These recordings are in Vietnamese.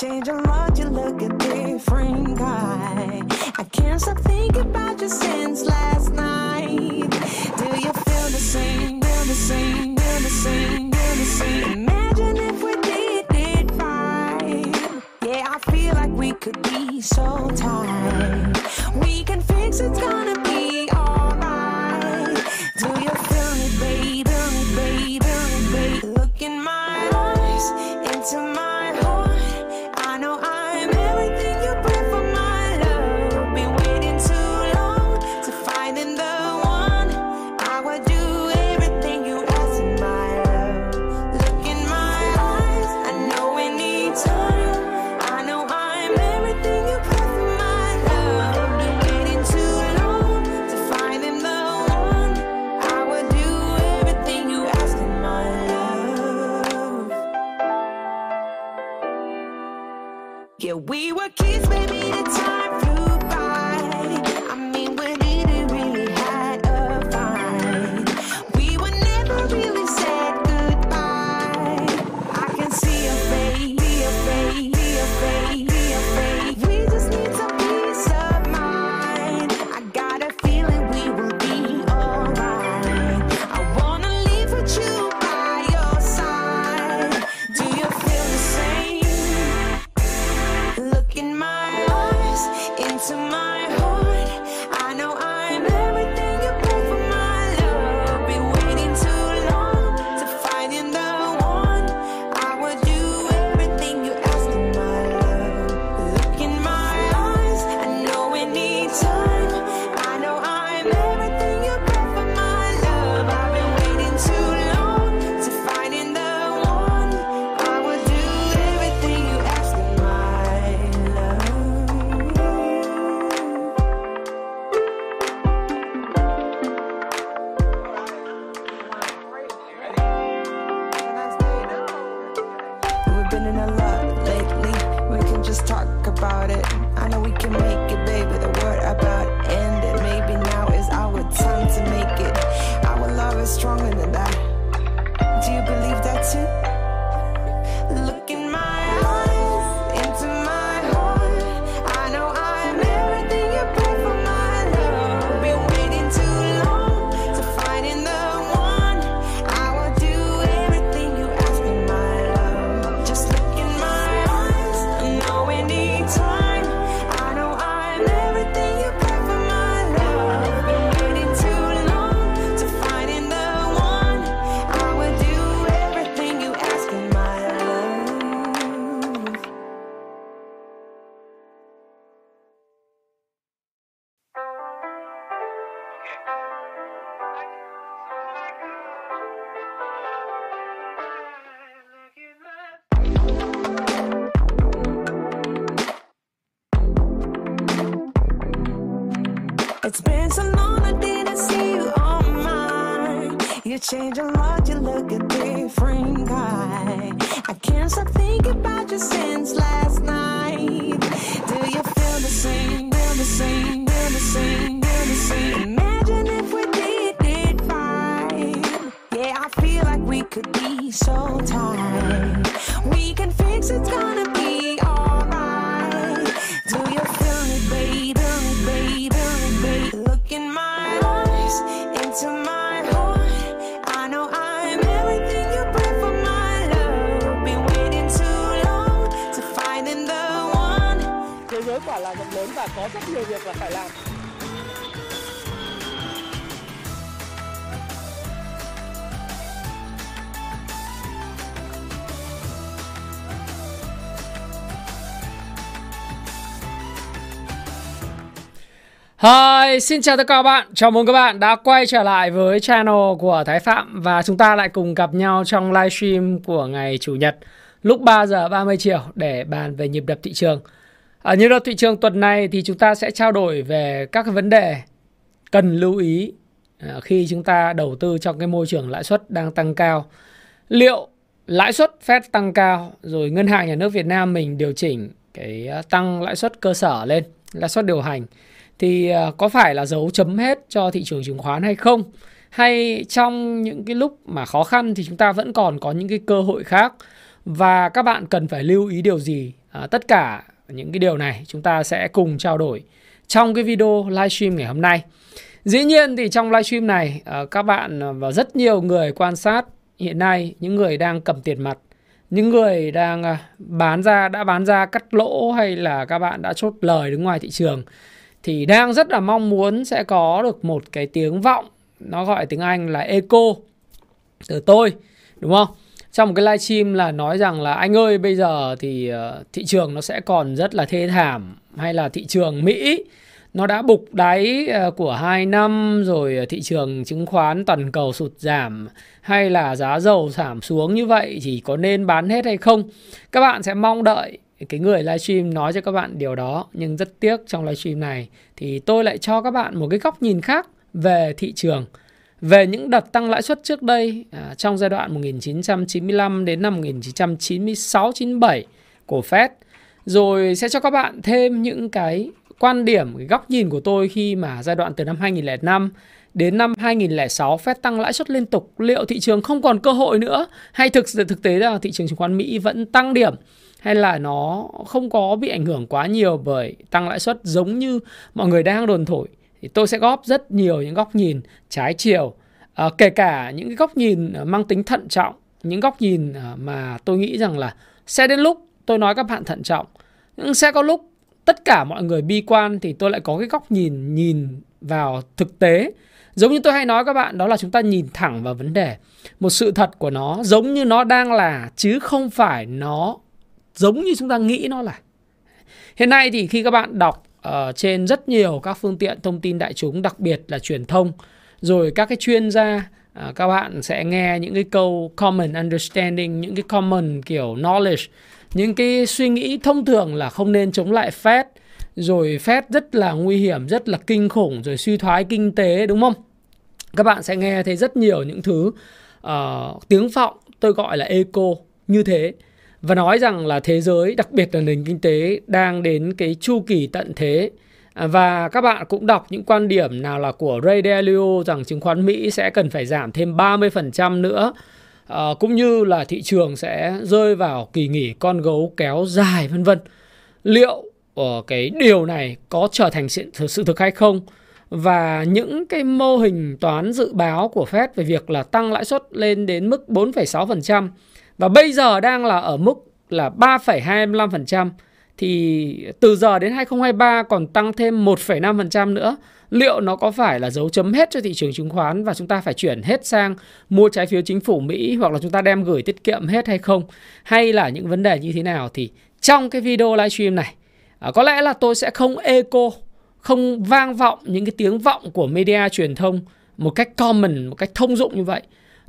change a change a lot, you look a different guy. nhiều việc là phải làm Hi, xin chào tất cả các bạn. Chào mừng các bạn đã quay trở lại với channel của Thái Phạm và chúng ta lại cùng gặp nhau trong livestream của ngày chủ nhật lúc 3 giờ 30 chiều để bàn về nhịp đập thị trường. À, như đó thị trường tuần này thì chúng ta sẽ trao đổi về các cái vấn đề cần lưu ý à, khi chúng ta đầu tư trong cái môi trường lãi suất đang tăng cao. Liệu lãi suất Fed tăng cao rồi ngân hàng nhà nước Việt Nam mình điều chỉnh cái à, tăng lãi suất cơ sở lên, lãi suất điều hành thì à, có phải là dấu chấm hết cho thị trường chứng khoán hay không? Hay trong những cái lúc mà khó khăn thì chúng ta vẫn còn có những cái cơ hội khác và các bạn cần phải lưu ý điều gì? À, tất cả những cái điều này, chúng ta sẽ cùng trao đổi trong cái video livestream ngày hôm nay dĩ nhiên thì trong livestream này ờ, các bạn và rất nhiều người quan sát hiện nay, những người đang cầm tiền mặt, những người đang ờ, bán ra, đã bán ra cắt lỗ hay là các bạn đã chốt lời đứng ngoài thị trường, thì đang rất là mong muốn sẽ có được một cái tiếng vọng, nó gọi tiếng Anh là echo từ tôi, đúng không? Trong một cái livestream là nói rằng là, anh ơi, bây giờ thì ờ, thị trường nó sẽ còn rất là thê thảm, hay là thị trường Mỹ nó đã bục đáy ờ, của 2 năm rồi ờ, thị trường chứng khoán toàn cầu sụt giảm hay là giá dầu giảm xuống như vậy, thì có nên bán hết hay không? Các bạn sẽ mong đợi cái người livestream nói cho các bạn điều đó, nhưng rất tiếc trong livestream này thì tôi lại cho các bạn một cái góc nhìn khác về thị trường về những đợt tăng lãi suất trước đây à, trong giai đoạn 1995 đến năm 1996 97 của Fed rồi sẽ cho các bạn thêm những cái quan điểm cái góc nhìn của tôi khi mà giai đoạn từ năm 2005 đến năm 2006 Fed tăng lãi suất liên tục. Liệu thị trường không còn cơ hội nữa? Hay thực thực tế là thị trường chứng khoán Mỹ vẫn tăng điểm? Hay là nó không có bị ảnh hưởng quá nhiều bởi tăng lãi suất giống như mọi người đang đồn thổi? Thì tôi sẽ góp rất nhiều những góc nhìn trái chiều. À, kể cả những cái góc nhìn à, mang tính thận trọng những góc nhìn à, mà tôi nghĩ rằng là sẽ đến lúc tôi nói các bạn thận trọng. Nhưng sẽ có lúc tất cả mọi người bi quan thì tôi lại có cái góc nhìn nhìn vào thực tế. Giống như tôi hay nói các bạn đó là chúng ta nhìn thẳng vào vấn đề. Một sự thật của nó giống như nó đang là chứ không phải nó giống như chúng ta nghĩ nó là. Hiện nay thì khi các bạn đọc uh, trên rất nhiều các phương tiện thông tin đại chúng đặc biệt là truyền thông. Rồi các cái chuyên gia uh, các bạn sẽ nghe những cái câu common understanding những cái common kiểu knowledge những cái suy nghĩ thông thường là không nên chống lại Fed. Rồi Fed rất là nguy hiểm rất là kinh khủng rồi suy thoái kinh tế đúng không? Các bạn sẽ nghe thấy rất nhiều những thứ uh, tiếng vọng tôi gọi là eco như thế và nói rằng là thế giới đặc biệt là nền kinh tế đang đến cái chu kỳ tận thế à, và các bạn cũng đọc những quan điểm nào là của Ray Dalio rằng chứng khoán Mỹ sẽ cần phải giảm thêm 30% nữa à, cũng như là thị trường sẽ rơi vào kỳ nghỉ con gấu kéo dài vân vân. Liệu ở cái điều này có trở thành sự, sự thực hay không? Và những cái mô hình toán dự báo của Fed về việc là tăng lãi suất lên đến mức 4,6% và bây giờ đang là ở mức là 3,25% thì từ giờ đến 2023 còn tăng thêm 1,5% nữa. Liệu nó có phải là dấu chấm hết cho thị trường chứng khoán và chúng ta phải chuyển hết sang mua trái phiếu chính phủ Mỹ hoặc là chúng ta đem gửi tiết kiệm hết hay không? Hay là những vấn đề như thế nào thì trong cái video livestream này à, có lẽ là tôi sẽ không echo, không vang vọng những cái tiếng vọng của media truyền thông một cách common, một cách thông dụng như vậy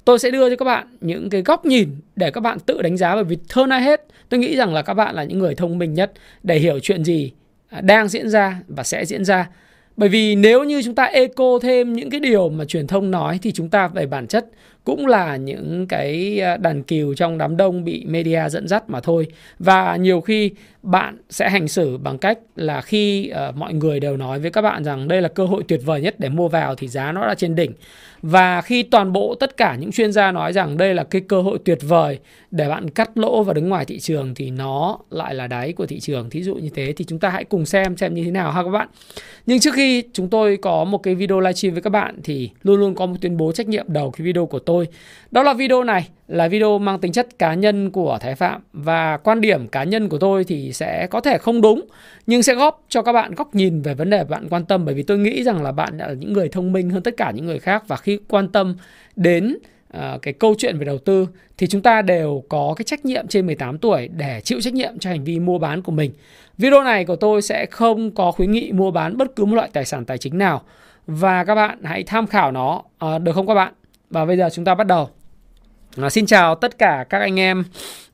tôi sẽ đưa cho các bạn những cái góc nhìn để các bạn tự đánh giá bởi vì hơn ai hết tôi nghĩ rằng là các bạn là những người thông minh nhất để hiểu chuyện gì à, đang diễn ra và sẽ diễn ra bởi vì nếu như chúng ta echo thêm những cái điều mà truyền thông nói thì chúng ta về bản chất cũng là những cái à, đàn cừu trong đám đông bị media dẫn dắt mà thôi. Và nhiều khi bạn sẽ hành xử bằng cách là khi uh, mọi người đều nói với các bạn rằng đây là cơ hội tuyệt vời nhất để mua vào thì giá nó đã trên đỉnh. Và khi toàn bộ tất cả những chuyên gia nói rằng đây là cái cơ hội tuyệt vời để bạn cắt lỗ và đứng ngoài thị trường thì nó lại là đáy của thị trường. Thí dụ như thế thì chúng ta hãy cùng xem xem như thế nào ha các bạn. Nhưng trước khi chúng tôi có một cái video livestream với các bạn thì luôn luôn có một tuyên bố trách nhiệm đầu cái video của tôi. Đó là video này là video mang tính chất cá nhân của Thái Phạm và quan điểm cá nhân của tôi thì sẽ có thể không đúng nhưng sẽ góp cho các bạn góc nhìn về vấn đề bạn quan tâm bởi vì tôi nghĩ rằng là bạn là những người thông minh hơn tất cả những người khác và khi quan tâm đến uh, cái câu chuyện về đầu tư thì chúng ta đều có cái trách nhiệm trên 18 tuổi để chịu trách nhiệm cho hành vi mua bán của mình. Video này của tôi sẽ không có khuyến nghị mua bán bất cứ một loại tài sản tài chính nào và các bạn hãy tham khảo nó uh, được không các bạn? Và bây giờ chúng ta bắt đầu. À, xin chào tất cả các anh em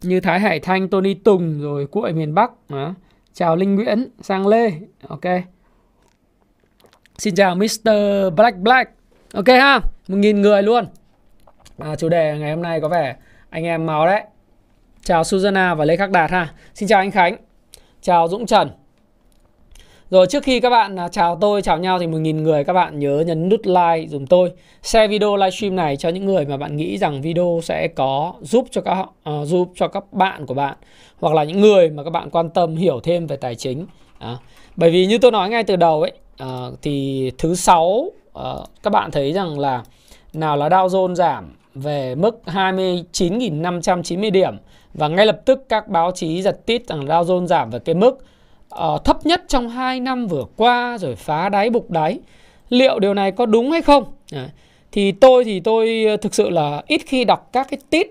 như Thái Hải Thanh, Tony Tùng rồi Cuội miền Bắc. À, chào Linh Nguyễn, Sang Lê. Ok. Xin chào Mr. Black Black. Ok ha, một nghìn người luôn. À, chủ đề ngày hôm nay có vẻ anh em máu đấy. Chào Susanna và Lê Khắc Đạt ha. Xin chào anh Khánh. Chào Dũng Trần. Rồi trước khi các bạn à, chào tôi, chào nhau thì 1.000 người các bạn nhớ nhấn nút like dùm tôi. Share video livestream này cho những người mà bạn nghĩ rằng video sẽ có giúp cho các uh, giúp cho các bạn của bạn hoặc là những người mà các bạn quan tâm hiểu thêm về tài chính. À, bởi vì như tôi nói ngay từ đầu ấy uh, thì thứ sáu uh, các bạn thấy rằng là nào là Dow Jones giảm về mức 29.590 điểm và ngay lập tức các báo chí giật tít rằng Dow Jones giảm về cái mức uh, thấp nhất trong 2 năm vừa qua rồi phá đáy bục đáy. Liệu điều này có đúng hay không? À, thì tôi thì tôi ờ, thực sự là ít khi đọc các cái tít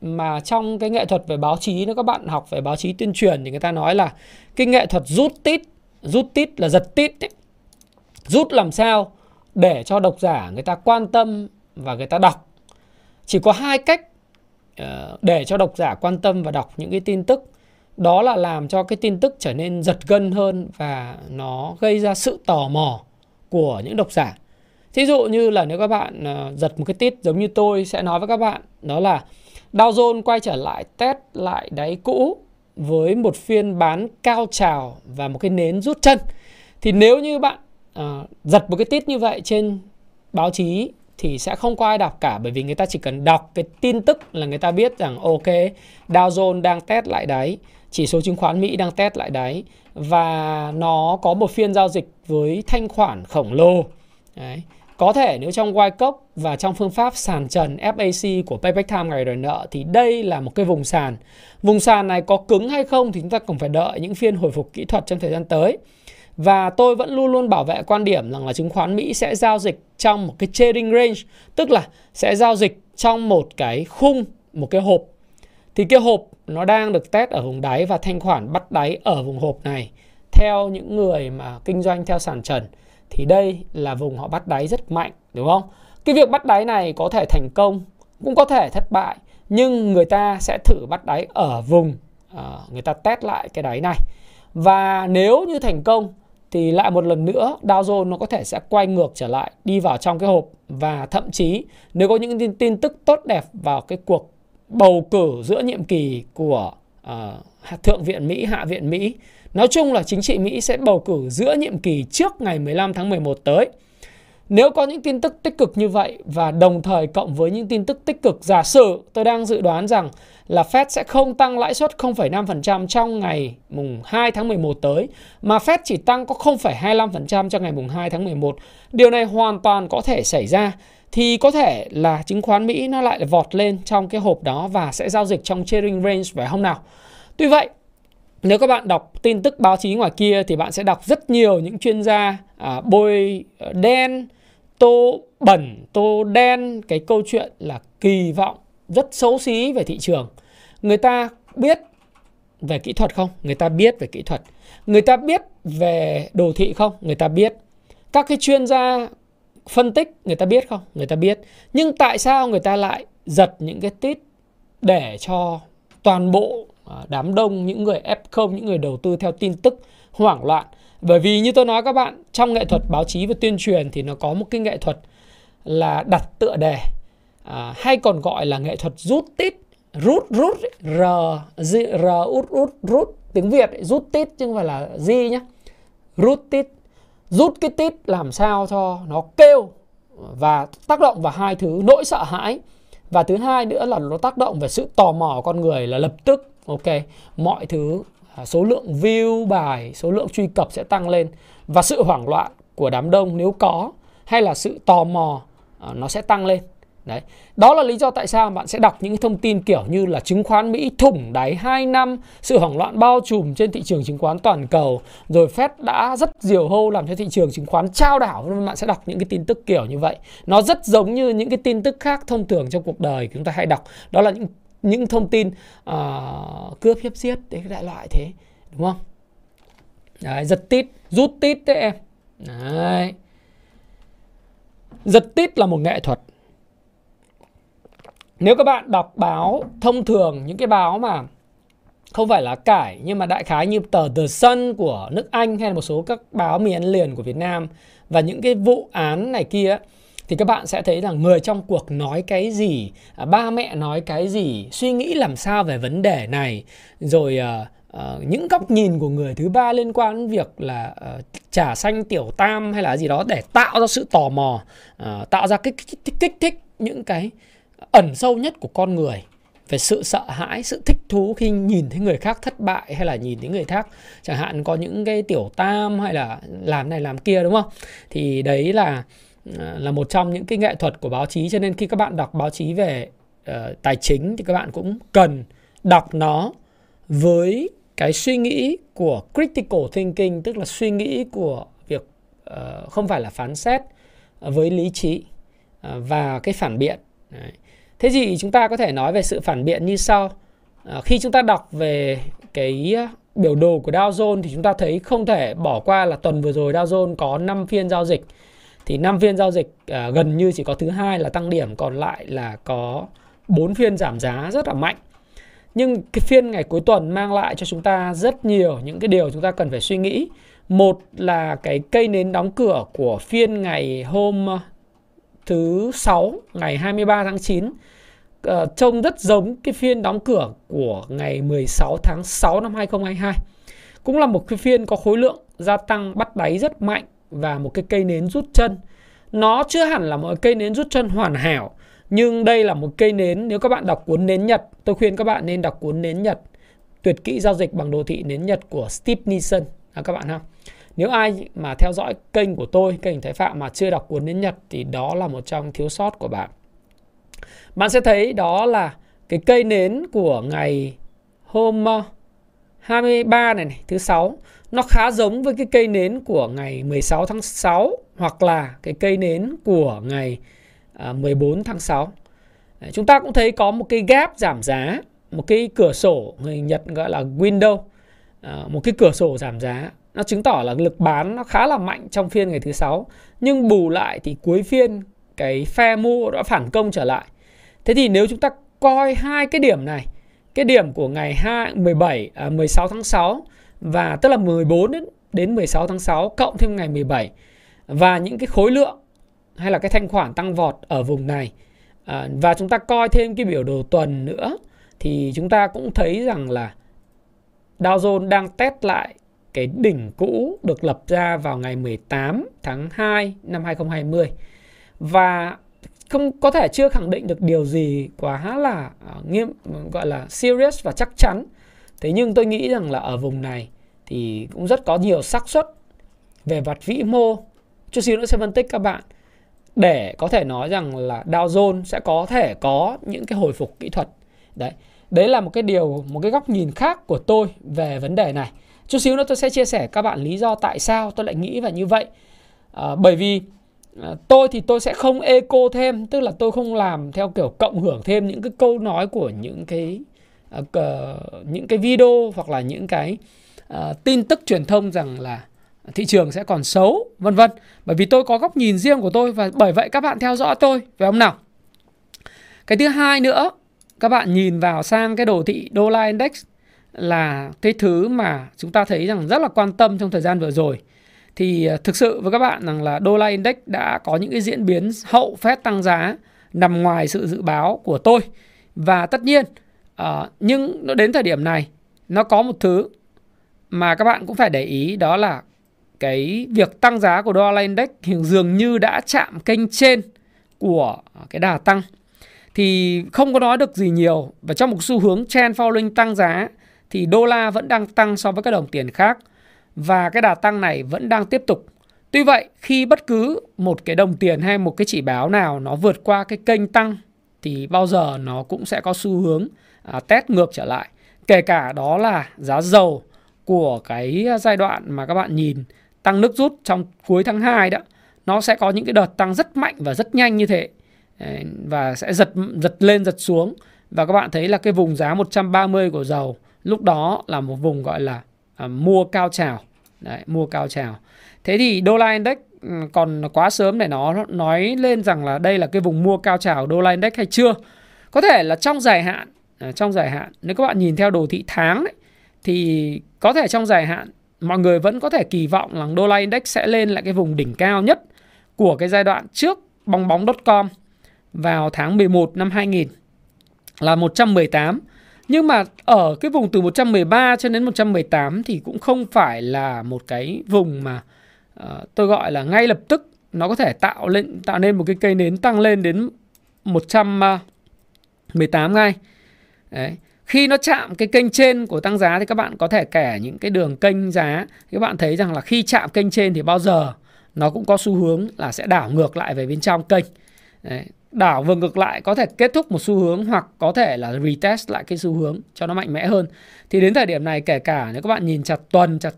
mà trong cái nghệ thuật về báo chí nếu các bạn học về báo chí tuyên truyền thì người ta nói là cái nghệ thuật rút tít rút tít là giật tít ấy. rút làm sao để cho độc giả người ta quan tâm và người ta đọc chỉ có hai cách ờ, để cho độc giả quan tâm và đọc những cái tin tức đó là làm cho cái tin tức trở nên giật gân hơn và nó gây ra sự tò mò của những độc giả. Thí dụ như là nếu các bạn ờ, giật một cái tít giống như tôi sẽ nói với các bạn đó là Dow Jones quay trở lại test lại đáy cũ với một phiên bán cao trào và một cái nến rút chân. Thì nếu như bạn uh, giật một cái tít như vậy trên báo chí thì sẽ không có ai đọc cả bởi vì người ta chỉ cần đọc cái tin tức là người ta biết rằng ok Dow Jones đang test lại đáy chỉ số chứng khoán Mỹ đang test lại đáy và nó có một phiên giao dịch với thanh khoản khổng lồ. Đấy. Có thể nếu trong Wyckoff và trong phương pháp sàn trần FAC của Payback Time ngày đòi nợ thì đây là một cái vùng sàn. Vùng sàn này có cứng hay không thì chúng ta cũng phải đợi những phiên hồi phục kỹ thuật trong thời gian tới. Và tôi vẫn luôn luôn bảo vệ quan điểm rằng là chứng khoán Mỹ sẽ giao dịch trong một cái trading range, tức là sẽ giao dịch trong một cái khung, một cái hộp. Thì cái hộp nó đang được test ở vùng đáy và thanh khoản bắt đáy ở vùng hộp này. Theo những người mà kinh doanh theo sàn trần thì đây là vùng họ bắt đáy rất mạnh, đúng không? Cái việc bắt đáy này có thể thành công, cũng có thể thất bại, nhưng người ta sẽ thử bắt đáy ở vùng uh, người ta test lại cái đáy này. Và nếu như thành công thì lại một lần nữa Dow Jones nó có thể sẽ quay ngược trở lại đi vào trong cái hộp và thậm chí nếu có những tin, tin tức tốt đẹp vào cái cuộc bầu cử giữa nhiệm kỳ của uh, Thượng viện Mỹ, Hạ viện Mỹ. Nói chung là chính trị Mỹ sẽ bầu cử giữa nhiệm kỳ trước ngày 15 tháng 11 tới. Nếu có những tin tức tích cực như vậy và đồng thời cộng với những tin tức tích cực giả sử tôi đang dự đoán rằng là Fed sẽ không tăng lãi suất 0,5% trong ngày mùng 2 tháng 11 tới mà Fed chỉ tăng có 0,25% trong ngày mùng 2 tháng 11. Điều này hoàn toàn có thể xảy ra thì có thể là chứng khoán Mỹ nó lại vọt lên trong cái hộp đó và sẽ giao dịch trong trading range phải hôm nào. Tuy vậy, nếu các bạn đọc tin tức báo chí ngoài kia thì bạn sẽ đọc rất nhiều những chuyên gia à, bôi đen, tô bẩn, tô đen cái câu chuyện là kỳ vọng rất xấu xí về thị trường. Người ta biết về kỹ thuật không? Người ta biết về kỹ thuật. Người ta biết về đồ thị không? Người ta biết. Các cái chuyên gia phân tích người ta biết không? Người ta biết. Nhưng tại sao người ta lại giật những cái tít để cho toàn bộ à, đám đông những người F0 những người đầu tư theo tin tức hoảng loạn? Bởi vì như tôi nói các bạn trong nghệ thuật báo chí và tuyên truyền thì nó có một cái nghệ thuật là đặt tựa đề à, hay còn gọi là nghệ thuật rút tít rút rút r r, r út út rút tiếng việt ấy, rút tít chứ không phải là gì nhá. Rút tít rút cái tít làm sao cho nó kêu và tác động vào hai thứ, nỗi sợ hãi. Và thứ hai nữa là nó tác động về sự tò mò của con người là lập tức, ok, mọi thứ à, số lượng view bài, số lượng truy cập sẽ tăng lên. Và sự hoảng loạn của đám đông nếu có hay là sự tò mò à, nó sẽ tăng lên. Đấy. Đó là lý do tại sao bạn sẽ đọc những thông tin kiểu như là chứng khoán Mỹ thủng đáy 2 năm, sự hoảng loạn bao trùm trên thị trường chứng khoán toàn cầu, rồi Fed đã rất diều hâu làm cho thị trường chứng khoán trao đảo. Bạn sẽ đọc những cái tin tức kiểu như vậy. Nó rất giống như những cái tin tức khác thông thường trong cuộc đời chúng ta hay đọc. Đó là những những thông tin uh, cướp hiếp giết đấy cái đại loại thế, đúng không? Đấy, giật tít, rút tít đấy em. Đấy. Giật tít là một nghệ thuật nếu các bạn đọc báo thông thường những cái báo mà không phải là cải nhưng mà đại khái như tờ The Sun của nước Anh hay là một số các báo miền liền của Việt Nam và những cái vụ án này kia thì các bạn sẽ thấy rằng người trong cuộc nói cái gì, à, ba mẹ nói cái gì, suy nghĩ làm sao về vấn đề này, rồi uh, những góc nhìn của người thứ ba liên quan đến việc là uh, trả xanh tiểu tam hay là gì đó để tạo ra sự tò mò uh, tạo ra cái kích, kích, kích thích những cái ẩn sâu nhất của con người về sự sợ hãi, sự thích thú khi nhìn thấy người khác thất bại hay là nhìn thấy người khác chẳng hạn có những cái tiểu tam hay là làm này làm kia đúng không? Thì đấy là ờ, là một trong những cái nghệ thuật của báo chí cho nên khi các bạn đọc báo chí về uh, tài chính thì các bạn cũng cần đọc nó với cái suy nghĩ của critical thinking tức là suy nghĩ của việc uh, không phải là phán xét với lý trí uh, và cái phản biện Đấy thế thì chúng ta có thể nói về sự phản biện như sau. À, khi chúng ta đọc về cái biểu đồ của Dow Jones thì chúng ta thấy không thể bỏ qua là tuần vừa rồi Dow Jones có 5 phiên giao dịch. Thì 5 phiên giao dịch à, gần như chỉ có thứ hai là tăng điểm còn lại là có 4 phiên giảm giá rất là mạnh. Nhưng cái phiên ngày cuối tuần mang lại cho chúng ta rất nhiều những cái điều chúng ta cần phải suy nghĩ. Một là cái cây nến đóng cửa của phiên ngày hôm thứ sáu ngày 23 tháng 9 uh, ờ, trông rất giống cái phiên đóng cửa của ngày 16 tháng 6 năm 2022 cũng là một cái phiên có khối lượng gia tăng bắt đáy rất mạnh và một cái cây nến rút chân nó chưa hẳn là một cây nến rút chân hoàn hảo nhưng đây là một cây nến nếu các bạn đọc cuốn nến Nhật, tôi khuyên các bạn nên đọc cuốn nến Nhật Tuyệt kỹ giao dịch bằng đồ thị nến Nhật của Steve Nissen. à, các bạn ha. Nếu ai mà theo dõi kênh của tôi, kênh Thái Phạm mà chưa đọc cuốn nến Nhật thì đó là một trong thiếu sót của bạn. Bạn sẽ thấy đó là cái cây nến của ngày hôm ờ, 23 này, này thứ sáu nó khá giống với cái cây nến của ngày 16 tháng 6 hoặc là cái cây nến của ngày ờ, 14 tháng 6. Chúng ta cũng thấy có một cái gap giảm giá, một cái cửa sổ người Nhật gọi là window, ờ, một cái cửa sổ giảm giá. Nó chứng tỏ là lực bán nó khá là mạnh trong phiên ngày thứ sáu. Nhưng bù lại thì cuối phiên cái phe mua đã phản công trở lại. Thế thì nếu chúng ta coi hai cái điểm này, cái điểm của ngày 2, 17, à, 16 tháng 6 và tức là 14 đến, đến 16 tháng 6 cộng thêm ngày 17 và những cái khối lượng hay là cái thanh khoản tăng vọt ở vùng này à, và chúng ta coi thêm cái biểu đồ tuần nữa thì chúng ta cũng thấy rằng là Dow Jones đang test lại cái đỉnh cũ được lập ra vào ngày 18 tháng 2 năm 2020 và không có thể chưa khẳng định được điều gì quá là uh, nghiêm gọi là serious và chắc chắn. Thế nhưng tôi nghĩ rằng là ở vùng này thì cũng rất có nhiều xác suất về mặt vĩ mô. Chút xíu nữa sẽ phân tích các bạn để có thể nói rằng là Dow Jones sẽ có thể có những cái hồi phục kỹ thuật. Đấy. Đấy là một cái điều, một cái góc nhìn khác của tôi về vấn đề này. Chút xíu nữa tôi sẽ chia sẻ các bạn lý do tại sao tôi lại nghĩ và như vậy. À, bởi vì à, tôi thì tôi sẽ không eco thêm, tức là tôi không làm theo kiểu cộng hưởng thêm những cái câu nói của những cái uh, những cái video hoặc là những cái uh, tin tức truyền thông rằng là thị trường sẽ còn xấu vân vân. Bởi vì tôi có góc nhìn riêng của tôi và bởi vậy các bạn theo dõi tôi phải không nào? Cái thứ hai nữa các bạn nhìn vào sang cái đồ thị đô la index là cái thứ mà chúng ta thấy rằng rất là quan tâm trong thời gian vừa rồi. Thì ờ, thực sự với các bạn rằng là đô la index đã có những cái diễn biến hậu phép tăng giá nằm ngoài sự dự báo của tôi. Và tất nhiên uh, nhưng đến thời điểm này nó có một thứ mà các bạn cũng phải để ý đó là cái việc tăng giá của đô la index dường như đã chạm kênh trên của cái đà tăng. Thì không có nói được gì nhiều và trong một xu hướng trend following tăng giá thì đô la vẫn đang tăng so với các đồng tiền khác và cái đà tăng này vẫn đang tiếp tục. Tuy vậy, khi bất cứ một cái đồng tiền hay một cái chỉ báo nào nó vượt qua cái kênh tăng thì bao giờ nó cũng sẽ có xu hướng à, test ngược trở lại. Kể cả đó là giá dầu của cái giai đoạn mà các bạn nhìn tăng nước rút trong cuối tháng 2 đó nó sẽ có những cái đợt tăng rất mạnh và rất nhanh như thế và sẽ giật giật lên giật xuống và các bạn thấy là cái vùng giá 130 của dầu lúc đó là một vùng gọi là à, mua cao trào. Đấy, mua cao trào. Thế thì đô la index ừ, còn quá sớm để nó nói lên rằng là đây là cái vùng mua cao trào đô la index hay chưa? Có thể là trong dài hạn à, trong dài hạn nếu các bạn nhìn theo đồ thị tháng đấy, thì có thể trong dài hạn mọi người vẫn có thể kỳ vọng là đô la index sẽ lên lại cái vùng đỉnh cao nhất của cái giai đoạn trước bong bóng.com vào tháng 11 năm 2000 là 118 nhưng mà ở cái vùng từ 113 cho đến 118 thì cũng không phải là một cái vùng mà uh, tôi gọi là ngay lập tức nó có thể tạo lên tạo nên một cái cây nến tăng lên đến 118 ngay. Đấy. Khi nó chạm cái kênh trên của tăng giá thì các bạn có thể kẻ những cái đường kênh giá. Các bạn thấy rằng là khi chạm kênh trên thì bao giờ nó cũng có xu hướng là sẽ đảo ngược lại về bên trong kênh. Đấy. Đảo vừa ngược lại có thể kết thúc một xu hướng hoặc có thể là retest lại cái xu hướng cho nó mạnh mẽ hơn. Thì đến thời điểm này kể cả nếu các bạn nhìn chặt tuần, chặt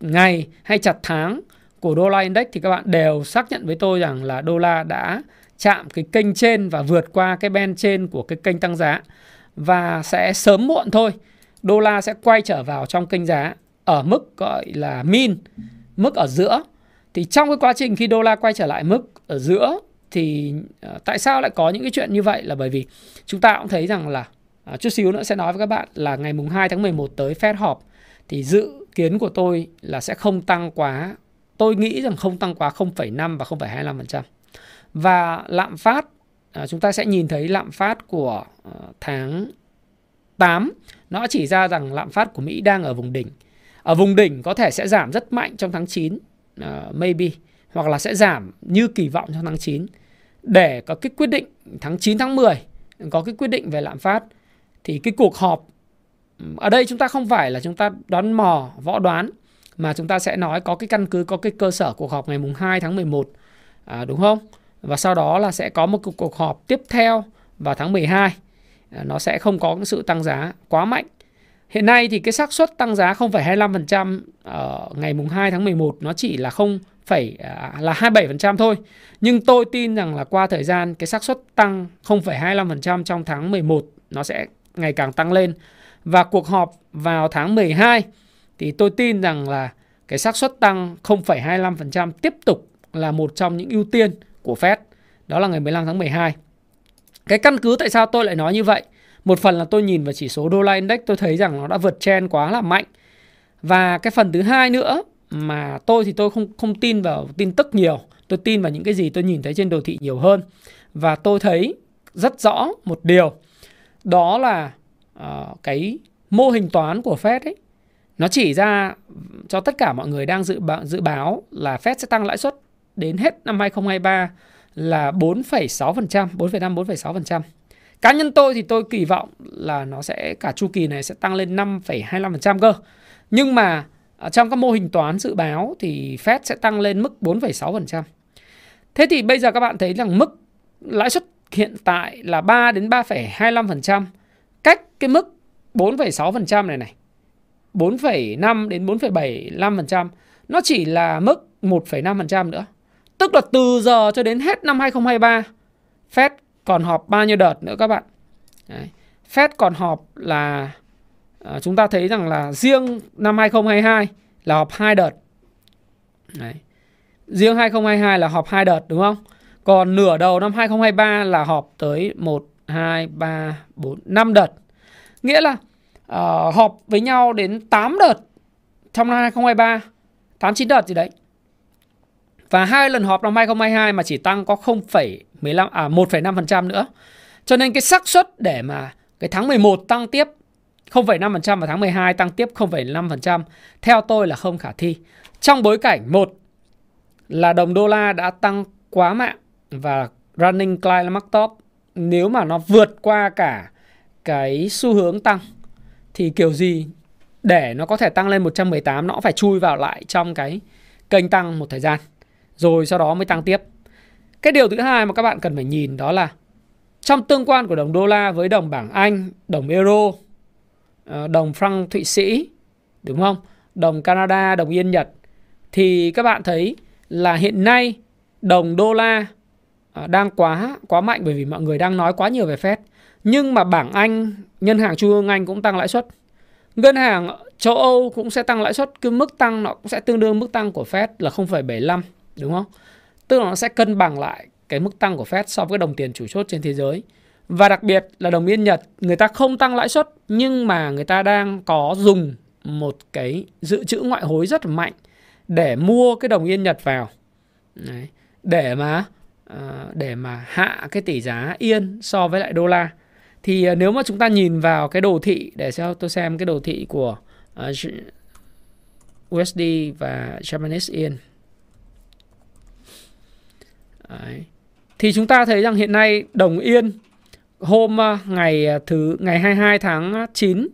ngày hay chặt tháng của đô la index thì các bạn đều xác nhận với tôi rằng là đô la đã chạm cái kênh trên và vượt qua cái ben trên của cái kênh tăng giá và sẽ sớm muộn thôi đô la sẽ quay trở vào trong kênh giá ở mức gọi là min mức ở giữa thì trong cái quá trình khi đô la quay trở lại mức ở giữa thì uh, tại sao lại có những cái chuyện như vậy là bởi vì chúng ta cũng thấy rằng là uh, chút xíu nữa sẽ nói với các bạn là ngày mùng 2 tháng 11 tới Fed họp thì dự kiến của tôi là sẽ không tăng quá tôi nghĩ rằng không tăng quá 0,5 và 0,25%. Và lạm phát à, chúng ta sẽ nhìn thấy lạm phát của à, tháng 8 nó chỉ ra rằng lạm phát của Mỹ đang ở vùng đỉnh. Ở vùng đỉnh có thể sẽ giảm rất mạnh trong tháng 9 uh, à, maybe hoặc là sẽ giảm như kỳ vọng trong tháng 9 để có cái quyết định tháng 9 tháng 10 có cái quyết định về lạm phát thì cái cuộc họp ở đây chúng ta không phải là chúng ta đoán mò võ đoán mà chúng ta sẽ nói có cái căn cứ có cái cơ sở cuộc họp ngày mùng 2 tháng 11 à, đúng không? Và sau đó là sẽ có một cuộc họp tiếp theo vào tháng 12 à, nó sẽ không có cái sự tăng giá quá mạnh. Hiện nay thì cái xác suất tăng giá 0,25% ở ờ, ngày mùng 2 tháng 11 nó chỉ là 0, phải à, là 27% thôi. Nhưng tôi tin rằng là qua thời gian cái xác suất tăng 0,25% trong tháng 11 nó sẽ ngày càng tăng lên. Và cuộc họp vào tháng 12 thì tôi tin rằng là cái xác suất tăng 0,25% tiếp tục là một trong những ưu tiên của Fed. Đó là ngày 15 tháng 12. Cái căn cứ tại sao tôi lại nói như vậy? Một phần là tôi nhìn vào chỉ số đô la index tôi thấy rằng nó đã vượt trend quá là mạnh. Và cái phần thứ hai nữa mà tôi thì tôi không không tin vào tin tức nhiều, tôi tin vào những cái gì tôi nhìn thấy trên đồ thị nhiều hơn. Và tôi thấy rất rõ một điều đó là uh, cái mô hình toán của Fed ấy nó chỉ ra cho tất cả mọi người đang dự báo, dự báo là Fed sẽ tăng lãi suất đến hết năm 2023 là 4,6%, 4,5 4,6%. Cá nhân tôi thì tôi kỳ vọng là nó sẽ cả chu kỳ này sẽ tăng lên 5,25% cơ. Nhưng mà à, trong các mô hình toán dự báo thì Fed sẽ tăng lên mức 4,6%. Thế thì bây giờ các bạn thấy rằng mức lãi suất hiện tại là 3 đến 3,25% cách cái mức 4,6% này này 4,5 đến 4,75%, nó chỉ là mức 1,5% nữa. Tức là từ giờ cho đến hết năm 2023, Fed còn họp bao nhiêu đợt nữa các bạn? Đấy. Fed còn họp là à, chúng ta thấy rằng là riêng năm 2022 là họp hai đợt. Đấy. Riêng 2022 là họp hai đợt đúng không? Còn nửa đầu năm 2023 là họp tới 1, 2, 3, 4, 5 đợt. Nghĩa là uh, họp với nhau đến 8 đợt trong năm 2023, 8 9 đợt gì đấy. Và hai lần họp năm 2022 mà chỉ tăng có 0,15 à 1,5% nữa. Cho nên cái xác suất để mà cái tháng 11 tăng tiếp 0,5% và tháng 12 tăng tiếp 0,5% theo tôi là không khả thi. Trong bối cảnh một là đồng đô la đã tăng quá mạng và running climax top nếu mà nó vượt qua cả cái xu hướng tăng thì kiểu gì để nó có thể tăng lên 118 nó phải chui vào lại trong cái kênh tăng một thời gian rồi sau đó mới tăng tiếp. Cái điều thứ hai mà các bạn cần phải nhìn đó là trong tương quan của đồng đô la với đồng bảng Anh, đồng euro, ờ, đồng franc Thụy Sĩ, đúng không? Đồng Canada, đồng Yên Nhật thì các bạn thấy là hiện nay đồng đô la ờ, đang quá quá mạnh bởi vì mọi người đang nói quá nhiều về Fed. Nhưng mà bảng Anh, ngân hàng trung ương Anh cũng tăng lãi suất. Ngân hàng châu Âu cũng sẽ tăng lãi suất, cái mức tăng nó cũng sẽ tương đương mức tăng của Fed là 0,75, đúng không? Tức là nó sẽ cân bằng lại cái mức tăng của Fed so với đồng tiền chủ chốt trên thế giới. Và đặc biệt là đồng yên Nhật, người ta không tăng lãi suất nhưng mà người ta đang có dùng một cái dự trữ ngoại hối rất là mạnh để mua cái đồng yên Nhật vào. Đấy. Để mà ờ, để mà hạ cái tỷ giá yên so với lại đô la thì ờ, nếu mà chúng ta nhìn vào cái đồ thị để cho tôi xem cái đồ thị của ờ, USD và Japanese Yen Đấy. thì chúng ta thấy rằng hiện nay đồng yên hôm à, ngày à, thứ ngày 22 tháng 9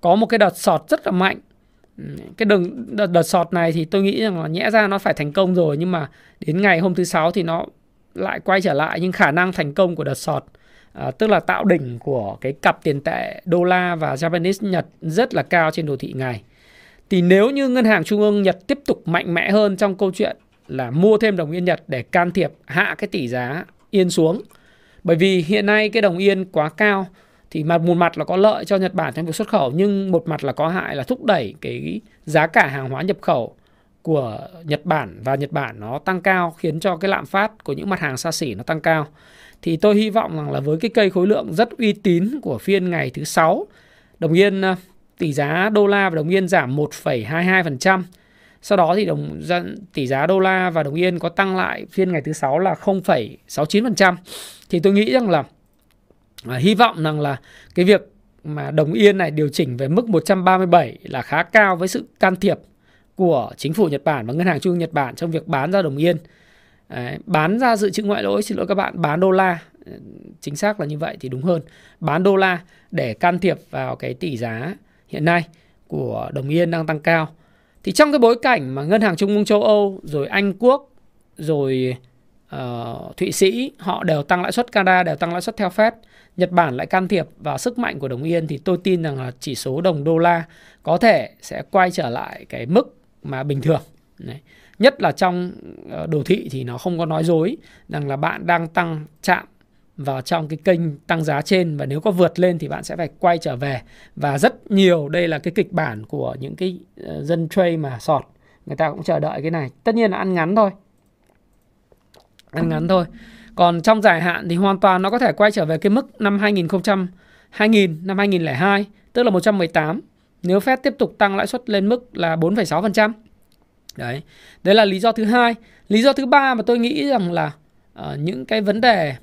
có một cái đợt sọt rất là mạnh cái đường đợt, đợt sọt này thì tôi nghĩ rằng là nhẽ ra nó phải thành công rồi nhưng mà đến ngày hôm thứ sáu thì nó lại quay trở lại nhưng khả năng thành công của đợt sọt à, tức là tạo đỉnh của cái cặp tiền tệ đô la và Japanese Nhật rất là cao trên đồ thị ngày. Thì nếu như ngân hàng trung ương Nhật tiếp tục mạnh mẽ hơn trong câu chuyện là mua thêm đồng yên Nhật để can thiệp hạ cái tỷ giá yên xuống. Bởi vì hiện nay cái đồng yên quá cao thì mặt một mặt là có lợi cho Nhật Bản trong việc xuất khẩu nhưng một mặt là có hại là thúc đẩy cái giá cả hàng hóa nhập khẩu của Nhật Bản và Nhật Bản nó tăng cao khiến cho cái lạm phát của những mặt hàng xa xỉ nó tăng cao. Thì tôi hy vọng rằng là với cái cây khối lượng rất uy tín của phiên ngày thứ sáu, đồng yên ờ, tỷ giá đô la và đồng yên giảm 1,22%. Sau đó thì đồng tỷ giá đô la và đồng yên có tăng lại phiên ngày thứ sáu là 0,69%. Thì tôi nghĩ rằng là à, hy vọng rằng là cái việc mà đồng yên này điều chỉnh về mức 137 là khá cao với sự can thiệp của chính phủ Nhật Bản và ngân hàng trung ương Nhật Bản trong việc bán ra đồng yên. Đấy, bán ra dự trữ ngoại lỗi xin lỗi các bạn bán đô la ừ, chính xác là như vậy thì đúng hơn bán đô la để can thiệp vào cái tỷ giá hiện nay của đồng yên đang tăng cao thì trong cái bối cảnh mà ngân hàng trung ương châu Âu rồi Anh quốc rồi uh, Thụy Sĩ họ đều tăng lãi suất Canada đều tăng lãi suất theo Fed Nhật Bản lại can thiệp vào sức mạnh của đồng yên thì tôi tin rằng là chỉ số đồng đô la có thể sẽ quay trở lại cái mức mà bình thường Đấy. nhất là trong ờ, đồ thị thì nó không có nói dối rằng là bạn đang tăng chạm vào trong cái kênh tăng giá trên. Và nếu có vượt lên thì bạn sẽ phải quay trở về. Và rất nhiều đây là cái kịch bản của những cái ờ, dân trade mà sọt. Người ta cũng chờ đợi cái này. Tất nhiên là ăn ngắn thôi. Ăn ngắn thôi. Còn trong dài hạn thì hoàn toàn nó có thể quay trở về cái mức năm 2000 2000 năm 2002 tức là 118 nếu Fed tiếp tục tăng lãi suất lên mức là 4,6%. Đấy. Đấy là lý do thứ hai. Lý do thứ ba mà tôi nghĩ rằng là uh, những cái vấn đề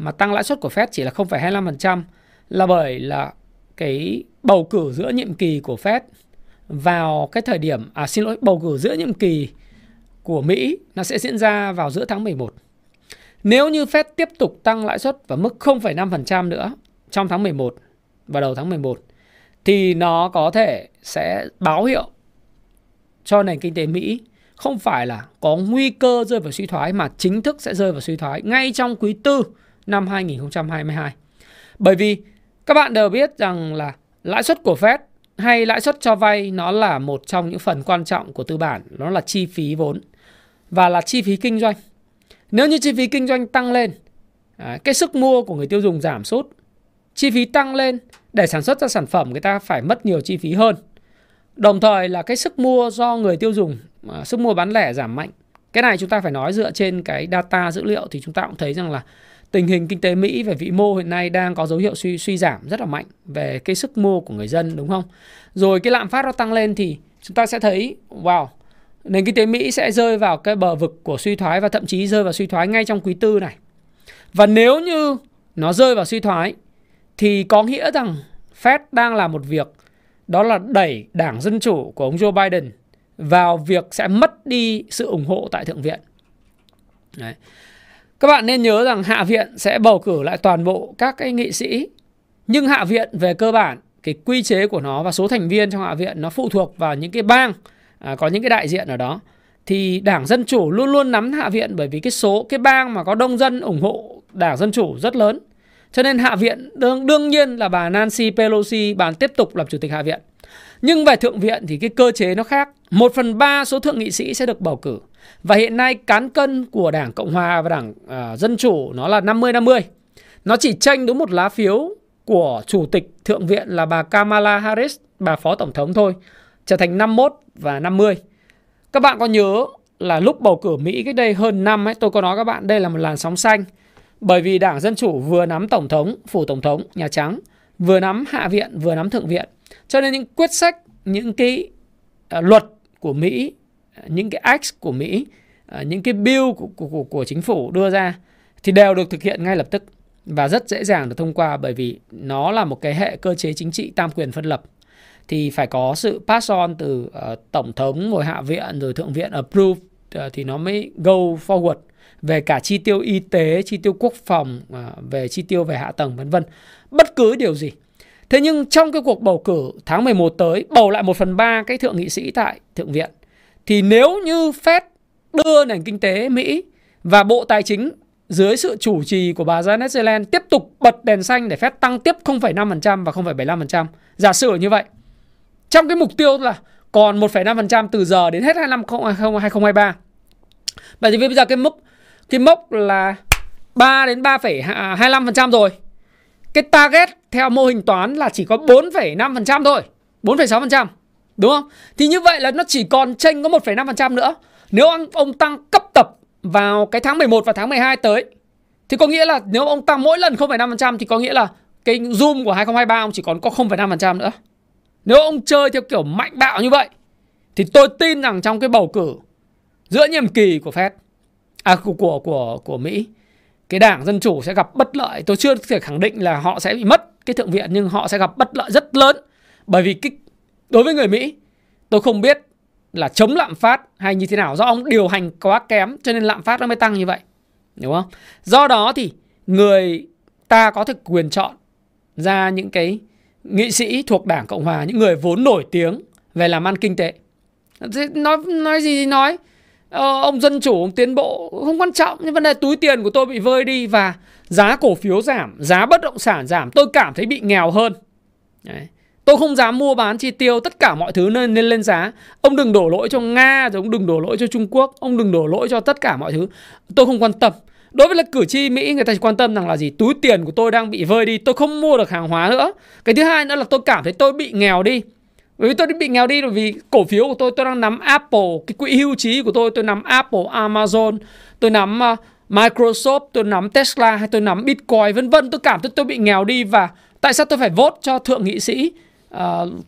mà tăng lãi suất của Fed chỉ là 0,25% là bởi là cái bầu cử giữa nhiệm kỳ của Fed vào cái thời điểm à xin lỗi bầu cử giữa nhiệm kỳ của Mỹ nó sẽ diễn ra vào giữa tháng 11. Nếu như Fed tiếp tục tăng lãi suất vào mức 0,5% nữa trong tháng 11 và đầu tháng 11 thì nó có thể sẽ báo hiệu cho nền kinh tế Mỹ không phải là có nguy cơ rơi vào suy thoái mà chính thức sẽ rơi vào suy thoái ngay trong quý tư năm 2022. Bởi vì các bạn đều biết rằng là lãi suất của Fed hay lãi suất cho vay nó là một trong những phần quan trọng của tư bản, nó là chi phí vốn và là chi phí kinh doanh. Nếu như chi phí kinh doanh tăng lên, à, cái sức mua của người tiêu dùng giảm sút, chi phí tăng lên để sản xuất ra sản phẩm người ta phải mất nhiều chi phí hơn. Đồng thời là cái sức mua do người tiêu dùng, à, sức mua bán lẻ giảm mạnh. Cái này chúng ta phải nói dựa trên cái data dữ liệu thì chúng ta cũng thấy rằng là tình hình kinh tế Mỹ về vĩ mô hiện nay đang có dấu hiệu suy suy giảm rất là mạnh về cái sức mua của người dân đúng không? Rồi cái lạm phát nó tăng lên thì chúng ta sẽ thấy wow, nền kinh tế Mỹ sẽ rơi vào cái bờ vực của suy thoái và thậm chí rơi vào suy thoái ngay trong quý tư này. Và nếu như nó rơi vào suy thoái thì có nghĩa rằng Fed đang làm một việc đó là đẩy Đảng Dân Chủ của ông Joe Biden vào việc sẽ mất đi sự ủng hộ tại Thượng viện. Đấy. Các bạn nên nhớ rằng Hạ viện sẽ bầu cử lại toàn bộ các cái nghị sĩ. Nhưng Hạ viện về cơ bản, cái quy chế của nó và số thành viên trong Hạ viện nó phụ thuộc vào những cái bang à, có những cái đại diện ở đó. Thì Đảng Dân Chủ luôn luôn nắm Hạ viện bởi vì cái số cái bang mà có đông dân ủng hộ Đảng Dân Chủ rất lớn. Cho nên Hạ viện đương, đương nhiên là bà Nancy Pelosi bà tiếp tục làm chủ tịch Hạ viện. Nhưng về Thượng viện thì cái cơ chế nó khác. Một phần ba số thượng nghị sĩ sẽ được bầu cử. Và hiện nay cán cân của Đảng Cộng Hòa và Đảng uh, Dân Chủ nó là 50-50. Nó chỉ tranh đúng một lá phiếu của Chủ tịch Thượng viện là bà Kamala Harris, bà Phó Tổng thống thôi. Trở thành 51 và 50. Các bạn có nhớ là lúc bầu cử Mỹ cách đây hơn năm ấy, tôi có nói các bạn đây là một làn sóng xanh. Bởi vì Đảng Dân Chủ vừa nắm Tổng thống, Phủ Tổng thống, Nhà Trắng, vừa nắm Hạ viện, vừa nắm Thượng viện. Cho nên những quyết sách, những cái uh, luật của Mỹ, những cái act của Mỹ, à, những cái bill của, của, của, của chính phủ đưa ra thì đều được thực hiện ngay lập tức. và rất dễ dàng được thông qua bởi vì nó là một cái hệ cơ chế chính trị tam quyền phân lập thì phải có sự pass on từ uh, tổng thống rồi hạ viện rồi thượng viện approve uh, thì nó mới go forward về cả chi tiêu y tế, chi tiêu quốc phòng, uh, về chi tiêu về hạ tầng vân vân. Bất cứ điều gì. Thế nhưng trong cái cuộc bầu cử tháng 11 tới bầu lại 1 phần 3 cái thượng nghị sĩ tại thượng viện thì nếu như Fed đưa nền kinh tế Mỹ và Bộ Tài chính dưới sự chủ trì của bà Janet Yellen tiếp tục bật đèn xanh để Fed tăng tiếp 0,5% và 0,75%. Giả sử như vậy. Trong cái mục tiêu là còn 1,5% từ giờ đến hết 2023. Vậy thì bây giờ cái mốc cái mốc là 3 đến 3,25% à, rồi. Cái target theo mô hình toán là chỉ có 4,5% thôi. 4,6%. Đúng không? Thì như vậy là nó chỉ còn chênh có 1,5% nữa. Nếu ông, ông tăng cấp tập vào cái tháng 11 và tháng 12 tới thì có nghĩa là nếu ông tăng mỗi lần 0,5% thì có nghĩa là cái zoom của 2023 ông chỉ còn có 0,5% nữa. Nếu ông chơi theo kiểu mạnh bạo như vậy thì tôi tin rằng trong cái bầu cử giữa nhiệm kỳ của Fed à của của của của Mỹ cái đảng dân chủ sẽ gặp bất lợi tôi chưa thể khẳng định là họ sẽ bị mất cái thượng viện nhưng họ sẽ gặp bất lợi rất lớn bởi vì cái đối với người Mỹ tôi không biết là chống lạm phát hay như thế nào. Do ông điều hành quá kém cho nên lạm phát nó mới tăng như vậy. Đúng không? Do đó thì người ta có thể quyền chọn ra những cái nghị sĩ thuộc đảng cộng hòa những người vốn nổi tiếng về làm ăn kinh tế. Nói nói gì thì nói. Ờ, ông dân chủ ông tiến bộ không quan trọng. Nhưng vấn đề túi tiền của tôi bị vơi đi và giá cổ phiếu giảm giá bất động sản giảm. Tôi cảm thấy bị nghèo hơn. Đấy. Tôi không dám mua bán chi tiêu Tất cả mọi thứ nên, nên lên giá. Ông đừng đổ lỗi cho Nga rồi Ông đừng đổ lỗi cho Trung Quốc Ông đừng đổ lỗi cho tất cả mọi thứ. Tôi không quan tâm. Đối với là cử tri Mỹ người ta chỉ quan tâm rằng là gì? Túi tiền của tôi đang bị vơi đi Tôi không mua được hàng hóa nữa. Cái thứ hai nữa là tôi cảm thấy tôi bị nghèo đi. Bởi vì tôi bị nghèo đi bởi vì cổ phiếu của tôi tôi đang nắm Apple, cái quỹ hưu trí của tôi tôi nắm Apple, Amazon, tôi nắm uh, Microsoft, tôi nắm Tesla hay tôi nắm Bitcoin vân vân. Tôi cảm thấy tôi bị nghèo đi và tại sao tôi phải vote cho thượng nghị sĩ? Uh,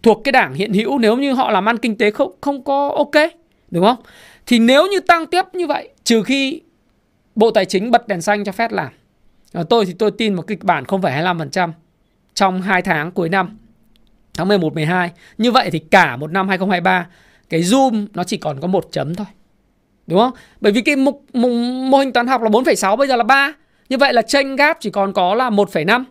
thuộc cái đảng hiện hữu nếu như họ làm ăn kinh tế không không có ok, đúng không? Thì nếu như tăng tiếp như vậy, trừ khi Bộ Tài chính bật đèn xanh cho phép làm. Uh, tôi thì tôi tin một kịch bản 0,25% trong 2 tháng cuối năm tháng 11 12. Như vậy thì cả một năm 2023 cái zoom nó chỉ còn có một chấm thôi. Đúng không? Bởi vì cái mục, mục mô hình toán học là 4,6 bây giờ là 3. Như vậy là tranh gap chỉ còn có là 1,5.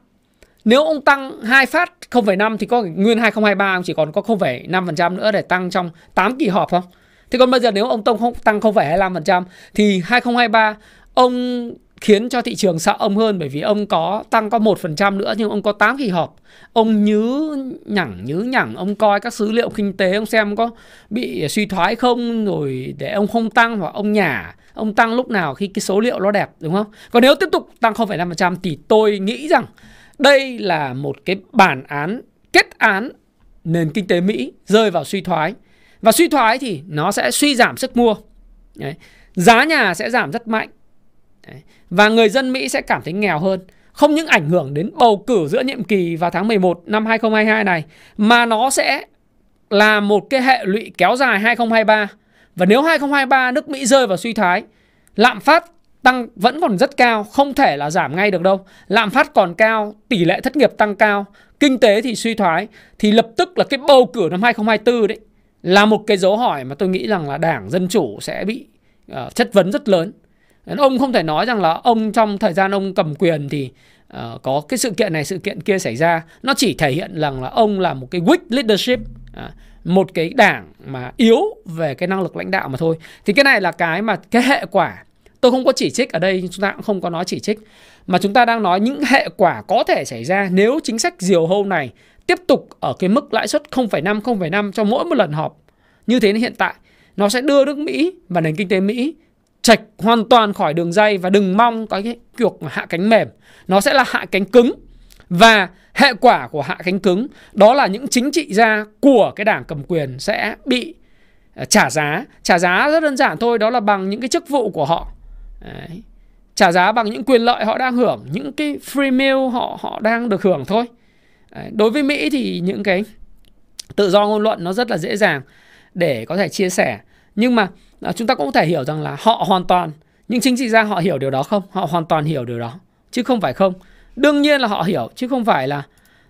Nếu ông tăng hai phát 0,5 thì có nguyên 2023 ông chỉ còn có 0,5% nữa để tăng trong 8 kỳ họp không? Thế còn bây giờ nếu ông Tông không tăng 0,25% thì 2023 ông khiến cho thị trường sợ ông hơn bởi vì ông có tăng có 1% nữa nhưng ông có 8 kỳ họp. Ông nhứ nhẳng nhứ nhẳng ông coi các số liệu kinh tế ông xem có bị suy thoái không rồi để ông không tăng hoặc ông nhả ông tăng lúc nào khi cái số liệu nó đẹp đúng không? Còn nếu tiếp tục tăng 0,5% thì tôi nghĩ rằng đây là một cái bản án kết án nền kinh tế Mỹ rơi vào suy thoái. Và suy thoái thì nó sẽ suy giảm sức mua. Đấy. Giá nhà sẽ giảm rất mạnh. Đấy. Và người dân Mỹ sẽ cảm thấy nghèo hơn. Không những ảnh hưởng đến bầu cử giữa nhiệm kỳ vào tháng 11 năm 2022 này mà nó sẽ là một cái hệ lụy kéo dài 2023. Và nếu 2023 nước Mỹ rơi vào suy thoái, lạm phát tăng vẫn còn rất cao, không thể là giảm ngay được đâu. Lạm phát còn cao, tỷ lệ thất nghiệp tăng cao, kinh tế thì suy thoái thì lập tức là cái bầu cử năm 2024 đấy là một cái dấu hỏi mà tôi nghĩ rằng là Đảng Dân chủ sẽ bị uh, chất vấn rất lớn. Ông không thể nói rằng là ông trong thời gian ông cầm quyền thì uh, có cái sự kiện này sự kiện kia xảy ra. Nó chỉ thể hiện rằng là ông là một cái weak leadership, uh, một cái đảng mà yếu về cái năng lực lãnh đạo mà thôi. Thì cái này là cái mà cái hệ quả Tôi không có chỉ trích ở đây, chúng ta cũng không có nói chỉ trích. Mà chúng ta đang nói những hệ quả có thể xảy ra nếu chính sách diều hâu này tiếp tục ở cái mức lãi suất 0,5, 0,5 cho mỗi một lần họp. Như thế hiện tại, nó sẽ đưa nước Mỹ và nền kinh tế Mỹ chạch hoàn toàn khỏi đường dây và đừng mong có cái cuộc hạ cánh mềm. Nó sẽ là hạ cánh cứng. Và hệ quả của hạ cánh cứng đó là những chính trị gia của cái đảng cầm quyền sẽ bị ờ, trả giá. Trả giá rất đơn giản thôi, đó là bằng những cái chức vụ của họ Đấy. Trả giá bằng những quyền lợi họ đang hưởng, những cái free meal họ họ đang được hưởng thôi. Đấy. Đối với Mỹ thì những cái tự do ngôn luận nó rất là dễ dàng để có thể chia sẻ. Nhưng mà à, chúng ta cũng có thể hiểu rằng là họ hoàn toàn những chính trị gia họ hiểu điều đó không? Họ hoàn toàn hiểu điều đó chứ không phải không. Đương nhiên là họ hiểu chứ không phải là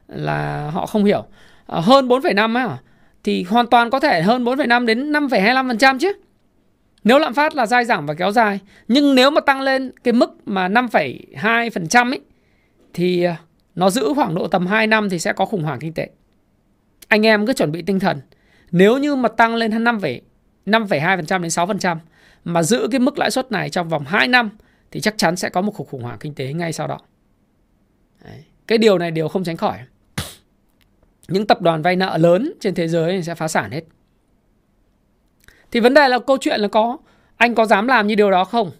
là họ không hiểu. À, hơn 4,5 á thì hoàn toàn có thể hơn 4,5 đến 5,25% chứ. Nếu lạm phát là dai dẳng và kéo dài, nhưng nếu mà tăng lên cái mức mà 5,2% ấy thì ờ, nó giữ khoảng độ tầm 2 năm thì sẽ có khủng hoảng kinh tế. Anh em cứ chuẩn bị tinh thần. Nếu như mà tăng lên 5, 5,2% đến 6% mà giữ cái mức lãi suất này trong vòng 2 năm thì chắc chắn sẽ có một cuộc khủng hoảng kinh tế ngay sau đó. Đấy. Cái điều này điều không tránh khỏi. Những tập đoàn vay nợ lớn trên thế giới sẽ phá sản hết. Thì vấn đề là câu chuyện là có anh có dám làm như điều đó không?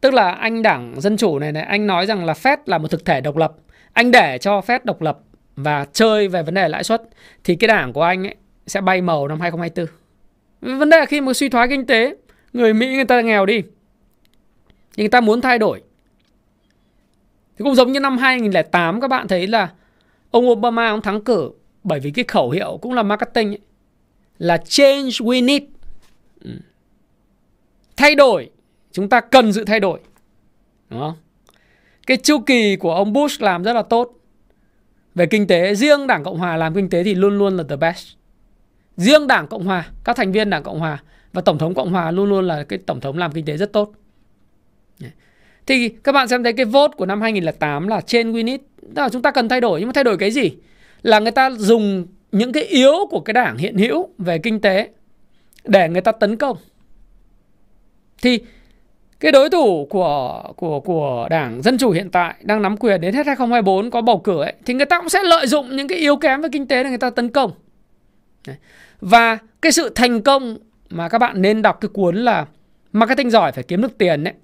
Tức là anh đảng Dân Chủ này này, anh nói rằng là Fed là một thực thể độc lập. Anh để cho Fed độc lập và chơi về vấn đề lãi suất thì cái đảng của anh ấy sẽ bay màu năm 2024. Vấn đề là khi mà suy thoái kinh tế, người Mỹ người ta nghèo đi. Nhưng người ta muốn thay đổi. Thì cũng giống như năm 2008 các bạn thấy là ông Obama ông thắng cử bởi vì cái khẩu hiệu cũng là marketing ấy, là change we need. Ừ. Thay đổi, chúng ta cần sự thay đổi. Đúng không? Cái chu kỳ của ông Bush làm rất là tốt về kinh tế. Riêng Đảng Cộng Hòa làm kinh tế thì luôn luôn là the best. Riêng Đảng Cộng Hòa, các thành viên Đảng Cộng Hòa và Tổng thống Cộng Hòa luôn luôn là cái Tổng thống làm kinh tế rất tốt. Thì các bạn xem thấy cái vote của năm 2008 là trên Winit. Đó là chúng ta cần thay đổi. Nhưng mà thay đổi cái gì? Là người ta dùng những cái yếu của cái đảng hiện hữu về kinh tế để người ta tấn công. Thì cái đối thủ của của của Đảng Dân chủ hiện tại đang nắm quyền đến hết 2024 có bầu cử ấy, thì người ta cũng sẽ lợi dụng những cái yếu kém về kinh tế để người ta tấn công. Và cái sự thành công mà các bạn nên đọc cái cuốn là marketing giỏi phải kiếm được tiền đấy.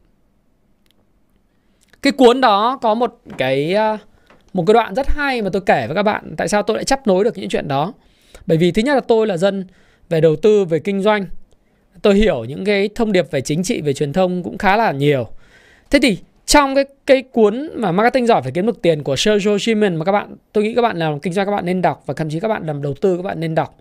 Cái cuốn đó có một cái à, một cái đoạn rất hay mà tôi kể với các bạn tại sao tôi lại chấp nối được những chuyện đó. Bởi vì thứ nhất là tôi là dân về đầu tư về kinh doanh. Tôi hiểu những cái thông điệp về chính trị về truyền thông cũng khá là nhiều. Thế thì trong cái cái cuốn mà marketing giỏi phải kiếm được tiền của Sergio Schimann mà các bạn tôi nghĩ các bạn làm kinh doanh các bạn nên đọc và thậm chí các bạn làm đầu tư các bạn nên đọc.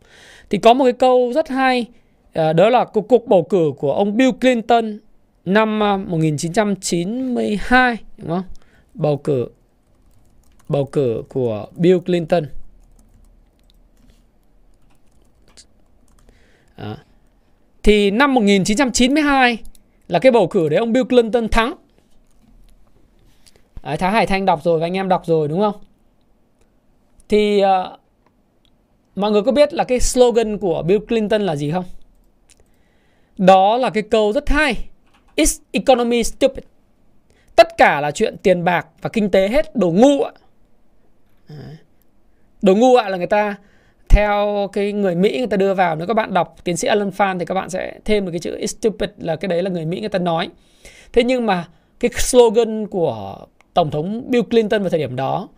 Thì có một cái câu rất hay ờ, đó là cuộc, cuộc bầu cử của ông Bill Clinton năm ờ, 1992 đúng không? Bầu cử bầu cử của Bill Clinton. Đó. Thì năm 1992 là cái bầu cử đấy ông Bill Clinton thắng. Đấy, Thái Hải Thanh đọc rồi và anh em đọc rồi đúng không? Thì uh, mọi người có biết là cái slogan của Bill Clinton là gì không? Đó là cái câu rất hay. It's economy stupid. Tất cả là chuyện tiền bạc và kinh tế hết đồ ngu ạ. Đồ ngu ạ là người ta theo cái người Mỹ người ta đưa vào nếu các bạn đọc tiến sĩ Alan Phan thì các bạn sẽ thêm được cái chữ stupid là cái đấy là người Mỹ người ta nói thế nhưng mà cái slogan của tổng thống Bill Clinton vào thời điểm đó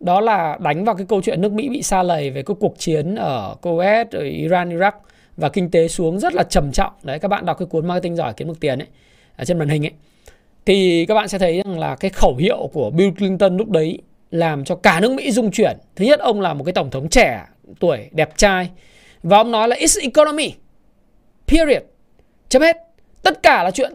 đó là đánh vào cái câu chuyện nước Mỹ bị xa lầy về cái cuộc chiến ở Kuwait, ở Iran, Iraq và kinh tế xuống rất là trầm trọng. Đấy các bạn đọc cái cuốn marketing giỏi kiếm được tiền ấy ở trên màn hình ấy thì các bạn sẽ thấy rằng là cái khẩu hiệu của Bill Clinton lúc đấy làm cho cả nước Mỹ rung chuyển. Thứ nhất ông là một cái tổng thống trẻ tuổi đẹp trai. Và ông nói là it's economy period. Chấm hết. Tất cả là chuyện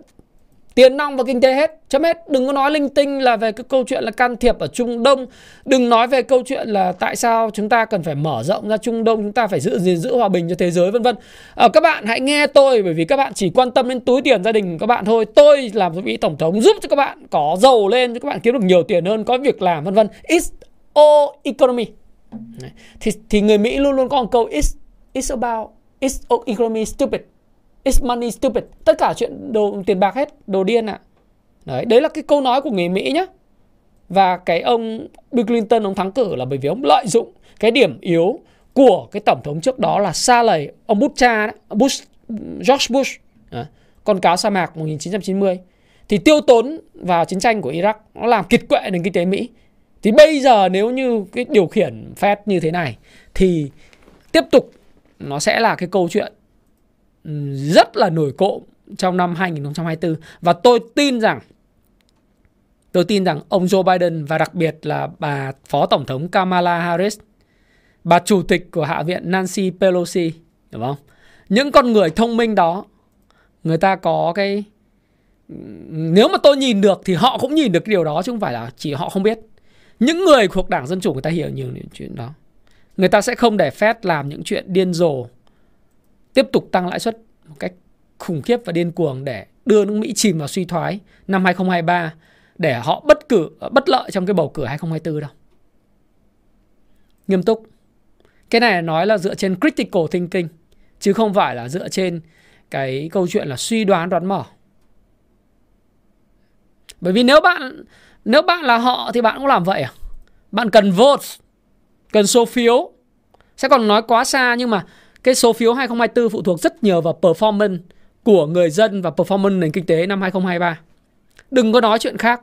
tiền nong và kinh tế hết. Chấm hết. Đừng có nói linh tinh là về cái câu chuyện là can thiệp ở Trung Đông. Đừng nói về câu chuyện là tại sao chúng ta cần phải mở rộng ra Trung Đông chúng ta phải giữ gìn giữ hòa bình cho thế giới vân vân. À, các bạn hãy nghe tôi bởi vì các bạn chỉ quan tâm đến túi tiền gia đình các bạn thôi. Tôi làm vị tổng thống giúp cho các bạn có giàu lên cho các bạn kiếm được nhiều tiền hơn có việc làm vân vân. It's all economy thì thì người Mỹ luôn luôn có một câu it's it's about it's economy stupid it's money stupid. Tất cả chuyện đồ tiền bạc hết đồ điên ạ. À. đấy đấy là cái câu nói của người Mỹ nhá. Và cái ông Bill Clinton ông thắng cử là bởi vì ông lợi dụng cái điểm yếu của cái tổng thống trước đó là xa lầy ông Bush cha đấy, Bush George Bush. À, con cáo sa mạc 1990 thì tiêu tốn vào chiến tranh của Iraq nó làm kiệt quệ nền kinh tế Mỹ thì bây giờ nếu như cái điều khiển Fed như thế này thì tiếp tục nó sẽ là cái câu chuyện ừ, rất là nổi cộm trong năm 2024 và tôi tin rằng tôi tin rằng ông Joe Biden và đặc biệt là bà Phó Tổng thống Kamala Harris, bà Chủ tịch của Hạ viện Nancy Pelosi, đúng không? Những con người thông minh đó, người ta có cái ừ, nếu mà tôi nhìn được thì họ cũng nhìn được cái điều đó chứ không phải là chỉ họ không biết những người thuộc đảng dân chủ người ta hiểu nhiều những chuyện đó người ta sẽ không để Fed làm những chuyện điên rồ, tiếp tục tăng lãi suất một cách khủng khiếp và điên cuồng để đưa nước Mỹ chìm vào suy thoái năm 2023 để họ bất cử, bất lợi trong cái bầu cử 2024 đâu. Nghiêm túc. Cái này nói là dựa trên critical thinking, chứ không phải là dựa trên cái câu chuyện là suy đoán đoán mỏ. Bởi vì nếu bạn nếu bạn là họ thì bạn cũng làm vậy à? Bạn cần vote, cần số phiếu. Sẽ còn nói quá xa nhưng mà cái số phiếu 2024 phụ thuộc rất nhiều vào performance của người dân và performance nền kinh tế năm 2023. Đừng có nói chuyện khác.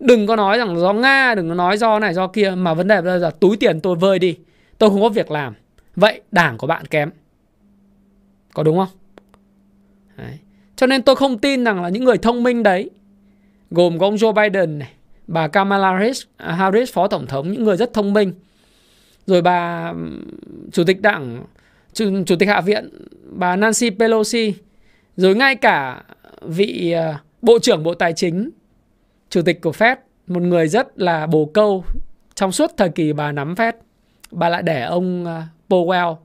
Đừng có nói rằng do Nga, đừng có nói do này do kia mà vấn đề là túi tiền tôi vơi đi. Tôi không có việc làm. Vậy đảng của bạn kém. Có đúng không? Đấy. Cho nên tôi không tin rằng là những người thông minh đấy gồm có ông Joe Biden này, bà Kamala Harris, Harris phó tổng thống, những người rất thông minh. Rồi bà chủ tịch đảng chủ, chủ tịch hạ viện bà Nancy Pelosi. Rồi ngay cả vị ờ, bộ trưởng bộ tài chính chủ tịch của Fed một người rất là bồ câu. Trong suốt thời kỳ bà nắm Fed bà lại để ông ờ, Powell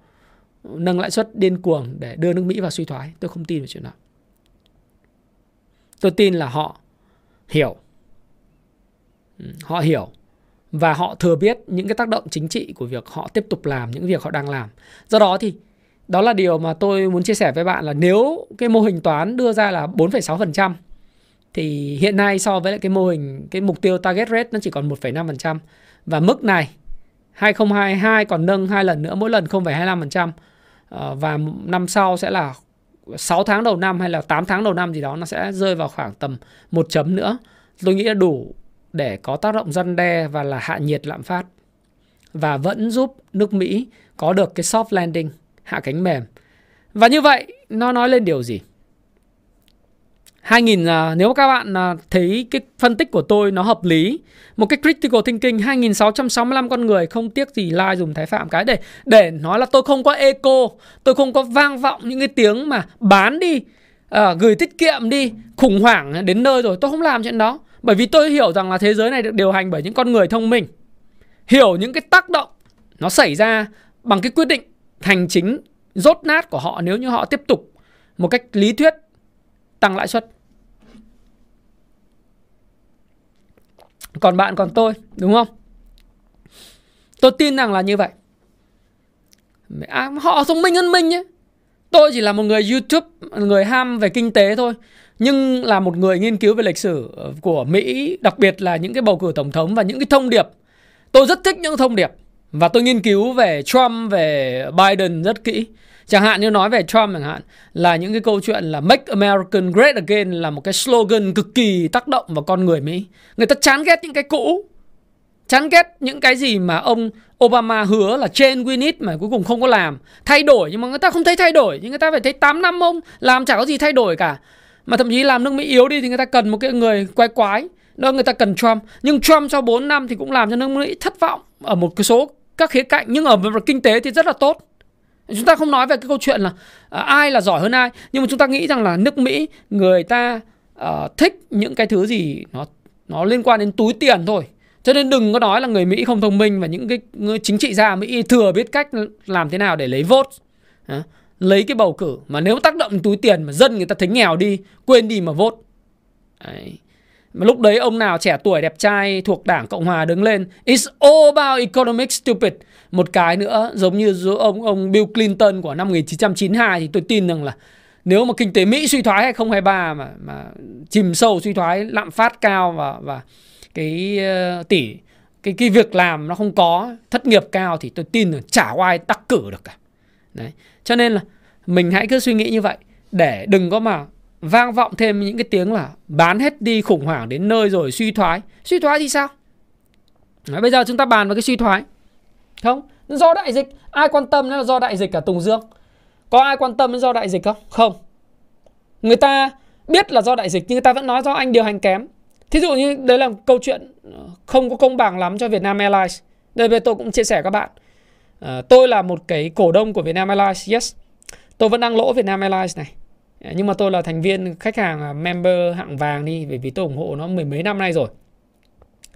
nâng lãi suất điên cuồng để đưa nước Mỹ vào suy thoái. Tôi không tin vào chuyện đó. Tôi tin là họ hiểu họ hiểu và họ thừa biết những cái tác động chính trị của việc họ tiếp tục làm những việc họ đang làm do đó thì đó là điều mà tôi muốn chia sẻ với bạn là nếu cái mô hình toán đưa ra là 4,6% thì hiện nay so với lại cái mô hình cái mục tiêu target rate nó chỉ còn 1,5% và mức này 2022 còn nâng hai lần nữa mỗi lần 0,25% ờ, và năm sau sẽ là 6 tháng đầu năm hay là 8 tháng đầu năm gì đó nó sẽ rơi vào khoảng tầm một chấm nữa. Tôi nghĩ là đủ để có tác động răn đe và là hạ nhiệt lạm phát và vẫn giúp nước Mỹ có được cái soft landing hạ cánh mềm. Và như vậy nó nói lên điều gì? 2000 à, nếu các bạn à, thấy cái phân tích của tôi nó hợp lý, một cái critical thinking 2665 con người không tiếc gì like dùng thái phạm cái để để nói là tôi không có eco, tôi không có vang vọng những cái tiếng mà bán đi, uh, gửi tiết kiệm đi, khủng hoảng đến nơi rồi, tôi không làm chuyện đó. Bởi vì tôi hiểu rằng là thế giới này được điều hành bởi những con người thông minh. Hiểu những cái tác động nó xảy ra bằng cái quyết định hành chính rốt nát của họ nếu như họ tiếp tục một cách lý thuyết tăng lãi suất. Còn bạn còn tôi, đúng không? Tôi tin rằng là như vậy. À, họ thông minh hơn mình nhé. Tôi chỉ là một người YouTube, người ham về kinh tế thôi. Nhưng là một người nghiên cứu về lịch sử ờ, của Mỹ, đặc biệt là những cái bầu cử tổng thống và những cái thông điệp. Tôi rất thích những thông điệp. Và tôi nghiên cứu về Trump, về Biden rất kỹ. Chẳng hạn như nói về Trump chẳng hạn là những cái câu chuyện là Make American Great Again là một cái slogan cực kỳ tác động vào con người Mỹ. Người ta chán ghét những cái cũ. Chán ghét những cái gì mà ông Obama hứa là trên Winit mà cuối cùng không có làm. Thay đổi nhưng mà người ta không thấy thay đổi. Nhưng người ta phải thấy 8 năm ông làm chả có gì thay đổi cả. Mà thậm chí làm nước Mỹ yếu đi thì người ta cần một cái người quái quái. Đó người ta cần Trump. Nhưng Trump sau 4 năm thì cũng làm cho nước Mỹ thất vọng ở một cái số các khía cạnh nhưng ở về kinh tế thì rất là tốt chúng ta không nói về cái câu chuyện là à, ai là giỏi hơn ai nhưng mà chúng ta nghĩ rằng là nước mỹ người ta uh, thích những cái thứ gì nó nó liên quan đến túi tiền thôi cho nên đừng có nói là người mỹ không thông minh và những cái người chính trị gia mỹ thừa biết cách làm thế nào để lấy vote lấy cái bầu cử mà nếu tác động túi tiền mà dân người ta thấy nghèo đi quên đi mà vote Đấy. Mà lúc đấy ông nào trẻ tuổi đẹp trai thuộc đảng Cộng Hòa đứng lên It's all about economic stupid Một cái nữa giống như ông ông Bill Clinton của năm 1992 Thì tôi tin rằng là nếu mà kinh tế Mỹ suy thoái 2023 mà mà chìm sâu suy thoái lạm phát cao và và cái uh, tỷ cái cái việc làm nó không có thất nghiệp cao thì tôi tin là chả ai đắc cử được cả. Đấy. Cho nên là mình hãy cứ suy nghĩ như vậy để đừng có mà vang vọng thêm những cái tiếng là bán hết đi khủng hoảng đến nơi rồi suy thoái. Suy thoái thì sao? Đấy, bây giờ chúng ta bàn về cái suy thoái. Không, do đại dịch. Ai quan tâm nó là do đại dịch cả Tùng Dương? Có ai quan tâm đến do đại dịch không? Không. Người ta biết là do đại dịch nhưng người ta vẫn nói do anh điều hành kém. Thí dụ như đấy là câu chuyện ờ, không có công bằng lắm cho Vietnam Airlines. Đây bây tôi cũng chia sẻ các bạn. À, tôi là một cái cổ đông của Vietnam Airlines, yes. Tôi vẫn đang lỗ Vietnam Airlines này. Ờ, nhưng mà tôi là thành viên khách hàng à, member hạng vàng đi bởi vì tôi ủng hộ nó mười mấy năm nay rồi.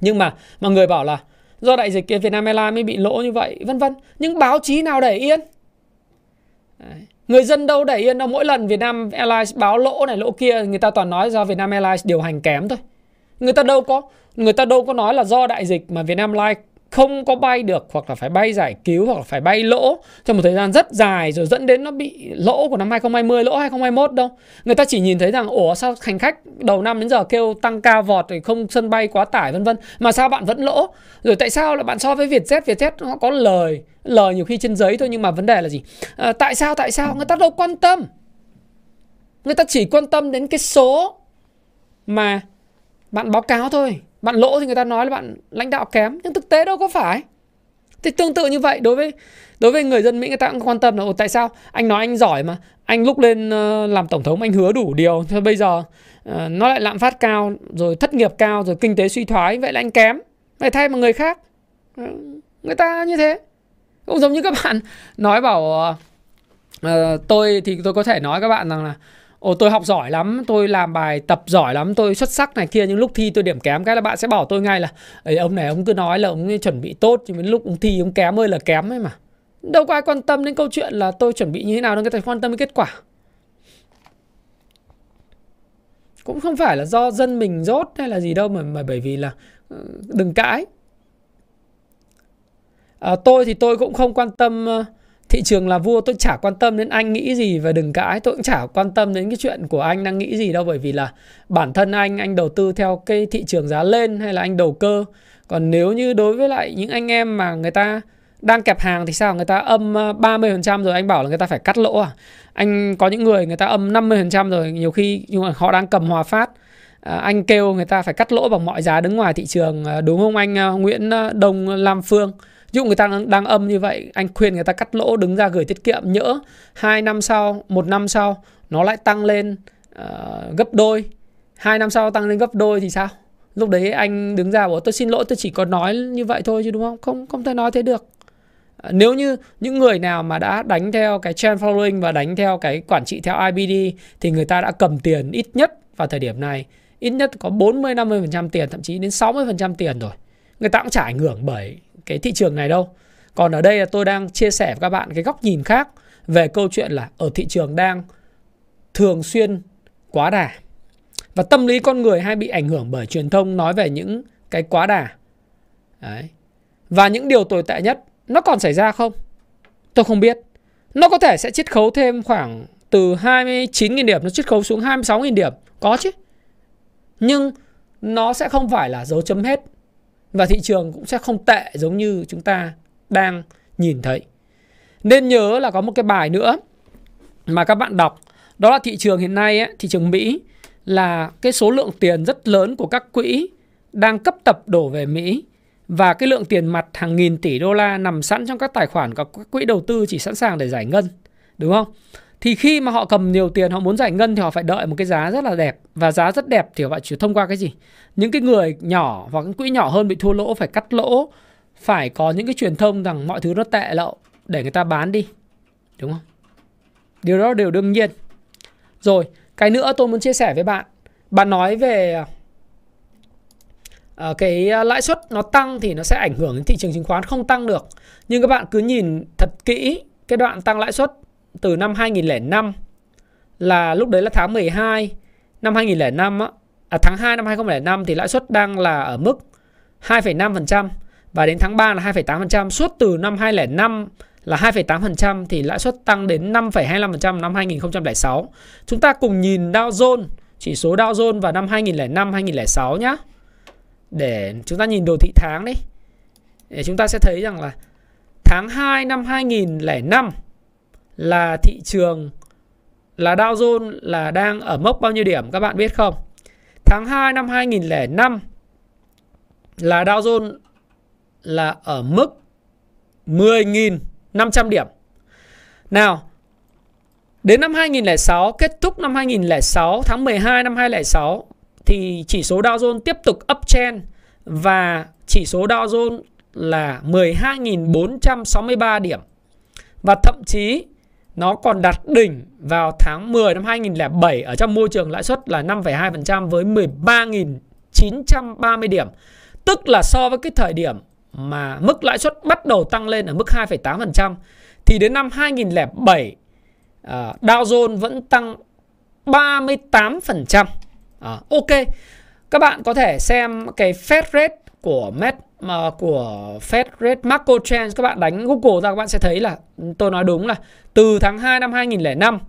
Nhưng mà mọi người bảo là do đại dịch kia Vietnam Airlines mới bị lỗ như vậy vân vân. Nhưng báo chí nào để yên? Đấy. người dân đâu để yên đâu. Mỗi lần Vietnam Airlines báo lỗ này lỗ kia người ta toàn nói do Vietnam Airlines điều hành kém thôi. Người ta đâu có người ta đâu có nói là do đại dịch mà Vietnam Airlines không có bay được hoặc là phải bay giải cứu hoặc là phải bay lỗ trong một thời gian rất dài rồi dẫn đến nó bị lỗ của năm 2020 lỗ 2021 đâu. Người ta chỉ nhìn thấy rằng ủa sao hành khách đầu năm đến giờ kêu tăng cao vọt rồi không sân bay quá tải vân vân mà sao bạn vẫn lỗ? Rồi tại sao là bạn so với Vietjet Vietjet nó có lời lời nhiều khi trên giấy thôi nhưng mà vấn đề là gì? À, tại sao tại sao người ta đâu quan tâm? Người ta chỉ quan tâm đến cái số mà bạn báo cáo thôi bạn lỗ thì người ta nói là bạn lãnh đạo kém nhưng thực tế đâu có phải. Thì tương tự như vậy đối với đối với người dân mỹ người ta cũng quan tâm là tại sao anh nói anh giỏi mà anh lúc lên ờ, làm tổng thống anh hứa đủ điều thôi bây giờ ờ, nó lại lạm phát cao rồi thất nghiệp cao rồi kinh tế suy thoái vậy là anh kém vậy thay một người khác. Ừ, người ta như thế. Cũng giống như các bạn nói bảo uh, tôi thì tôi có thể nói các bạn rằng là Ồ tôi học giỏi lắm, tôi làm bài tập giỏi lắm, tôi xuất sắc này kia nhưng lúc thi tôi điểm kém cái là bạn sẽ bảo tôi ngay là ấy ông này ông cứ nói là ông chuẩn bị tốt nhưng đến lúc ông thi ông kém ơi là kém ấy mà. Đâu có ai quan tâm đến câu chuyện là tôi chuẩn bị như thế nào đâu, người ta quan tâm đến kết quả. Cũng không phải là do dân mình rốt hay là gì đâu mà mà bởi vì là ờ, đừng cãi. À, tôi thì tôi cũng không quan tâm uh, thị trường là vua tôi chả quan tâm đến anh nghĩ gì và đừng cãi tôi cũng chả quan tâm đến cái chuyện của anh đang nghĩ gì đâu bởi vì là bản thân anh anh đầu tư theo cái thị trường giá lên hay là anh đầu cơ. Còn nếu như đối với lại những anh em mà người ta đang kẹp hàng thì sao? Người ta âm ờ, 30% rồi anh bảo là người ta phải cắt lỗ à? Anh có những người người ta âm 50% rồi nhiều khi nhưng mà họ đang cầm hòa phát. À, anh kêu người ta phải cắt lỗ bằng mọi giá đứng ngoài thị trường ờ, đúng không anh ờ, Nguyễn Đông Lam Phương? Ví dụ người ta đang âm như vậy, anh khuyên người ta cắt lỗ đứng ra gửi tiết kiệm nhỡ hai năm sau, một năm sau nó lại tăng lên uh, gấp đôi. hai năm sau tăng lên gấp đôi thì sao? Lúc đấy anh đứng ra bảo tôi xin lỗi tôi chỉ có nói như vậy thôi chứ đúng không? Không không thể nói thế được. Ờ, nếu như những người nào mà đã đánh theo cái trend following và đánh theo cái quản trị theo IBD thì người ta đã cầm tiền ít nhất vào thời điểm này ít nhất có 40 50% tiền thậm chí đến 60% tiền rồi. Người ta cũng chả ảnh hưởng bởi cái thị trường này đâu. Còn ở đây là tôi đang chia sẻ với các bạn cái góc nhìn khác về câu chuyện là ở thị trường đang thường xuyên quá đà. Và tâm lý con người hay bị ảnh hưởng bởi truyền thông nói về những cái quá đà. Đấy. và những điều tồi tệ nhất, nó còn xảy ra không? Tôi không biết. Nó có thể sẽ chiết khấu thêm khoảng từ 29.000 điểm, nó chiết khấu xuống 26.000 điểm. Có chứ. Nhưng nó sẽ không phải là dấu chấm hết và thị trường cũng sẽ không tệ giống như chúng ta đang nhìn thấy. Nên nhớ là có một cái bài nữa mà các bạn đọc. Đó là thị trường hiện nay ấy, thị trường Mỹ là cái số lượng tiền rất lớn của các quỹ đang cấp tập đổ về Mỹ. Và cái lượng tiền mặt hàng nghìn tỷ đô la nằm sẵn trong các tài khoản của các quỹ đầu tư chỉ sẵn sàng để giải ngân đúng không? Thì khi mà họ cầm nhiều tiền, họ muốn giải ngân thì họ phải đợi một cái giá rất là đẹp. Và giá rất đẹp thì họ chỉ thông qua cái gì? Những cái người nhỏ hoặc quỹ nhỏ hơn bị thua lỗ phải cắt lỗ, phải có những cái truyền thông rằng mọi thứ nó tệ lậu để người ta bán đi. Đúng không? Điều đó đều đương nhiên. Rồi, cái nữa tôi muốn chia sẻ với bạn. Bạn nói về ờ, cái lãi suất nó tăng thì nó sẽ ảnh hưởng đến thị trường chứng khoán không tăng được. Nhưng các bạn cứ nhìn thật kỹ cái đoạn tăng lãi suất từ năm 2005 là lúc đấy là tháng 12 năm 2005 á, à, tháng 2 năm 2005 thì lãi suất đang là ở mức 2,5% và đến tháng 3 là 2,8%, suốt từ năm 2005 là 2,8% thì lãi suất tăng đến 5,25% năm 2006. Chúng ta cùng nhìn Dow Jones, chỉ số Dow Jones vào năm 2005 2006 nhá. Để chúng ta nhìn đồ thị tháng đi. Để chúng ta sẽ thấy rằng là tháng 2 năm 2005 là thị trường là Dow Jones là đang ở mốc bao nhiêu điểm các bạn biết không? Tháng 2 năm 2005 là Dow Jones là ở mức 10.500 điểm. Nào, đến năm 2006, kết thúc năm 2006, tháng 12 năm 2006 thì chỉ số Dow Jones tiếp tục uptrend và chỉ số Dow Jones là 12.463 điểm. Và thậm chí nó còn đạt đỉnh vào tháng 10 năm 2007 ở trong môi trường lãi suất là 5,2% với 13.930 điểm. Tức là so với cái thời điểm mà mức lãi suất bắt đầu tăng lên ở mức 2,8% thì đến năm 2007 uh, à, Dow Jones vẫn tăng 38%. Uh, à, ok. Các bạn có thể xem cái Fed rate của Met mà của Fed rate Marco trends các bạn đánh Google ra các bạn sẽ thấy là ừ, tôi nói đúng là từ tháng 2 năm 2005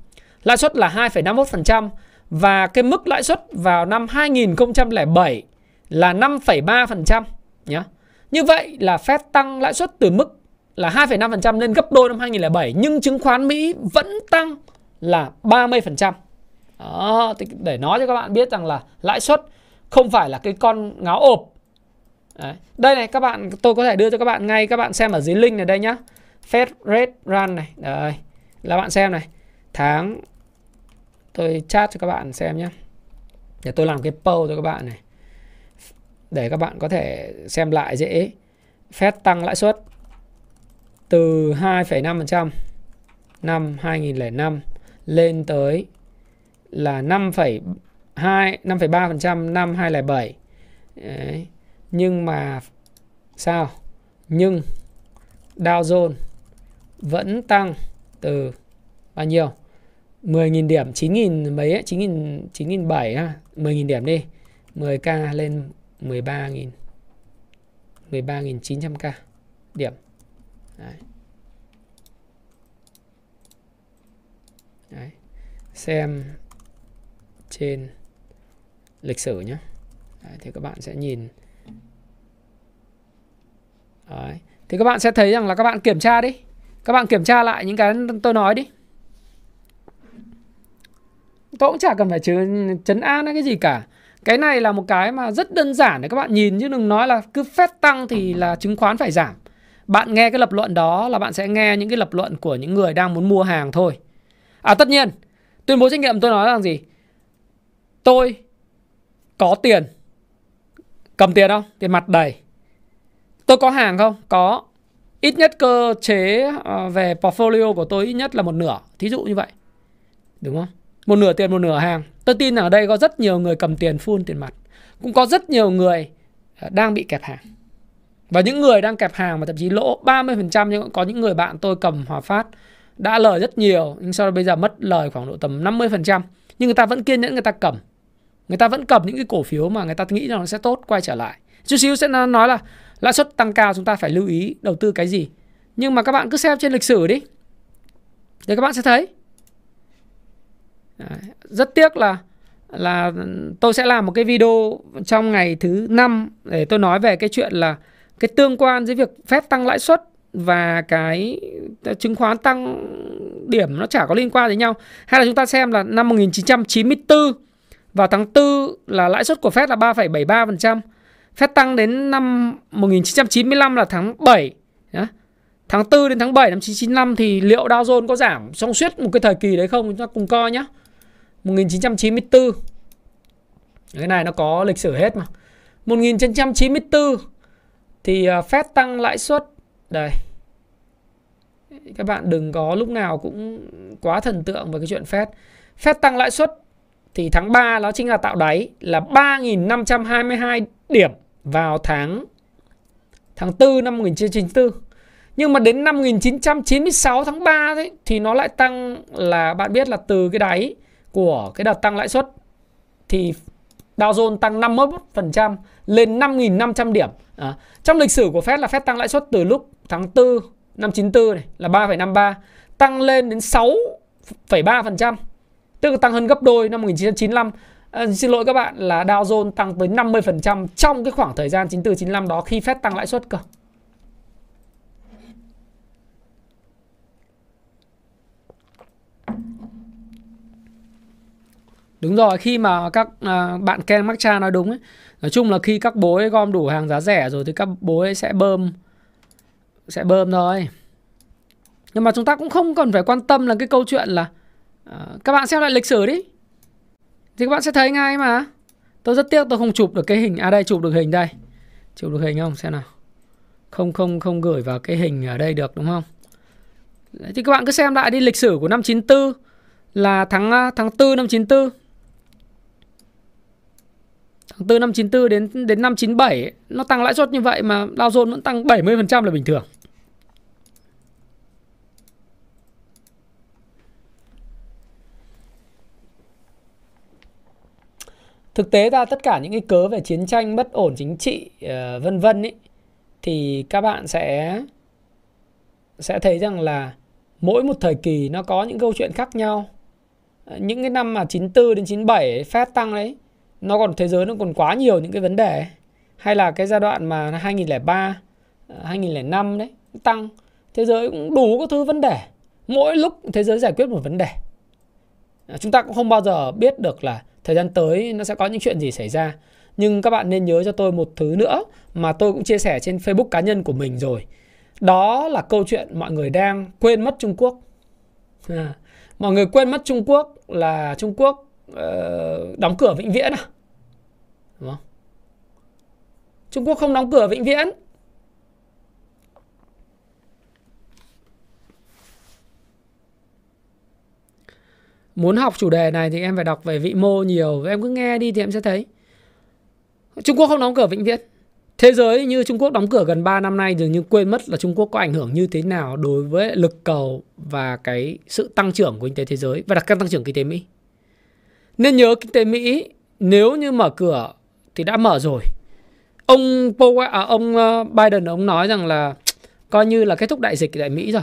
lãi suất là 2,51% và cái mức lãi suất vào năm 2007 là 5,3% nhé. Như vậy là Fed tăng lãi suất từ mức là 2,5% lên gấp đôi năm 2007 nhưng chứng khoán Mỹ vẫn tăng là 30%. Đó, để nói cho các bạn biết rằng là lãi suất không phải là cái con ngáo ộp. Đấy. Đây này các bạn tôi có thể đưa cho các bạn ngay các bạn xem ở dưới link này đây nhá. Fed rate run này. Đây. Là bạn xem này. Tháng tôi chat cho các bạn xem nhé. Để tôi làm cái poll cho các bạn này. Để các bạn có thể xem lại dễ. Fed tăng lãi suất từ 2,5% năm 2005 lên tới là 5,2 5,3% năm 2007. Đấy. Nhưng mà sao? Nhưng Dow Jones vẫn tăng từ bao nhiêu? 10.000 điểm, 9.000 mấy ấy, 9.000 9.700 ha, 10.000 điểm đi. 10k lên 13.000 13.900k điểm. Đấy. Đấy. Xem trên lịch sử nhé. Đấy, thì các bạn sẽ nhìn Đấy. Thì các bạn sẽ thấy rằng là các bạn kiểm tra đi. Các bạn kiểm tra lại những cái tôi nói đi. Tôi cũng chả cần phải chấn an hay cái gì cả. Cái này là một cái mà rất đơn giản để các bạn nhìn, Chứ đừng nói là cứ phép tăng thì là chứng khoán phải giảm. Bạn nghe cái lập luận đó là bạn sẽ nghe những cái lập luận của những người đang muốn mua hàng thôi. À tất nhiên, Tuyên bố trách nhiệm tôi nói là gì? Tôi có tiền. Cầm tiền không? Tiền mặt đầy. Tôi có hàng không? Có. Ít nhất cơ chế ờ, về portfolio của tôi ít nhất là một nửa. Thí dụ như vậy. Đúng không? Một nửa tiền, một nửa hàng. Tôi tin là ở đây có rất nhiều người cầm tiền full tiền mặt. Cũng có rất nhiều người ờ, đang bị kẹp hàng. Và những người đang kẹp hàng mà thậm chí lỗ 30% Nhưng cũng có những người bạn tôi cầm Hòa Phát Đã lời rất nhiều, Nhưng sau đó bây giờ mất lời khoảng độ tầm 50% Nhưng người ta vẫn kiên nhẫn người ta cầm. Người ta vẫn cầm những cái cổ phiếu mà người ta nghĩ rằng nó sẽ tốt quay trở lại. Chút xíu sẽ nói là lãi suất tăng cao chúng ta phải lưu ý đầu tư cái gì Nhưng mà các bạn cứ xem trên lịch sử đi Để các bạn sẽ thấy Đấy. Rất tiếc là là tôi sẽ làm một cái video trong ngày thứ năm để tôi nói về cái chuyện là cái tương quan giữa việc phép tăng lãi suất và cái chứng khoán tăng điểm nó chả có liên quan đến nhau. Hay là chúng ta xem là năm 1994 vào tháng 4 là lãi suất của Fed là 3,73%. Fed tăng đến năm 1995 là tháng 7. Nhá. Tháng 4 đến tháng 7 năm 1995 thì liệu Dow Jones có giảm trong suốt một cái thời kỳ đấy không? Chúng ta cùng coi nhé. 1994. Cái này nó có lịch sử hết mà. 1994 thì à, Fed tăng lãi suất đây. Các bạn đừng có lúc nào cũng quá thần tượng về cái chuyện Fed. Fed tăng lãi suất thì tháng 3 nó chính là tạo đáy là 3.522 điểm vào tháng tháng 4 năm 1994. Nhưng mà đến năm 1996 tháng 3 đấy thì nó lại tăng là bạn biết là từ cái đáy của cái đợt tăng lãi suất thì Dow Jones tăng 51% lên 5.500 điểm. À, trong lịch sử của Fed là Fed tăng lãi suất từ lúc tháng 4 năm 94 này là 3,53 tăng lên đến 6,3%. Tức là tăng hơn gấp đôi năm 1995. À, xin lỗi các bạn là Dow Jones tăng tới 50% trong cái khoảng thời gian 94 95 đó khi Fed tăng lãi suất cơ. Đúng rồi, khi mà các à, bạn Ken Markcha nói đúng ấy, nói chung là khi các bố ấy gom đủ hàng giá rẻ rồi thì các bố ấy sẽ bơm sẽ bơm thôi. Nhưng mà chúng ta cũng không cần phải quan tâm là cái câu chuyện là à, các bạn xem lại lịch sử đi. Thì các bạn sẽ thấy ngay mà. Tôi rất tiếc tôi không chụp được cái hình. À đây chụp được hình đây. Chụp được hình không? Xem nào. Không không không gửi vào cái hình ở đây được đúng không? Đấy, thì các bạn cứ xem lại đi lịch sử của năm 94 là tháng à, tháng 4 năm 94. Tháng 4 năm 94 đến đến năm 97 ấy, nó tăng lãi suất như vậy mà Dow Jones vẫn tăng 70% là bình thường. Thực tế ra tất cả những cái cớ về chiến tranh bất ổn chính trị uh, vân vân ấy thì các bạn sẽ sẽ thấy rằng là mỗi một thời kỳ nó có những câu chuyện khác nhau. Ờ, những cái năm mà 94 đến 97 Fed tăng đấy nó còn thế giới nó còn quá nhiều những cái vấn đề hay là cái giai đoạn mà 2003 2005 ờ, đấy tăng thế giới cũng đủ các thứ vấn đề. Mỗi lúc thế giới giải quyết một vấn đề. Chúng ta cũng không bao giờ biết được là thời gian tới nó sẽ có những chuyện gì xảy ra. Nhưng các bạn nên nhớ cho tôi một thứ nữa mà tôi cũng chia sẻ trên Facebook cá nhân của mình rồi. Đó là câu chuyện mọi người đang quên mất Trung Quốc. À, mọi người quên mất Trung Quốc là Trung Quốc uh, đóng cửa vĩnh viễn à? Đúng không? Trung Quốc không đóng cửa vĩnh viễn. Muốn học chủ đề này thì em phải đọc về vĩ mô nhiều em cứ nghe đi thì em sẽ thấy Trung Quốc không đóng cửa vĩnh viễn Thế giới như Trung Quốc đóng cửa gần 3 năm nay dường như quên mất là Trung Quốc có ảnh hưởng như thế nào đối với lực cầu và cái sự tăng trưởng của kinh tế thế giới và đặc biệt tăng trưởng kinh tế Mỹ. Nên nhớ kinh tế Mỹ nếu như mở cửa thì đã mở rồi. Ông Powell, à, ông ờ, Biden ông nói rằng là coi như là kết thúc đại dịch tại Mỹ rồi.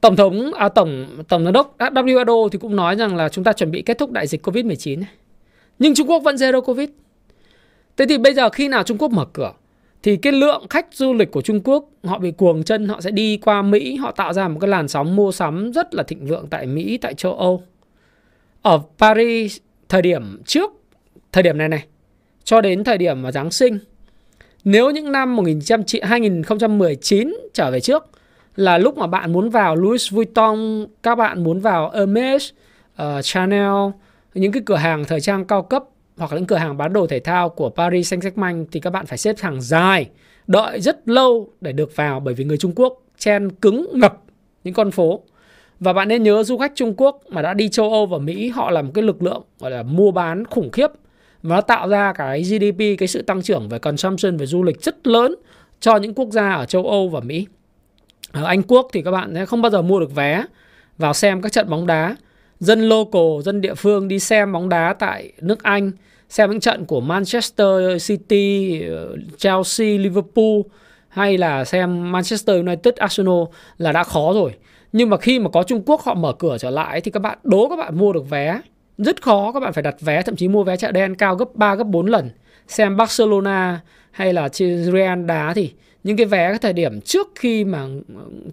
Tổng thống à, tổng tổng giám đốc à, WHO thì cũng nói rằng là chúng ta chuẩn bị kết thúc đại dịch Covid-19. Nhưng Trung Quốc vẫn zero Covid. Thế thì bây giờ khi nào Trung Quốc mở cửa thì cái lượng khách du lịch của Trung Quốc họ bị cuồng chân họ sẽ đi qua Mỹ họ tạo ra một cái làn sóng mua sắm rất là thịnh vượng tại Mỹ tại châu Âu ở Paris thời điểm trước thời điểm này này cho đến thời điểm mà Giáng sinh nếu những năm 2019 trở về trước là lúc mà bạn muốn vào Louis Vuitton, các bạn muốn vào Hermes, uh, ờ, Chanel, những cái cửa hàng thời trang cao cấp hoặc là những cửa hàng bán đồ thể thao của Paris Saint-Germain thì các bạn phải xếp hàng dài, đợi rất lâu để được vào bởi vì người Trung Quốc chen cứng ngập những con phố. Và bạn nên nhớ du khách Trung Quốc mà đã đi châu Âu và Mỹ họ là một cái lực lượng gọi là mua bán khủng khiếp và nó tạo ra cái GDP, cái sự tăng trưởng về consumption, về du lịch rất lớn cho những quốc gia ở châu Âu và Mỹ. Ở Anh Quốc thì các bạn sẽ không bao giờ mua được vé vào xem các trận bóng đá. Dân local, dân địa phương đi xem bóng đá tại nước Anh, xem những trận của Manchester City, Chelsea, Liverpool hay là xem Manchester United, Arsenal là đã khó rồi. Nhưng mà khi mà có Trung Quốc họ mở cửa trở lại thì các bạn đố các bạn mua được vé. Rất khó các bạn phải đặt vé, thậm chí mua vé chợ đen cao gấp 3 gấp 4 lần. Xem Barcelona hay là Real đá thì những cái vé cái thời điểm trước khi mà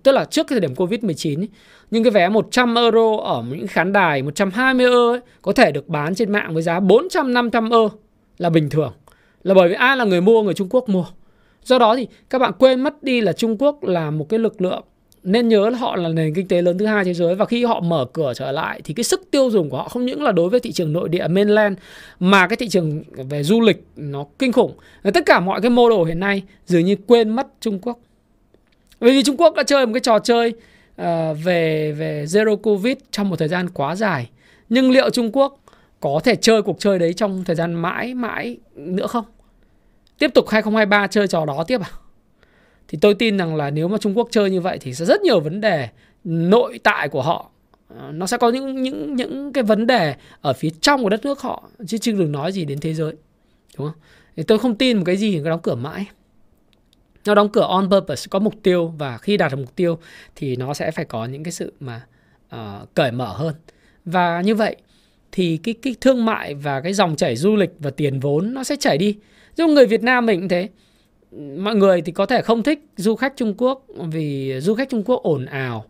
tức là trước cái thời điểm Covid-19 những cái vé 100 euro ở những khán đài 120 euro ấy, có thể được bán trên mạng với giá 400 500 euro là bình thường. Là bởi vì ai là người mua người Trung Quốc mua. Do đó thì các bạn quên mất đi là Trung Quốc là một cái lực lượng nên nhớ là họ là nền kinh tế lớn thứ hai thế giới và khi họ mở cửa trở lại thì cái sức tiêu dùng của họ không những là đối với thị trường nội địa mainland mà cái thị trường về du lịch nó kinh khủng. Tất cả mọi cái mô đồ hiện nay dường như quên mất Trung Quốc. Bởi vì Trung Quốc đã chơi một cái trò chơi uh, về về zero covid trong một thời gian quá dài. Nhưng liệu Trung Quốc có thể chơi cuộc chơi đấy trong thời gian mãi mãi nữa không? Tiếp tục 2023 chơi trò đó tiếp à? Thì tôi tin rằng là nếu mà Trung Quốc chơi như vậy thì sẽ rất nhiều vấn đề nội tại của họ. Ờ, nó sẽ có những những những cái vấn đề ở phía trong của đất nước họ chứ chưa đừng nói gì đến thế giới đúng không? Thì tôi không tin một cái gì nó đóng cửa mãi. Nó đóng cửa on purpose có mục tiêu và khi đạt được mục tiêu thì nó sẽ phải có những cái sự mà uh, cởi mở hơn. Và như vậy thì cái cái thương mại và cái dòng chảy du lịch và tiền vốn nó sẽ chảy đi. Giống người Việt Nam mình cũng thế mọi người thì có thể không thích du khách Trung Quốc vì du khách Trung Quốc ồn ào.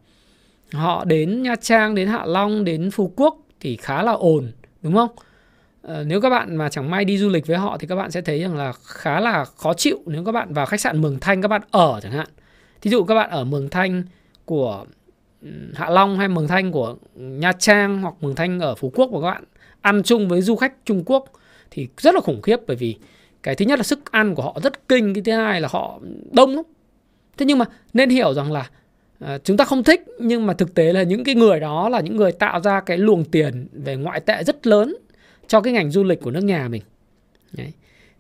Họ đến Nha Trang, đến Hạ Long, đến Phú Quốc thì khá là ồn, đúng không? À, nếu các bạn mà chẳng may đi du lịch với họ thì các bạn sẽ thấy rằng là khá là khó chịu nếu các bạn vào khách sạn Mường Thanh các bạn ở chẳng hạn. Thí dụ các bạn ở Mường Thanh của Hạ Long hay Mường Thanh của Nha Trang hoặc Mường Thanh ở Phú Quốc của các bạn ăn chung với du khách Trung Quốc thì rất là khủng khiếp bởi vì cái thứ nhất là sức ăn của họ rất kinh cái thứ hai là họ đông lắm thế nhưng mà nên hiểu rằng là à, chúng ta không thích nhưng mà thực tế là những cái người đó là những người tạo ra cái luồng tiền về ngoại tệ rất lớn cho cái ngành du lịch của nước nhà mình Đấy.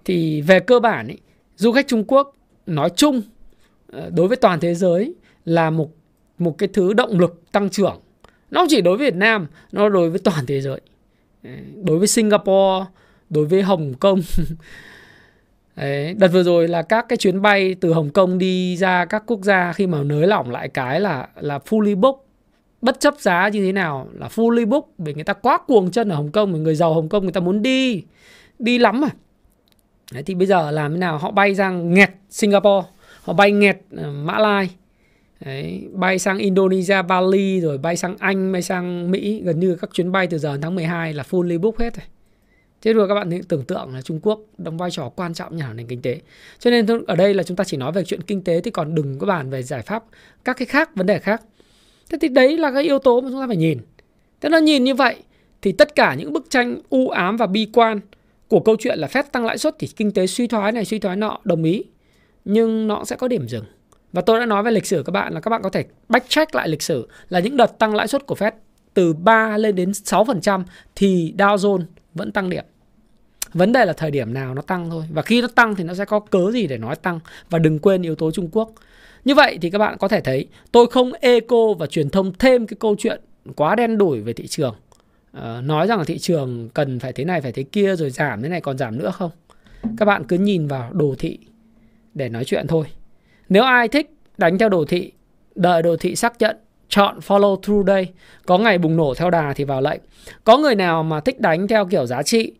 Thì về cơ bản ý, du khách Trung Quốc nói chung ờ, đối với toàn thế giới là một một cái thứ động lực tăng trưởng. Nó không chỉ đối với Việt Nam, nó đối với toàn thế giới. Đối với Singapore, đối với Hồng Kông. Đấy, đợt vừa rồi là các cái chuyến bay từ Hồng Kông đi ra các quốc gia khi mà nới lỏng lại cái là là fully book bất chấp giá như thế nào là fully book vì người ta quá cuồng chân ở Hồng Kông người giàu Hồng Kông người ta muốn đi đi lắm mà. Đấy, thì bây giờ làm thế nào? Họ bay sang nghẹt Singapore họ bay nghẹt uh, Mã Lai. Đấy, bay sang Indonesia, Bali rồi bay sang Anh, bay sang Mỹ. Gần như các chuyến bay từ giờ đến tháng 12 là fully book hết rồi. Thế rồi các bạn tưởng tượng là Trung Quốc đóng vai trò quan trọng nhà nền kinh tế. Cho nên ở đây là chúng ta chỉ nói về chuyện kinh tế thì còn đừng có bàn về giải pháp các cái khác, vấn đề khác. Thế thì đấy là cái yếu tố mà chúng ta phải nhìn. Thế nó nhìn như vậy thì tất cả những bức tranh u ám và bi quan của câu chuyện là phép tăng lãi suất thì kinh tế suy thoái này suy thoái nọ đồng ý. Nhưng nó sẽ có điểm dừng. Và tôi đã nói về lịch sử các bạn là các bạn có thể backtrack lại lịch sử là những đợt tăng lãi suất của Fed từ 3 lên đến 6% thì Dow Jones vẫn tăng điểm. Vấn đề là thời điểm nào nó tăng thôi. Và khi nó tăng thì nó sẽ có cớ gì để nói tăng. Và đừng quên yếu tố Trung Quốc. Như vậy thì các bạn có thể thấy tôi không eco và truyền thông thêm cái câu chuyện quá đen đủi về thị trường. À, nói rằng là thị trường cần phải thế này phải thế kia rồi giảm thế này còn giảm nữa không. Các bạn cứ nhìn vào đồ thị để nói chuyện thôi. Nếu ai thích đánh theo đồ thị, đợi đồ thị xác nhận, chọn follow through đây. Có ngày bùng nổ theo đà thì vào lệnh. Có người nào mà thích đánh theo kiểu giá trị,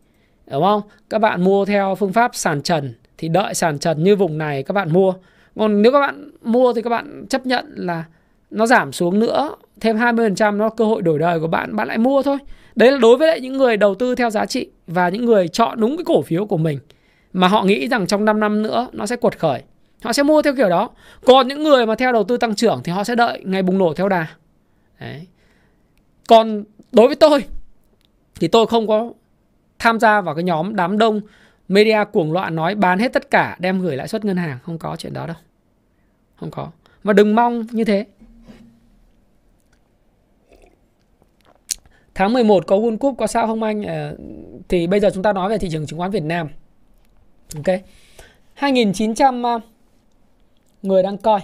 đúng không? Các bạn mua theo phương pháp sàn trần thì đợi sàn trần như vùng này các bạn mua. Còn nếu các bạn mua thì các bạn chấp nhận là nó giảm xuống nữa thêm 20% nó cơ hội đổi đời của bạn bạn lại mua thôi. Đấy là đối với lại những người đầu tư theo giá trị và những người chọn đúng cái cổ phiếu của mình mà họ nghĩ rằng trong 5 năm nữa nó sẽ quật khởi. Họ sẽ mua theo kiểu đó. Còn những người mà theo đầu tư tăng trưởng thì họ sẽ đợi ngày bùng nổ theo đà. Đấy. Còn đối với tôi thì tôi không có tham gia vào cái nhóm đám đông media cuồng loạn nói bán hết tất cả đem gửi lãi suất ngân hàng. Không có chuyện đó đâu. Không có. Mà đừng mong như thế. Tháng 11 có World Cup có sao không anh? À, thì bây giờ chúng ta nói về thị trường chứng khoán Việt Nam. Ok. 2900 người đang coi.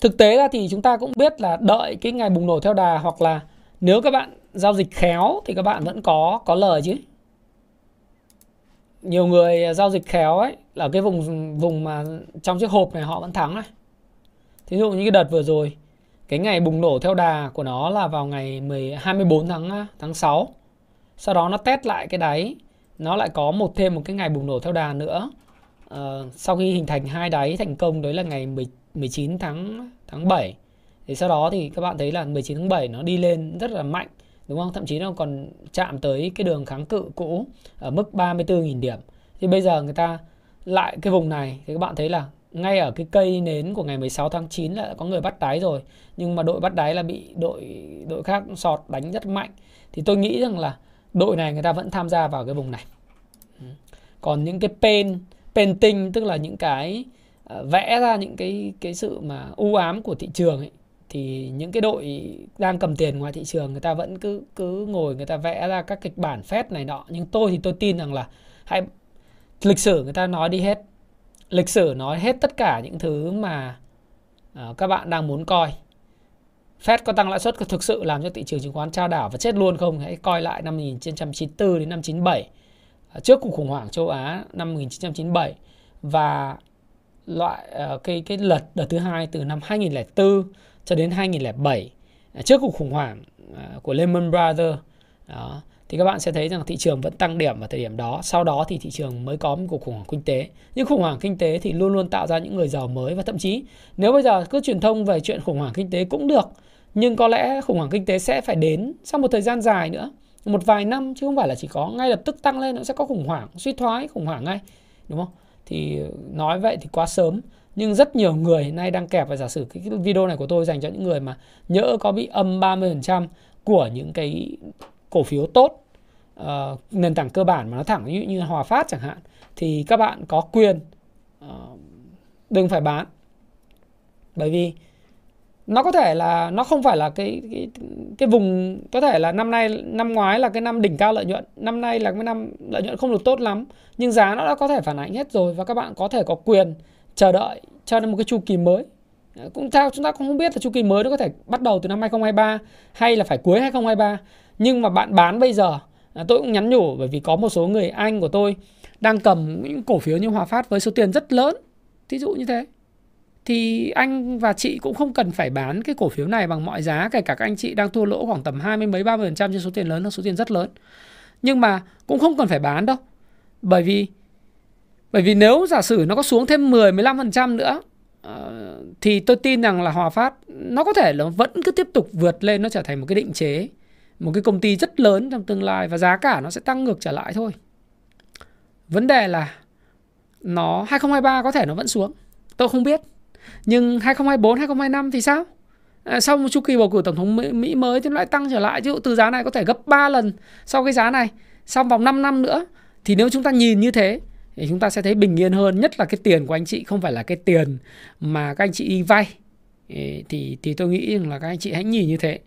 Thực tế ra thì chúng ta cũng biết là đợi cái ngày bùng nổ theo đà hoặc là nếu các bạn giao dịch khéo thì các bạn vẫn có có lời chứ. Nhiều người giao dịch khéo ấy là cái vùng vùng mà trong chiếc hộp này họ vẫn thắng này thí dụ như cái đợt vừa rồi cái ngày bùng nổ theo đà của nó là vào ngày 10, 24 tháng à, tháng 6 sau đó nó test lại cái đáy nó lại có một thêm một cái ngày bùng nổ theo đà nữa uh, sau khi hình thành hai đáy thành công đấy là ngày 10, 19 tháng tháng 7 thì sau đó thì các bạn thấy là 19 tháng 7 nó đi lên rất là mạnh đúng không? Thậm chí nó còn chạm tới cái đường kháng cự cũ ở mức 34.000 điểm. Thì bây giờ người ta lại cái vùng này thì các bạn thấy là ngay ở cái cây nến của ngày 16 tháng 9 là có người bắt đáy rồi nhưng mà đội bắt đáy là bị đội đội khác sọt đánh rất mạnh thì tôi nghĩ rằng là đội này người ta vẫn tham gia vào cái vùng này còn những cái pen painting tức là những cái ờ, vẽ ra những cái cái sự mà u ám của thị trường ấy. Thì những cái đội đang cầm tiền ngoài thị trường người ta vẫn cứ cứ ngồi người ta vẽ ra các kịch bản phép này nọ. Nhưng tôi thì tôi tin rằng là hãy lịch sử người ta nói đi hết. Lịch sử nói hết tất cả những thứ mà uh, các bạn đang muốn coi. Fed có tăng lãi suất có thực sự làm cho thị trường chứng khoán trao đảo và chết luôn không? Hãy coi lại năm 1994 đến năm 97 Ờ, trước cuộc khủng hoảng châu Á năm 1997 và loại ờ, cái cái lật đợt thứ hai từ năm 2004 cho đến 2007 ờ, trước cuộc khủng hoảng của Lehman Brothers đó, thì các bạn sẽ thấy rằng thị trường vẫn tăng điểm vào thời điểm đó. Sau đó thì thị trường mới có một cuộc khủng hoảng kinh tế. Nhưng khủng hoảng kinh tế thì luôn luôn tạo ra những người giàu mới và thậm chí nếu bây giờ cứ truyền thông về chuyện khủng hoảng kinh tế cũng được nhưng có lẽ khủng hoảng kinh tế sẽ phải đến sau một thời gian dài nữa một vài năm chứ không phải là chỉ có ngay lập tức tăng lên nó sẽ có khủng hoảng suy thoái khủng hoảng ngay đúng không? Thì nói vậy thì quá sớm. Nhưng rất nhiều người nay đang kẹp và giả sử cái video này của tôi dành cho những người mà nhỡ có bị âm 30% của những cái cổ phiếu tốt uh, nền tảng cơ bản mà nó thẳng như như Hòa Phát chẳng hạn thì các bạn có quyền uh, đừng phải bán. Bởi vì nó có thể là nó không phải là cái, cái cái vùng có thể là năm nay năm ngoái là cái năm đỉnh cao lợi nhuận. Năm nay là cái năm lợi nhuận không được tốt lắm nhưng giá nó đã có thể phản ánh hết rồi và các bạn có thể có quyền chờ đợi cho đến một cái chu kỳ mới. Cũng theo chúng ta cũng không biết là chu kỳ mới nó có thể bắt đầu từ năm 2023 hay là phải cuối 2023 nhưng mà bạn bán bây giờ à, tôi cũng nhắn nhủ bởi vì có một số người anh của tôi đang cầm những cổ phiếu như Hòa Phát với số tiền rất lớn. Thí dụ như thế thì anh và chị cũng không cần phải bán cái cổ phiếu này bằng mọi giá kể cả các anh chị đang thua lỗ khoảng tầm 20 mấy 30% trên số tiền lớn là số tiền rất lớn. Nhưng mà cũng không cần phải bán đâu. Bởi vì bởi vì nếu giả sử nó có xuống thêm 10 15% nữa ờ, thì tôi tin rằng là Hòa Phát nó có thể là vẫn cứ tiếp tục vượt lên nó trở thành một cái định chế, một cái công ty rất lớn trong tương lai và giá cả nó sẽ tăng ngược trở lại thôi. Vấn đề là nó 2023 có thể nó vẫn xuống. Tôi không biết nhưng 2024, 2025 thì sao? À, sau một chu kỳ bầu cử tổng thống Mỹ mới thì nó lại tăng trở lại. Chứ từ giá này có thể gấp 3 lần sau cái giá này. Sau vòng 5 năm nữa thì nếu chúng ta nhìn như thế thì chúng ta sẽ thấy bình yên hơn. Nhất là cái tiền của anh chị không phải là cái tiền mà các anh chị đi vay. Thì thì tôi nghĩ rằng là các anh chị hãy nhìn như thế.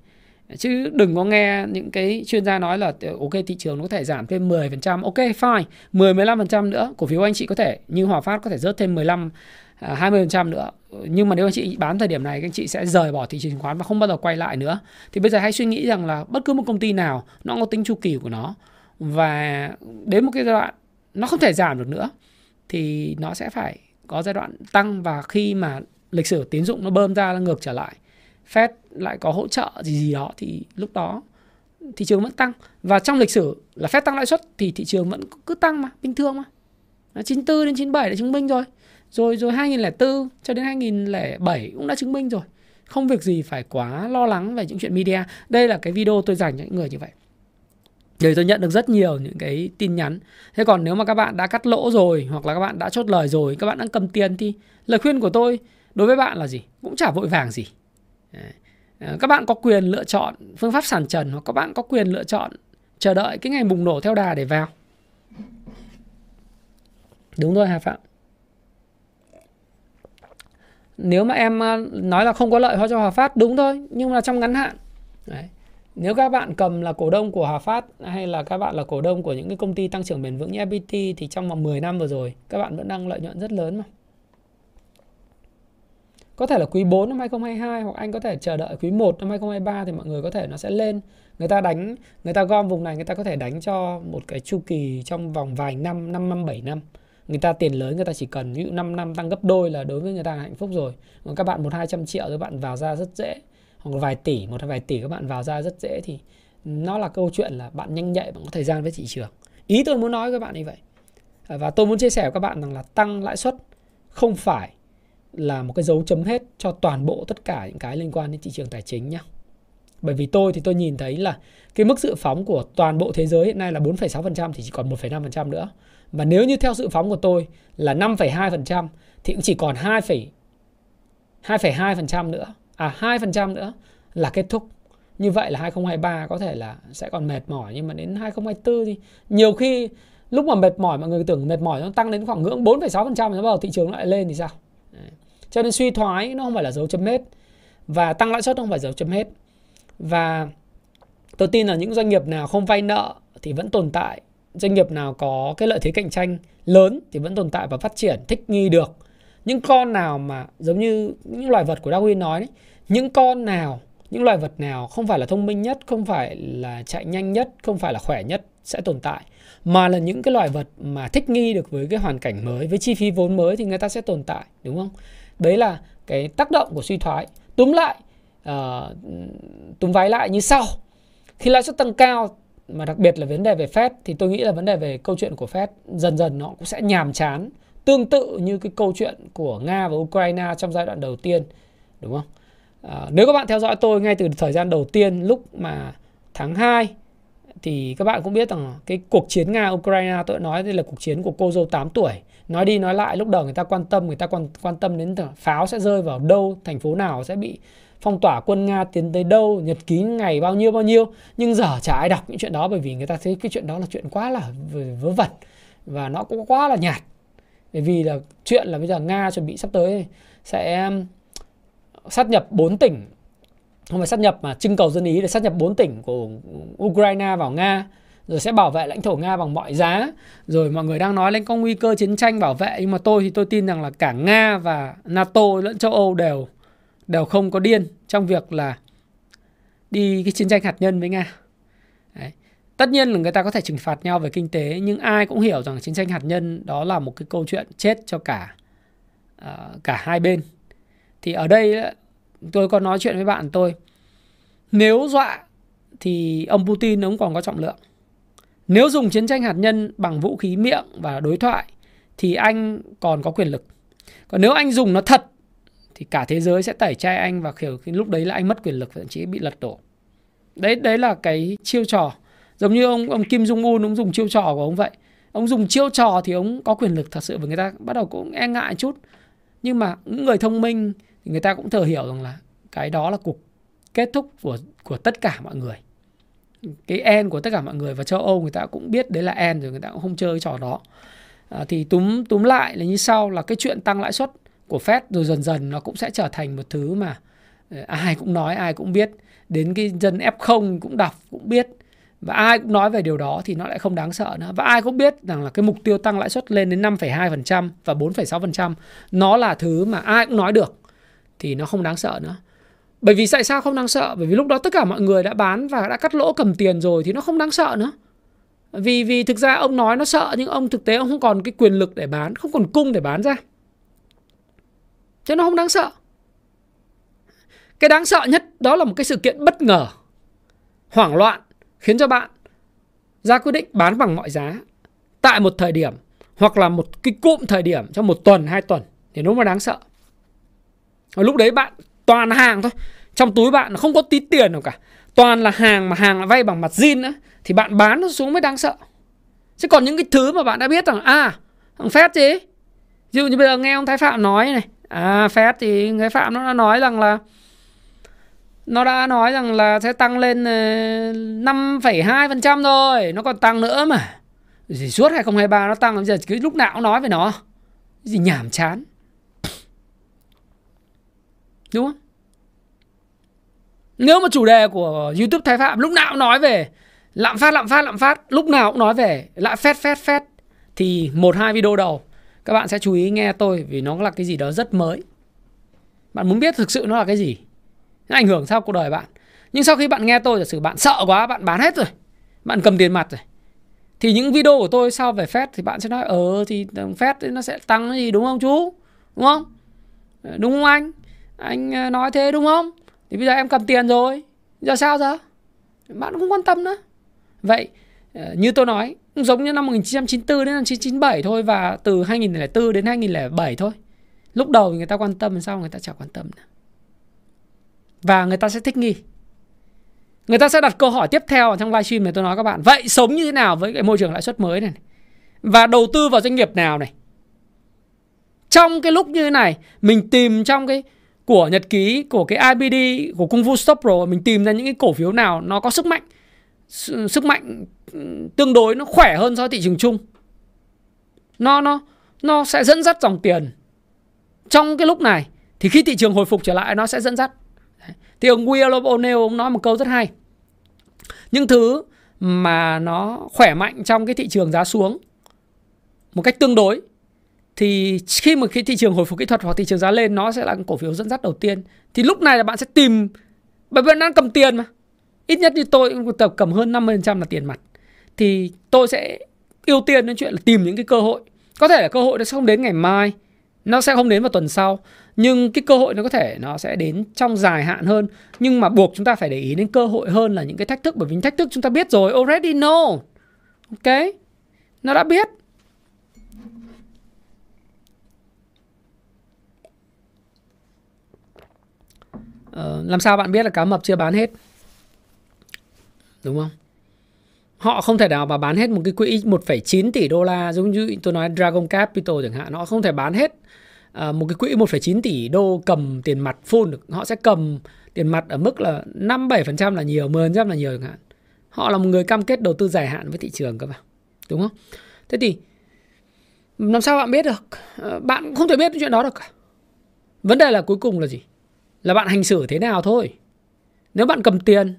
Chứ đừng có nghe những cái chuyên gia nói là ok thị trường nó có thể giảm thêm 10%, ok fine, 10 15% nữa, cổ phiếu anh chị có thể như Hòa Phát có thể rớt thêm 15 Ờ, 20% nữa. Nhưng mà nếu anh chị bán thời điểm này, các anh chị sẽ rời bỏ thị trường chứng khoán và không bao giờ quay lại nữa. Thì bây giờ hãy suy nghĩ rằng là bất cứ một công ty nào, nó có tính chu kỳ của nó. Và đến một cái giai đoạn nó không thể giảm được nữa, thì nó sẽ phải có giai đoạn tăng. Và khi mà lịch sử tín dụng nó bơm ra, nó ngược trở lại, Fed lại có hỗ trợ gì gì đó, thì lúc đó thị trường vẫn tăng. Và trong lịch sử là Fed tăng lãi suất thì thị trường vẫn cứ tăng mà, bình thường mà. 94 đến 97 đã chứng minh rồi rồi rồi 2004 cho đến 2007 cũng đã chứng minh rồi. Không việc gì phải quá lo lắng về những chuyện media. Đây là cái video tôi dành cho những người như vậy. Để tôi nhận được rất nhiều những cái tin nhắn. Thế còn nếu mà các bạn đã cắt lỗ rồi hoặc là các bạn đã chốt lời rồi, các bạn đang cầm tiền thì lời khuyên của tôi đối với bạn là gì? Cũng chả vội vàng gì. Ờ, các bạn có quyền lựa chọn phương pháp sàn trần hoặc các bạn có quyền lựa chọn chờ đợi cái ngày bùng nổ theo đà để vào. Đúng rồi Hà Phạm nếu mà em ờ, nói là không có lợi cho Hòa Phát, đúng thôi, nhưng mà trong ngắn hạn. Đấy. nếu các bạn cầm là cổ đông của Hòa Phát hay là các bạn là cổ đông của những cái công ty tăng trưởng bền vững như FPT thì trong vòng 10 năm vừa rồi, các bạn vẫn đang lợi nhuận rất lớn mà. Có thể là quý 4 năm 2022 hoặc anh có thể chờ đợi quý 1 năm 2023 thì mọi người có thể nó sẽ lên. Người ta đánh, người ta gom vùng này, người ta có thể đánh cho một cái chu kỳ trong vòng vài năm 5 năm 7 năm người ta tiền lớn người ta chỉ cần ví dụ 5 năm tăng gấp đôi là đối với người ta là hạnh phúc rồi còn các bạn một hai trăm triệu các bạn vào ra rất dễ hoặc vài tỷ một vài tỷ các bạn vào ra rất dễ thì nó là câu chuyện là bạn nhanh nhạy bạn có thời gian với thị trường ý tôi muốn nói với các bạn như vậy à, và tôi muốn chia sẻ với các bạn rằng là tăng lãi suất không phải là một cái dấu chấm hết cho toàn bộ tất cả những cái liên quan đến thị trường tài chính nhé. Bởi vì tôi thì tôi nhìn thấy là cái mức dự phóng của toàn bộ thế giới hiện nay là 4,6% thì chỉ còn 1,5% nữa. Và nếu như theo dự phóng của tôi là 5,2% thì cũng chỉ còn 2, 2,2% nữa. À 2% nữa là kết thúc. Như vậy là 2023 có thể là sẽ còn mệt mỏi nhưng mà đến 2024 thì nhiều khi lúc mà mệt mỏi mọi người tưởng mệt mỏi nó tăng đến khoảng ngưỡng 4,6% nó vào thị trường lại lên thì sao? Đấy. Cho nên suy thoái nó không phải là dấu chấm hết và tăng lãi suất không phải dấu chấm hết. Và tôi tin là những doanh nghiệp nào không vay nợ thì vẫn tồn tại doanh nghiệp nào có cái lợi thế cạnh tranh lớn thì vẫn tồn tại và phát triển thích nghi được. Những con nào mà giống như những loài vật của Darwin nói đấy, những con nào những loài vật nào không phải là thông minh nhất không phải là chạy nhanh nhất không phải là khỏe nhất sẽ tồn tại mà là những cái loài vật mà thích nghi được với cái hoàn cảnh mới với chi phí vốn mới thì người ta sẽ tồn tại đúng không? Đấy là cái tác động của suy thoái. Túm lại uh, túm váy lại như sau. Khi lãi suất tăng cao mà đặc biệt là vấn đề về Fed thì tôi nghĩ là vấn đề về câu chuyện của Fed dần dần nó cũng sẽ nhàm chán tương tự như cái câu chuyện của Nga và Ukraine trong giai đoạn đầu tiên đúng không? À, nếu các bạn theo dõi tôi ngay từ thời gian đầu tiên lúc mà tháng 2 thì các bạn cũng biết rằng cái cuộc chiến Nga Ukraine tôi đã nói đây là cuộc chiến của cô dâu 8 tuổi. Nói đi nói lại lúc đầu người ta quan tâm người ta quan quan tâm đến pháo sẽ rơi vào đâu, thành phố nào sẽ bị phong tỏa quân Nga tiến tới đâu, nhật ký ngày bao nhiêu bao nhiêu. Nhưng giờ chả ai đọc những chuyện đó bởi vì người ta thấy cái chuyện đó là chuyện quá là vớ vẩn. Và nó cũng quá là nhạt. Bởi vì là chuyện là bây giờ Nga chuẩn bị sắp tới sẽ um, sát nhập 4 tỉnh. Không phải sát nhập mà trưng cầu dân ý để sát nhập bốn tỉnh của Ukraine vào Nga. Rồi sẽ bảo vệ lãnh thổ Nga bằng mọi giá. Rồi mọi người đang nói lên có nguy cơ chiến tranh bảo vệ. Nhưng mà tôi thì tôi tin rằng là cả Nga và NATO lẫn châu Âu đều đều không có điên trong việc là đi cái chiến tranh hạt nhân với Nga. Đấy. tất nhiên là người ta có thể trừng phạt nhau về kinh tế nhưng ai cũng hiểu rằng chiến tranh hạt nhân đó là một cái câu chuyện chết cho cả uh, cả hai bên. Thì ở đây tôi có nói chuyện với bạn tôi nếu dọa thì ông Putin ông còn có trọng lượng. Nếu dùng chiến tranh hạt nhân bằng vũ khí miệng và đối thoại thì anh còn có quyền lực. Còn nếu anh dùng nó thật thì cả thế giới sẽ tẩy chay anh và kiểu lúc đấy là anh mất quyền lực thậm chí bị lật đổ đấy đấy là cái chiêu trò. Giống như ông ông Kim Jong Un ông dùng chiêu trò của ông vậy. Ông dùng chiêu trò thì ông có quyền lực thật sự và người ta bắt đầu cũng e ngại chút. Nhưng mà những người thông minh thì người ta cũng thừa hiểu rằng là cái đó là cuộc kết thúc của của tất cả mọi người. Cái end của tất cả mọi người và châu Âu người ta cũng biết đấy là end rồi người ta cũng không chơi cái trò đó. À, thì túm túm lại là như sau là cái chuyện tăng lãi suất của Fed rồi dần dần nó cũng sẽ trở thành một thứ mà ờ, ai cũng nói ai cũng biết. Đến cái dân F0 cũng đọc cũng biết. Và ai cũng nói về điều đó thì nó lại không đáng sợ nữa. Và ai cũng biết rằng là cái mục tiêu tăng lãi suất lên đến 5,2% và 4,6% nó là thứ mà ai cũng nói được thì nó không đáng sợ nữa. Bởi vì tại sao không đáng sợ? Bởi vì lúc đó tất cả mọi người đã bán và đã cắt lỗ cầm tiền rồi thì nó không đáng sợ nữa. Vì vì thực ra ông nói nó sợ nhưng ông thực tế ông không còn cái quyền lực để bán không còn cung để bán ra chứ nó không đáng sợ. Cái đáng sợ nhất đó là một cái sự kiện bất ngờ, hoảng loạn, khiến cho bạn ra quyết định bán bằng mọi giá tại một thời điểm hoặc là một cái cụm thời điểm trong một tuần, hai tuần thì nó mới đáng sợ. Và lúc đấy bạn toàn hàng thôi. Trong túi bạn không có tí tiền nào cả. Toàn là hàng mà hàng là vay bằng mặt zin nữa thì bạn bán nó xuống mới đáng sợ. Chứ còn những cái thứ mà bạn đã biết rằng à thằng phép chứ. Ví dụ như bây giờ nghe ông thái phạm nói này à phép thì người phạm nó đã nói rằng là nó đã nói rằng là sẽ tăng lên ờ, 5,2% rồi, nó còn tăng nữa mà. Gì suốt 2023 nó tăng bây giờ cứ lúc nào cũng nói về nó. Gì nhảm chán. Đúng không? Nếu mà chủ đề của youtube thái phạm lúc nào cũng nói về lạm phát lạm phát lạm phát lúc nào cũng nói về lại phét phét phét thì một hai video đầu các bạn sẽ chú ý nghe tôi vì nó là cái gì đó rất mới. Bạn muốn biết thực sự nó là cái gì? Nó ảnh hưởng sao cuộc đời bạn? Nhưng sau khi bạn nghe tôi, giả sử bạn sợ quá, bạn bán hết rồi. Bạn cầm tiền mặt rồi. Thì những video của tôi sau về phép thì bạn sẽ nói ờ thì phép nó sẽ tăng cái gì, đúng không chú? Đúng không? Ờ, đúng không anh? Anh ờ, nói thế đúng không? Thì bây giờ em cầm tiền rồi. Giờ sao giờ? Bạn không quan tâm nữa. Vậy ờ, như tôi nói giống như năm 1994 đến năm 1997 thôi, và từ 2004 đến 2007 thôi. Lúc đầu thì người ta quan tâm, sau người ta chẳng quan tâm nữa. Và người ta sẽ thích nghi. Người ta sẽ đặt câu hỏi tiếp theo trong livestream này tôi nói các bạn, vậy sống như thế nào với cái môi trường lãi suất mới này và đầu tư vào doanh nghiệp nào này? Trong cái lúc như thế này, mình tìm trong cái của nhật ký, của cái IBD của Kung Fu Stop Pro mình tìm ra những cái cổ phiếu nào nó có sức mạnh sức mạnh ừ, tương đối nó khỏe hơn so với thị trường chung. Nó nó nó sẽ dẫn dắt dòng tiền. Trong cái lúc này, thì khi thị trường hồi phục trở lại, nó sẽ dẫn dắt. Thì ông Will O'Neill ông nói một câu rất hay. Những thứ mà nó khỏe mạnh trong cái thị trường giá xuống một cách tương đối, thì khi mà cái thị trường hồi phục kỹ thuật hoặc thị trường giá lên, nó sẽ là cổ phiếu dẫn dắt đầu tiên. Thì lúc này là bạn sẽ tìm bởi vì đang cầm tiền mà ít nhất như tôi tập cầm hơn 50% là tiền mặt. Thì tôi sẽ ưu tiên đến chuyện là tìm những cái cơ hội. Có thể là cơ hội nó sẽ không đến ngày mai nó sẽ không đến vào tuần sau nhưng cái cơ hội nó có thể nó sẽ đến trong dài hạn hơn. Nhưng mà buộc chúng ta phải để ý đến cơ hội hơn là những cái thách thức bởi vì thách thức chúng ta biết rồi already know. Ok? Nó đã biết. Ờ, làm sao bạn biết là cá mập chưa bán hết? Đúng không? Họ không thể nào mà bán hết một cái quỹ 1,9 tỷ đô la. Giống như tôi nói Dragon Capital chẳng hạn họ không thể bán hết ờ, một cái quỹ 1,9 tỷ đô cầm tiền mặt full được. Họ sẽ cầm tiền mặt ở mức là 5 7% là nhiều 10% là nhiều chẳng hạn. Họ là một người cam kết đầu tư dài hạn với thị trường các bạn đúng không? Thế thì làm sao bạn biết được? Ờ, bạn không thể biết chuyện đó được cả. Vấn đề là cuối cùng là gì? Là bạn hành xử thế nào thôi. Nếu bạn cầm tiền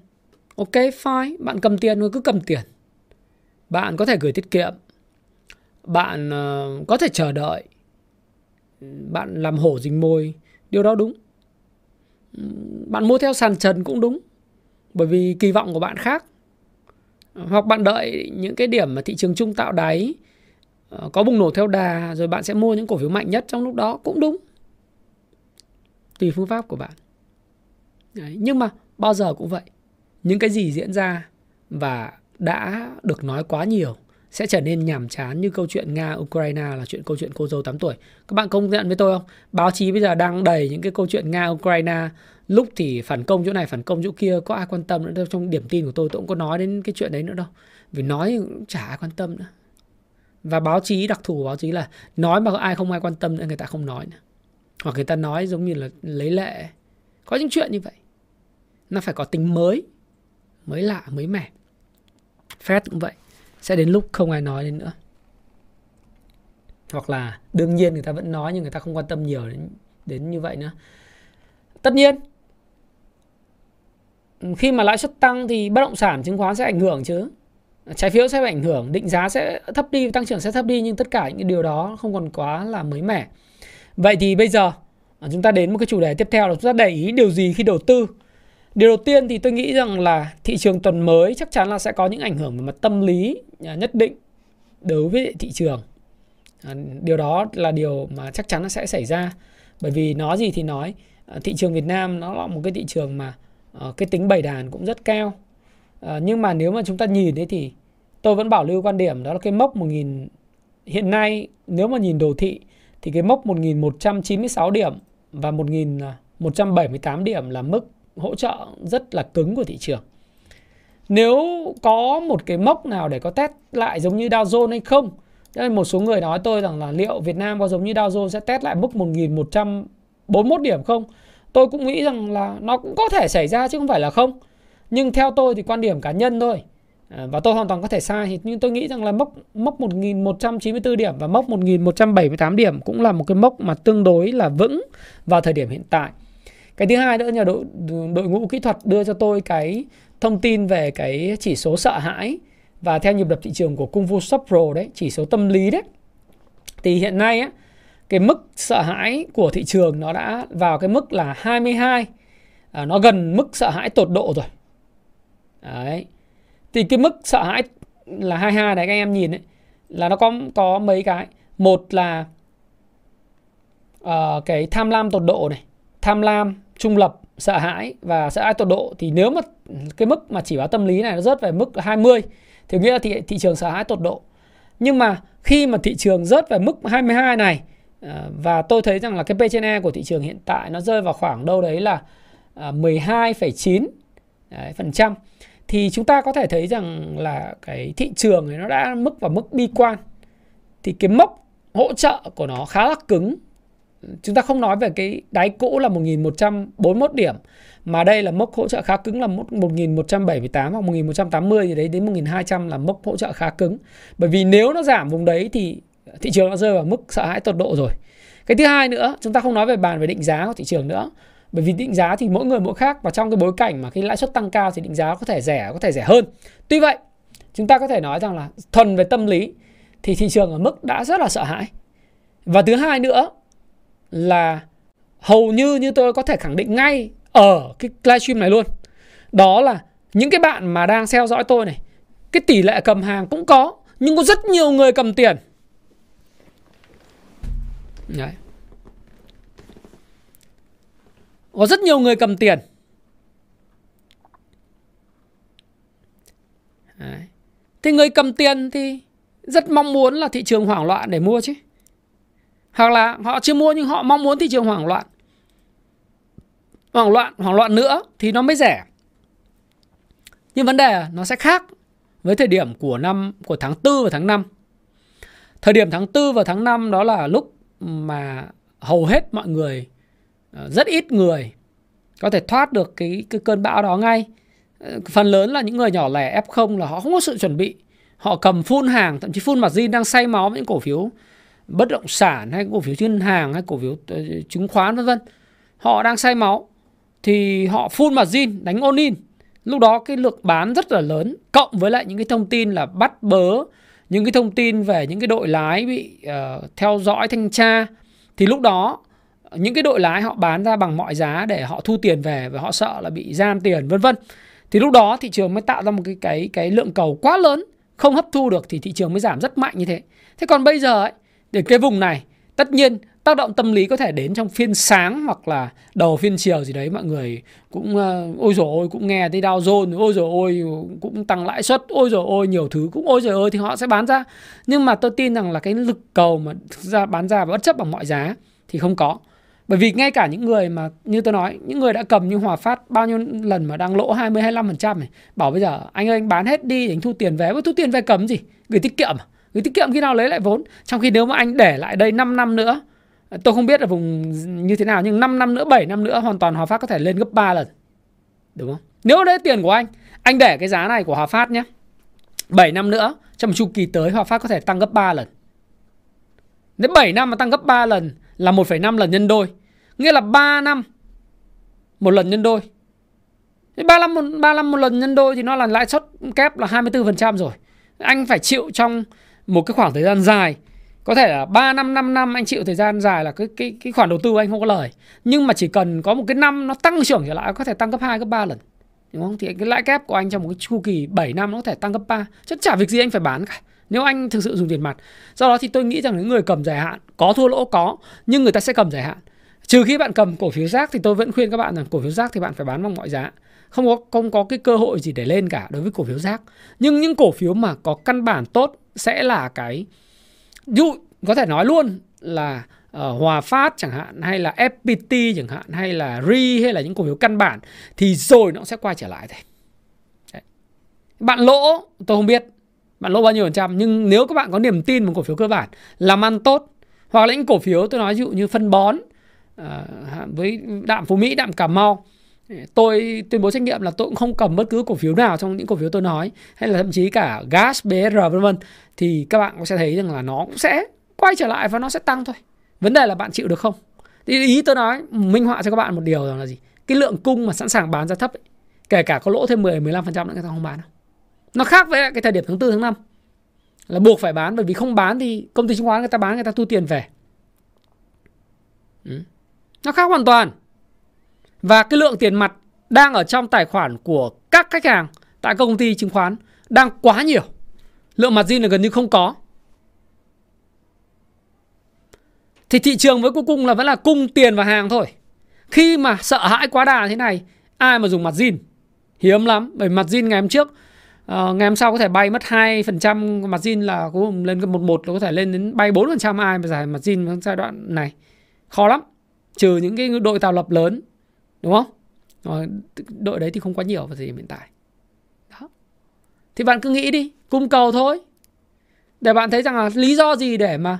ok fine. Bạn cầm tiền rồi cứ cầm tiền. Bạn có thể gửi tiết kiệm. Bạn uh, có thể chờ đợi. Bạn làm hổ dính môi điều đó đúng. Bạn mua theo sàn trần cũng đúng bởi vì kỳ vọng của bạn khác. Hoặc bạn đợi những cái điểm mà thị trường chung tạo đáy ờ, có bùng nổ theo đà rồi bạn sẽ mua những cổ phiếu mạnh nhất trong lúc đó cũng đúng. Tùy phương pháp của bạn. Đấy. nhưng mà bao giờ cũng vậy những cái gì diễn ra và đã được nói quá nhiều sẽ trở nên nhàm chán như câu chuyện Nga Ukraine là chuyện câu chuyện cô dâu 8 tuổi. Các bạn công nhận với tôi không? Báo chí bây giờ đang đầy những cái câu chuyện Nga Ukraine, lúc thì phản công chỗ này, phản công chỗ kia, có ai quan tâm nữa đâu trong điểm tin của tôi tôi cũng có nói đến cái chuyện đấy nữa đâu. Vì nói cũng chả ai quan tâm nữa. Và báo chí đặc thù của báo chí là nói mà ai không ai quan tâm nữa người ta không nói nữa. Hoặc người ta nói giống như là lấy lệ. Có những chuyện như vậy. Nó phải có tính mới, mới lạ, mới mẻ. Fed cũng vậy sẽ đến lúc không ai nói đến nữa. Hoặc là đương nhiên người ta vẫn nói nhưng người ta không quan tâm nhiều đến đến như vậy nữa. Tất nhiên khi mà lãi suất tăng thì bất động sản chứng khoán sẽ ảnh hưởng chứ. Trái phiếu sẽ bị ảnh hưởng định giá sẽ thấp đi tăng trưởng sẽ thấp đi nhưng tất cả những điều đó không còn quá là mới mẻ. Vậy thì bây giờ à, chúng ta đến một cái chủ đề tiếp theo là chúng ta để ý điều gì khi đầu tư. Điều đầu tiên thì tôi nghĩ rằng là thị trường tuần mới chắc chắn là sẽ có những ảnh hưởng về mặt tâm lý à, nhất định đối với thị trường. À, điều đó là điều mà chắc chắn nó sẽ xảy ra. Bởi vì nói gì thì nói, à, thị trường Việt Nam nó là một cái thị trường mà ờ, cái tính bày đàn cũng rất cao. Ờ, nhưng mà nếu mà chúng ta nhìn đấy thì tôi vẫn bảo lưu quan điểm đó là cái mốc 1000 hiện nay nếu mà nhìn đồ thị thì cái mốc 1196 điểm và 1178 điểm là mức hỗ trợ rất là cứng của thị trường. Nếu có một cái mốc nào để có test lại giống như Dow Jones hay không, nên một số người nói tôi rằng là liệu Việt Nam có giống như Dow Jones sẽ test lại mức 1141 điểm không? Tôi cũng nghĩ rằng là nó cũng có thể xảy ra chứ không phải là không. Nhưng theo tôi thì quan điểm cá nhân thôi. À, và tôi hoàn toàn có thể sai nhưng tôi nghĩ rằng là mốc mốc 1194 điểm và mốc 1178 điểm cũng là một cái mốc mà tương đối là vững vào thời điểm hiện tại cái thứ hai nữa là đội đội ngũ kỹ thuật đưa cho tôi cái thông tin về cái chỉ số sợ hãi và theo nhịp đập thị trường của Kung Fu Shop Pro đấy chỉ số tâm lý đấy. Thì hiện nay á cái mức sợ hãi của thị trường nó đã vào cái mức là 22 à, nó gần mức sợ hãi tột độ rồi. Đấy. Thì cái mức sợ hãi là 22 này các em nhìn đấy là nó có có mấy cái. Một là uh, cái tham lam tột độ này tham lam trung lập sợ hãi và sợ hãi tột độ thì nếu mà cái mức mà chỉ báo tâm lý này nó rớt về mức 20 thì nghĩa là thị, thị trường sợ hãi tột độ. Nhưng mà khi mà thị trường rớt về mức 22 này à, và tôi thấy rằng là cái P trên E của thị trường hiện tại nó rơi vào khoảng đâu đấy là 12,9 à, phần trăm thì chúng ta có thể thấy rằng là cái thị trường này nó đã mức vào mức bi quan. Thì cái mốc hỗ trợ của nó khá là cứng chúng ta không nói về cái đáy cũ là 1141 điểm mà đây là mốc hỗ trợ khá cứng là 1178 hoặc 1180 gì đấy đến 1200 là mốc hỗ trợ khá cứng. Bởi vì nếu nó giảm vùng đấy thì thị trường nó rơi vào mức sợ hãi tột độ rồi. Cái thứ hai nữa, chúng ta không nói về bàn về định giá của thị trường nữa. Bởi vì định giá thì mỗi người mỗi khác và trong cái bối cảnh mà cái lãi suất tăng cao thì định giá có thể rẻ, có thể rẻ hơn. Tuy vậy, chúng ta có thể nói rằng là thuần về tâm lý thì thị trường ở mức đã rất là sợ hãi. Và thứ hai nữa là hầu như như tôi có thể khẳng định ngay ở cái livestream này luôn. Đó là những cái bạn mà đang theo dõi tôi này, cái tỷ lệ cầm hàng cũng có, nhưng có rất nhiều người cầm tiền. Đấy. Có rất nhiều người cầm tiền. Đấy. Thì người cầm tiền thì rất mong muốn là thị trường hoảng loạn để mua chứ. Hoặc là họ chưa mua nhưng họ mong muốn thị trường hoảng loạn. Hoảng loạn, hoảng loạn nữa thì nó mới rẻ. Nhưng vấn đề nó sẽ khác với thời điểm của năm của tháng 4 và tháng 5. Thời điểm tháng 4 và tháng 5 đó là lúc mà hầu hết mọi người ờ, rất ít người có thể thoát được cái cái cơn bão đó ngay. Ờ, phần lớn là những người nhỏ lẻ F0 là họ không có sự chuẩn bị. Họ cầm phun hàng, thậm chí phun margin đang say máu những cổ phiếu bất động sản hay cổ phiếu ngân hàng hay cổ phiếu ờ, chứng khoán vân vân họ đang say máu thì họ full margin đánh all in. Lúc đó cái lượng bán rất là lớn cộng với lại những cái thông tin là bắt bớ những cái thông tin về những cái đội lái bị uh, theo dõi thanh tra. Thì lúc đó những cái đội lái họ bán ra bằng mọi giá để họ thu tiền về và họ sợ là bị giam tiền vân vân. Thì lúc đó thị trường mới tạo ra một cái cái cái lượng cầu quá lớn không hấp thu được thì thị trường mới giảm rất mạnh như thế. Thế còn bây giờ ấy thì cái vùng này tất nhiên tác động tâm lý có thể đến trong phiên sáng hoặc là đầu phiên chiều gì đấy mọi người cũng uh, ôi rồi ôi cũng nghe thấy Dow Jones ôi rồi ôi cũng tăng lãi suất ôi rồi ôi nhiều thứ cũng ôi rồi ôi thì họ sẽ bán ra. Nhưng mà tôi tin rằng là cái lực cầu mà ra bán ra và bất chấp bằng mọi giá thì không có. Bởi vì ngay cả những người mà như tôi nói những người đã cầm như Hòa Phát bao nhiêu lần mà đang lỗ 20 25% này bảo bây giờ anh ơi anh bán hết đi để anh thu tiền về với thu tiền về cầm gì? Gửi tiết kiệm à? Gửi tiết kiệm khi nào lấy lại vốn. Trong khi nếu mà anh để lại đây 5 năm nữa tôi không biết là vùng như thế nào nhưng 5 năm nữa 7 năm nữa hoàn toàn Hòa Phát có thể lên gấp 3 lần. Đúng không? Nếu đấy tiền của anh anh để cái giá này của Hòa Phát nhé. 7 năm nữa trong chu kỳ tới Hòa Phát có thể tăng gấp 3 lần. Nếu 7 năm mà tăng gấp 3 lần là 1,5 lần nhân đôi Nghĩa là 3 năm một lần nhân đôi. 35 một, 35 một lần nhân đôi thì nó là lãi suất kép là 24% rồi. Anh phải chịu trong một cái khoảng thời gian dài. Có thể là 3 năm 5 năm anh chịu thời gian dài là cái cái cái khoản đầu tư anh không có lời. Nhưng mà chỉ cần có một cái năm nó tăng trưởng trở lại, có thể tăng gấp 2 gấp 3 lần. Đúng không? Thì cái lãi kép của anh trong một cái chu kỳ 7 năm nó có thể tăng gấp 3. Chứ chả việc gì anh phải bán cả nếu anh thực sự dùng tiền mặt do đó thì tôi nghĩ rằng những người cầm dài hạn, có thua lỗ có, nhưng người ta sẽ cầm dài hạn trừ khi bạn cầm cổ phiếu rác thì tôi vẫn khuyên các bạn rằng cổ phiếu rác thì bạn phải bán bằng mọi giá không có không có cái cơ hội gì để lên cả đối với cổ phiếu rác nhưng những cổ phiếu mà có căn bản tốt sẽ là cái dụ có thể nói luôn là uh, Hòa Phát chẳng hạn hay là FPT chẳng hạn hay là RI hay là những cổ phiếu căn bản thì rồi nó sẽ quay trở lại thôi. Đấy. Bạn lỗ tôi không biết bạn lỗ bao nhiêu phần trăm nhưng nếu các bạn có niềm tin vào cổ phiếu cơ bản làm ăn tốt hoặc là những cổ phiếu tôi nói ví dụ như phân bón uh, với đạm phú mỹ đạm cà mau tôi tuyên bố trách nhiệm là tôi cũng không cầm bất cứ cổ phiếu nào trong những cổ phiếu tôi nói hay là thậm chí cả gas br vân vân. Thì các bạn cũng sẽ thấy rằng là nó cũng sẽ quay trở lại và nó sẽ tăng thôi. Vấn đề là bạn chịu được không? Thì ý tôi nói minh họa cho các bạn một điều rằng là gì? Cái lượng cung mà sẵn sàng bán ra thấp ấy, kể cả có lỗ thêm 10 15 phần trăm nữa người ta không bán đâu. Nó khác với cái thời điểm tháng 4 tháng 5 là buộc phải bán bởi vì không bán thì công ty chứng khoán người ta bán người ta thu tiền về. Ừ. Nó khác hoàn toàn. Và cái lượng tiền mặt đang ở trong tài khoản của các khách hàng tại các công ty chứng khoán đang quá nhiều. Lượng mặt margin là gần như không có. Thì thị trường với cuối cùng là vẫn là cung tiền và hàng thôi. Khi mà sợ hãi quá đà thế này, ai mà dùng mặt margin? Hiếm lắm, bởi mặt margin ngày hôm trước Uh, ngày hôm sau có thể bay mất 2% margin là cuối cùng lên một một có thể lên đến bay 4% ai mà giải margin giai đoạn này. Khó lắm trừ những cái đội tạo lập lớn đúng không? Ờ, đội đấy thì không quá nhiều vào thời điểm hiện tại. Đó. Thì bạn cứ nghĩ đi, cung cầu thôi. Để bạn thấy rằng là lý do gì để mà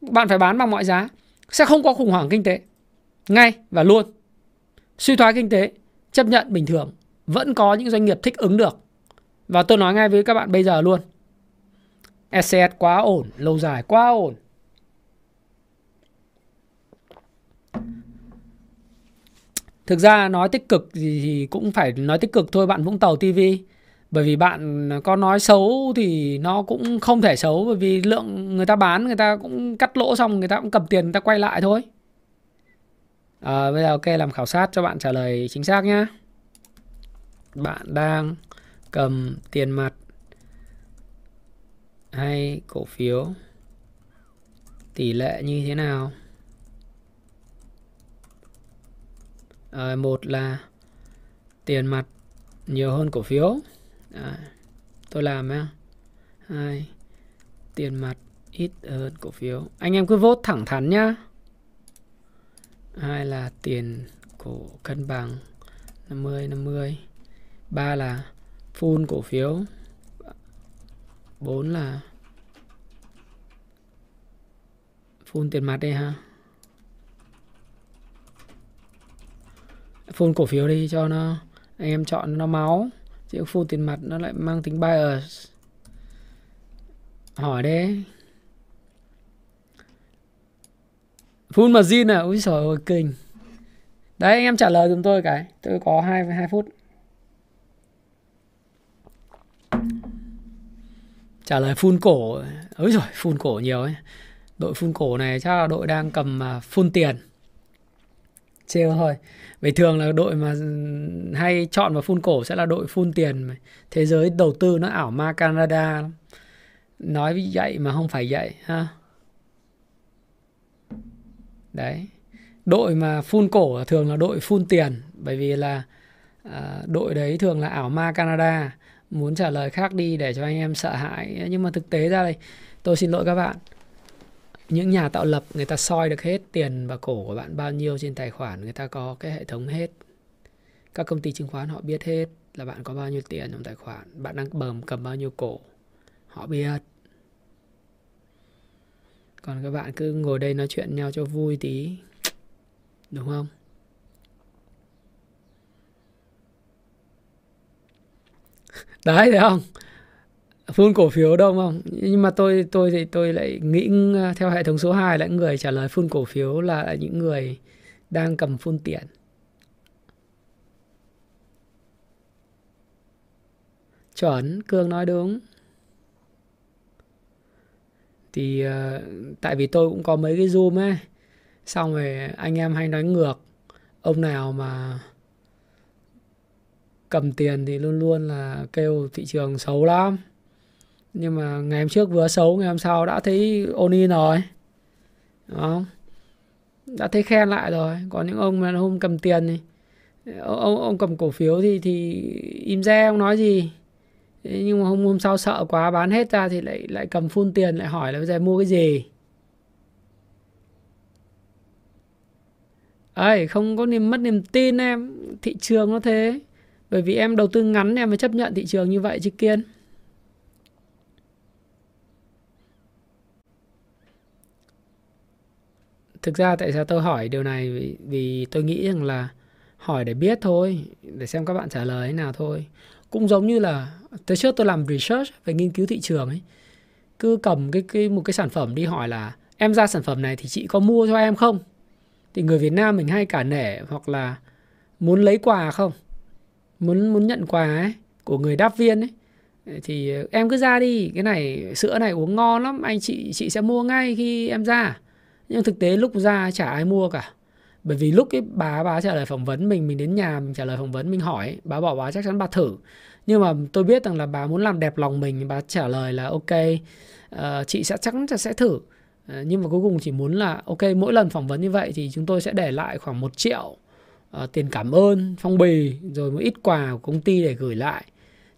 bạn phải bán bằng mọi giá sẽ không có khủng hoảng kinh tế. Ngay và luôn. Suy thoái kinh tế, chấp nhận bình thường, vẫn có những doanh nghiệp thích ứng được. Và tôi nói ngay với các bạn bây giờ luôn. SCS quá ổn, lâu dài quá ổn. Thực ra nói tích cực thì cũng phải nói tích cực thôi bạn Vũng Tàu TV bởi vì bạn có nói xấu thì nó cũng không thể xấu bởi vì lượng người ta bán người ta cũng cắt lỗ xong người ta cũng cầm tiền người ta quay lại thôi. À, bây giờ ok làm khảo sát cho bạn trả lời chính xác nhé bạn đang cầm tiền mặt hay cổ phiếu? Tỷ lệ như thế nào? À, một là tiền mặt nhiều hơn cổ phiếu. À, tôi làm ha hai tiền mặt ít hơn cổ phiếu. Anh em cứ vote thẳng thắn nhá. Hai là tiền cổ cân bằng 50 50 ba là full cổ phiếu. Bốn là full tiền mặt đây ha. Full cổ phiếu đi cho nó. Anh em chọn nó máu, chứ full tiền mặt nó lại mang tính bias. Hỏi đấy. Full margin à? Úi trời ơi, kinh. Đấy, anh em trả lời giùm tôi cái. Tôi có hai hai phút. Trả lời phun cổ. Ối rồi phun cổ nhiều ấy. Đội phun cổ này chắc là đội đang cầm à, phun tiền trêu thôi. Vì thường là đội mà hay chọn vào phun cổ sẽ là đội phun tiền thế giới đầu tư nó ảo ma Canada lắm. nói vậy mà không phải vậy ha. Đấy. Đội mà phun cổ thường là đội phun tiền bởi vì là à, đội đấy thường là ảo ma Canada. Muốn trả lời khác đi để cho anh em sợ hãi. Nhưng mà thực tế ra đây tôi xin lỗi các bạn những nhà tạo lập người ta soi được hết tiền và cổ của bạn bao nhiêu trên tài khoản, người ta có cái hệ thống hết. Các công ty chứng khoán họ biết hết là bạn có bao nhiêu tiền trong tài khoản, bạn đang bầm cầm bao nhiêu cổ, họ biết. Còn các bạn cứ ngồi đây nói chuyện nhau cho vui tí, đúng không? Đấy, thấy không? Phun cổ phiếu đâu không? Nhưng mà tôi tôi thì tôi lại nghĩ ờ, theo hệ thống số 2 là những người trả lời phun cổ phiếu là những người đang cầm phun tiền. Chuẩn cương nói đúng. Thì uh, tại vì tôi cũng có mấy cái zoom ấy xong rồi anh em hay nói ngược. Ông nào mà cầm tiền thì luôn luôn là kêu thị trường xấu lắm nhưng mà ngày hôm trước vừa xấu, ngày hôm sau đã thấy ôn rồi. Đúng không đã thấy khen lại rồi. Còn những ông mà hôm cầm tiền thì ông ông cầm cổ phiếu thì thì im re ông nói gì. Thế nhưng mà hôm hôm sau sợ quá, bán hết ra thì lại lại cầm phun tiền, lại hỏi là bây giờ mua cái gì? Ấy không có niềm, mất niềm tin em. Thị trường nó thế. Bởi vì em đầu tư ngắn, em mới chấp nhận thị trường như vậy chứ kiên. Thực ra tại sao tôi hỏi điều này? Vì, vì tôi nghĩ rằng là hỏi để biết thôi để xem các bạn trả lời thế nào thôi. Cũng giống như là tới trước tôi làm research về nghiên cứu thị trường ấy cứ cầm cái cái một cái sản phẩm đi hỏi là em ra sản phẩm này thì chị có mua cho em không? Thì người Việt Nam mình hay cả nể hoặc là muốn lấy quà không? Muốn muốn nhận quà ấy của người đáp viên ấy. Thì em cứ ra đi cái này sữa này uống ngon lắm anh chị chị sẽ mua ngay khi em ra nhưng thực tế lúc ra chả ai mua cả. Bởi vì lúc cái bà bà trả lời phỏng vấn mình mình đến nhà mình trả lời phỏng vấn mình hỏi bà bảo bà chắc chắn bà thử. Nhưng mà tôi biết rằng là bà muốn làm đẹp lòng mình bà trả lời là ok uh, chị sẽ chắc chắn sẽ thử. Uh, nhưng mà cuối cùng chỉ muốn là ok mỗi lần phỏng vấn như vậy thì chúng tôi sẽ để lại khoảng một triệu uh, tiền cảm ơn phong bì rồi một ít quà của công ty để gửi lại.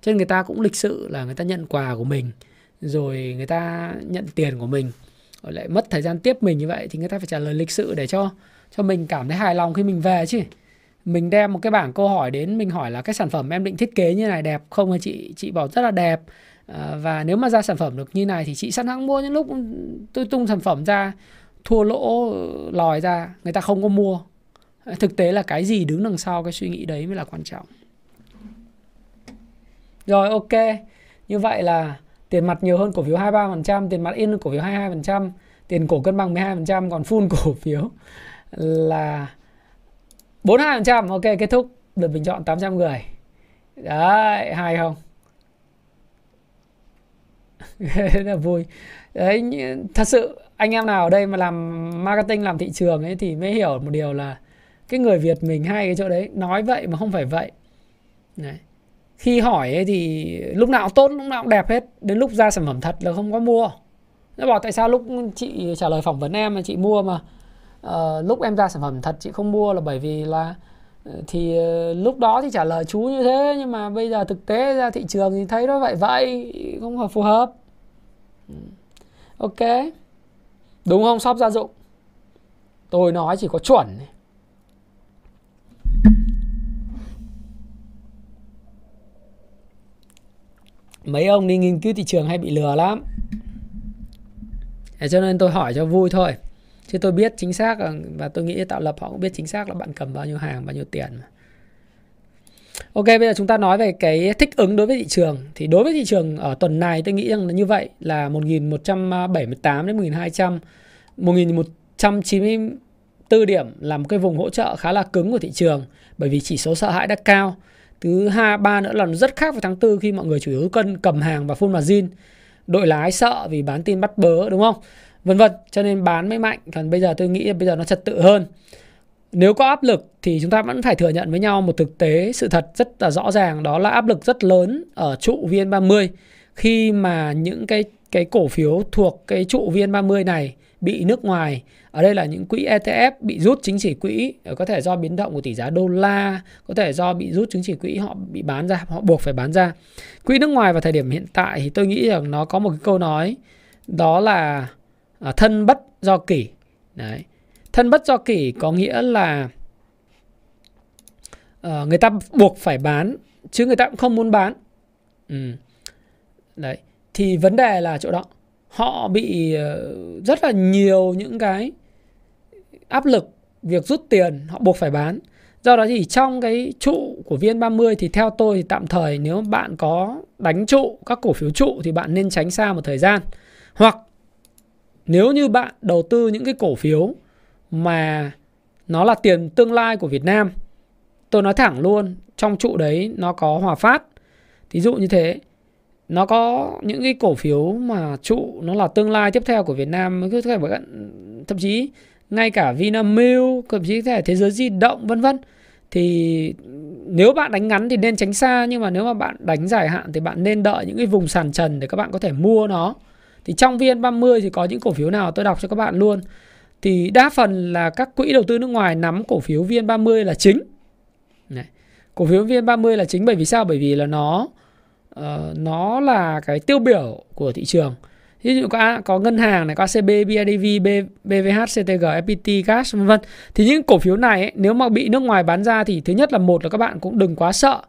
Cho nên người ta cũng lịch sự là người ta nhận quà của mình rồi người ta nhận tiền của mình rồi lại mất thời gian tiếp mình như vậy thì người ta phải trả lời lịch sự để cho cho mình cảm thấy hài lòng khi mình về chứ. Mình đem một cái bảng câu hỏi đến mình hỏi là cái sản phẩm em định thiết kế như này đẹp không? Chị chị bảo rất là đẹp. À, và nếu mà ra sản phẩm được như này thì chị sẵn sàng mua. Những lúc tôi tung sản phẩm ra thua lỗ lòi ra người ta không có mua. Thực tế là cái gì đứng đằng sau cái suy nghĩ đấy mới là quan trọng. Rồi ok. Như vậy là tiền mặt nhiều hơn cổ phiếu 23%, tiền mặt in hơn cổ phiếu 22%, tiền cổ cân bằng 12%, còn full cổ phiếu là 42%. Ok, kết thúc được bình chọn 800 người. Đấy, hay không? rất là vui. Đấy, thật sự anh em nào ở đây mà làm marketing, làm thị trường ấy thì mới hiểu một điều là cái người Việt mình hay cái chỗ đấy nói vậy mà không phải vậy. Đấy khi hỏi ấy thì lúc nào cũng tốt lúc nào cũng đẹp hết. Đến lúc ra sản phẩm thật là không có mua. Nó bảo tại sao lúc chị trả lời phỏng vấn em mà chị mua mà. Uh, lúc em ra sản phẩm thật chị không mua là bởi vì là ờ, thì uh, lúc đó thì trả lời chú như thế nhưng mà bây giờ thực tế ra thị trường thì thấy nó vậy vậy không hợp phù hợp. Ừ. Ok. Đúng không? Shop gia dụng. Tôi nói chỉ có chuẩn. Mấy ông đi nghiên cứu thị trường hay bị lừa lắm Thế cho nên tôi hỏi cho vui thôi chứ tôi biết chính xác và tôi nghĩ tạo lập họ cũng biết chính xác là bạn cầm bao nhiêu hàng, bao nhiêu tiền mà. Ok, bây giờ chúng ta nói về cái thích ứng đối với thị trường thì đối với thị trường ở tuần này tôi nghĩ rằng là như vậy, là 1178 đến 1200 1194 điểm là một cái vùng hỗ trợ khá là cứng của thị trường, bởi vì chỉ số sợ hãi đã cao. Thứ hai, ba nữa là nó rất khác với tháng tư khi mọi người chủ yếu cân cầm hàng và full margin. Đội lái sợ vì bán tin bắt bớ đúng không? Vân vân, cho nên bán mới mạnh. Còn bây giờ tôi nghĩ là bây giờ nó trật tự hơn. Nếu có áp lực thì chúng ta vẫn phải thừa nhận với nhau một thực tế sự thật rất là rõ ràng đó là áp lực rất lớn ở trụ VN30 khi mà những cái cái cổ phiếu thuộc cái trụ VN30 này bị nước ngoài. Ở đây là những quỹ ETF bị rút chứng chỉ quỹ ờ, có thể do biến động của tỷ giá đô la có thể do bị rút chứng chỉ quỹ họ bị bán ra họ buộc phải bán ra. Quỹ nước ngoài vào thời điểm hiện tại thì tôi nghĩ rằng nó có một cái câu nói đó là à, thân bất do kỷ. Đấy. Thân bất do kỷ có nghĩa là uh, người ta buộc phải bán chứ người ta cũng không muốn bán. Ừ. đấy. Thì vấn đề là chỗ đó họ bị ờ, rất là nhiều những cái áp lực, việc rút tiền họ buộc phải bán. Do đó thì trong cái trụ của VN30 thì theo tôi thì tạm thời nếu bạn có đánh trụ các cổ phiếu trụ thì bạn nên tránh xa một thời gian. Hoặc nếu như bạn đầu tư những cái cổ phiếu mà nó là tiền tương lai của Việt Nam, tôi nói thẳng luôn, trong trụ đấy nó có hòa phát. Thí dụ như thế nó có những cái cổ phiếu mà trụ, nó là tương lai tiếp theo của Việt Nam có thể thậm chí ngay cả Vinamilk, thậm chí thể thế giới di động, vân vân. Thì nếu bạn đánh ngắn thì nên tránh xa, nhưng mà nếu mà bạn đánh dài hạn thì bạn nên đợi những cái vùng sàn trần để các bạn có thể mua nó. Thì trong VN30 thì có những cổ phiếu nào tôi đọc cho các bạn luôn. Thì đa phần là các quỹ đầu tư nước ngoài nắm cổ phiếu VN30 là chính. Này. cổ phiếu VN30 là chính bởi vì sao? Bởi vì là nó uh, nó là cái tiêu biểu của thị trường. Ví dụ có có ngân hàng này có ACB, BIDV, BVH, CTG, FPT, Gas vân vân. Thì những cổ phiếu này ấy, nếu mà bị nước ngoài bán ra thì thứ nhất là một là các bạn cũng đừng quá sợ.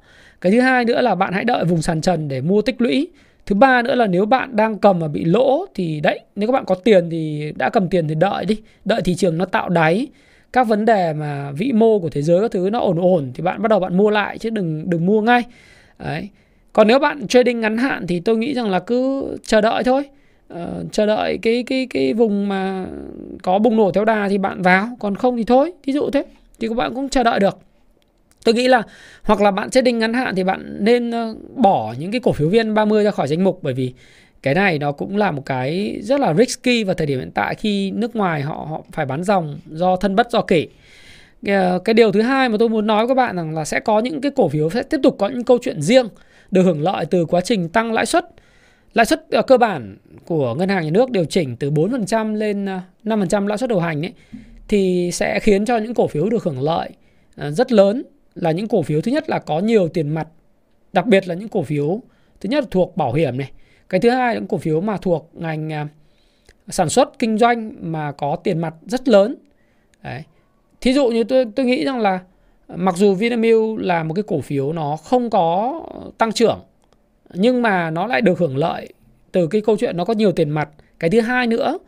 Cái thứ hai nữa là bạn hãy đợi vùng sàn trần để mua tích lũy. Thứ ba nữa là nếu bạn đang cầm mà bị lỗ thì đấy nếu các bạn có tiền thì đã cầm tiền thì đợi đi. Đợi thị trường nó tạo đáy. Các vấn đề mà vĩ mô của thế giới các thứ nó ổn ổn thì bạn bắt đầu bạn mua lại chứ đừng đừng mua ngay. Đấy còn nếu bạn trading ngắn hạn thì tôi nghĩ rằng là cứ chờ đợi thôi. Uh, chờ đợi cái cái cái vùng mà có bùng nổ theo đà thì bạn vào còn không thì thôi. Ví dụ thế thì các bạn cũng chờ đợi được. Tôi nghĩ là hoặc là bạn trading ngắn hạn thì bạn nên ờ, bỏ những cái cổ phiếu viên 30 ra khỏi danh mục bởi vì cái này nó cũng là một cái rất là risky vào thời điểm hiện tại khi nước ngoài họ họ phải bán dòng do thân bất do kỷ. Ờ, cái điều thứ hai mà tôi muốn nói với các bạn rằng là sẽ có những cái cổ phiếu sẽ tiếp tục có những câu chuyện riêng được hưởng lợi từ quá trình tăng lãi suất. Lãi suất ờ, cơ bản của ngân hàng nhà nước điều chỉnh từ 4% lên ờ, 5% lãi suất điều hành ấy thì sẽ khiến cho những cổ phiếu được hưởng lợi ờ, rất lớn là những cổ phiếu thứ nhất là có nhiều tiền mặt, đặc biệt là những cổ phiếu thứ nhất là thuộc bảo hiểm này. Cái thứ hai là những cổ phiếu mà thuộc ngành sản xuất kinh doanh mà có tiền mặt rất lớn. Đấy. Thí dụ như tôi tôi nghĩ rằng là mặc dù Vinamilk là một cái cổ phiếu nó không có tăng trưởng nhưng mà nó lại được hưởng lợi từ cái câu chuyện nó có nhiều tiền mặt cái thứ hai nữa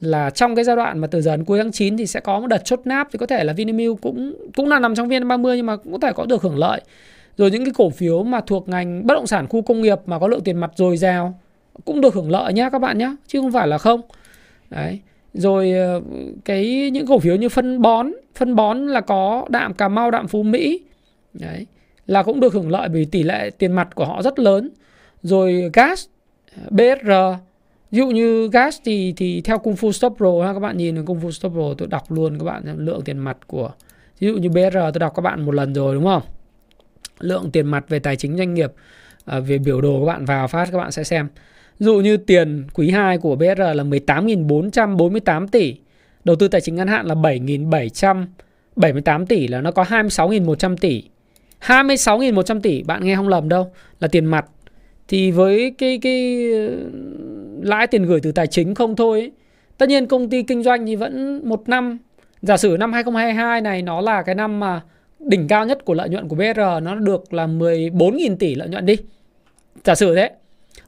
là trong cái giai đoạn mà từ giờ đến cuối tháng 9 thì sẽ có một đợt chốt náp thì có thể là Vinamilk cũng cũng là nằm trong VN30 nhưng mà cũng có thể có được hưởng lợi. Rồi những cái cổ phiếu mà thuộc ngành bất động sản khu công nghiệp mà có lượng tiền mặt dồi dào cũng được hưởng lợi nhá các bạn nhé, chứ không phải là không. Đấy rồi ờ, cái những cổ phiếu như phân bón phân bón là có đạm cà mau, đạm phú mỹ. Đấy, là cũng được hưởng lợi vì tỷ lệ tiền mặt của họ rất lớn. Rồi gas bsr ví dụ như gas thì thì theo Kung Fu Stop Pro ha, các bạn nhìn Kung Fu Stop Pro tôi đọc luôn các bạn lượng tiền mặt của, ví dụ như BR tôi đọc các bạn một lần rồi, đúng không? Lượng tiền mặt về tài chính doanh nghiệp à, về biểu đồ các bạn vào phát các bạn sẽ xem. Dụ như tiền quý 2 của BR là 18.448 tỷ, đầu tư tài chính ngắn hạn là 7.778 tỷ là nó có 26.100 tỷ. 26.100 tỷ, bạn nghe không lầm đâu, là tiền mặt. Thì với cái cái ờ, lãi tiền gửi từ tài chính không thôi ấy, Tất nhiên công ty kinh doanh thì vẫn một năm Giả sử năm 2022 này nó là cái năm mà đỉnh cao nhất của lợi nhuận của BR Nó được là 14.000 tỷ lợi nhuận đi Giả sử thế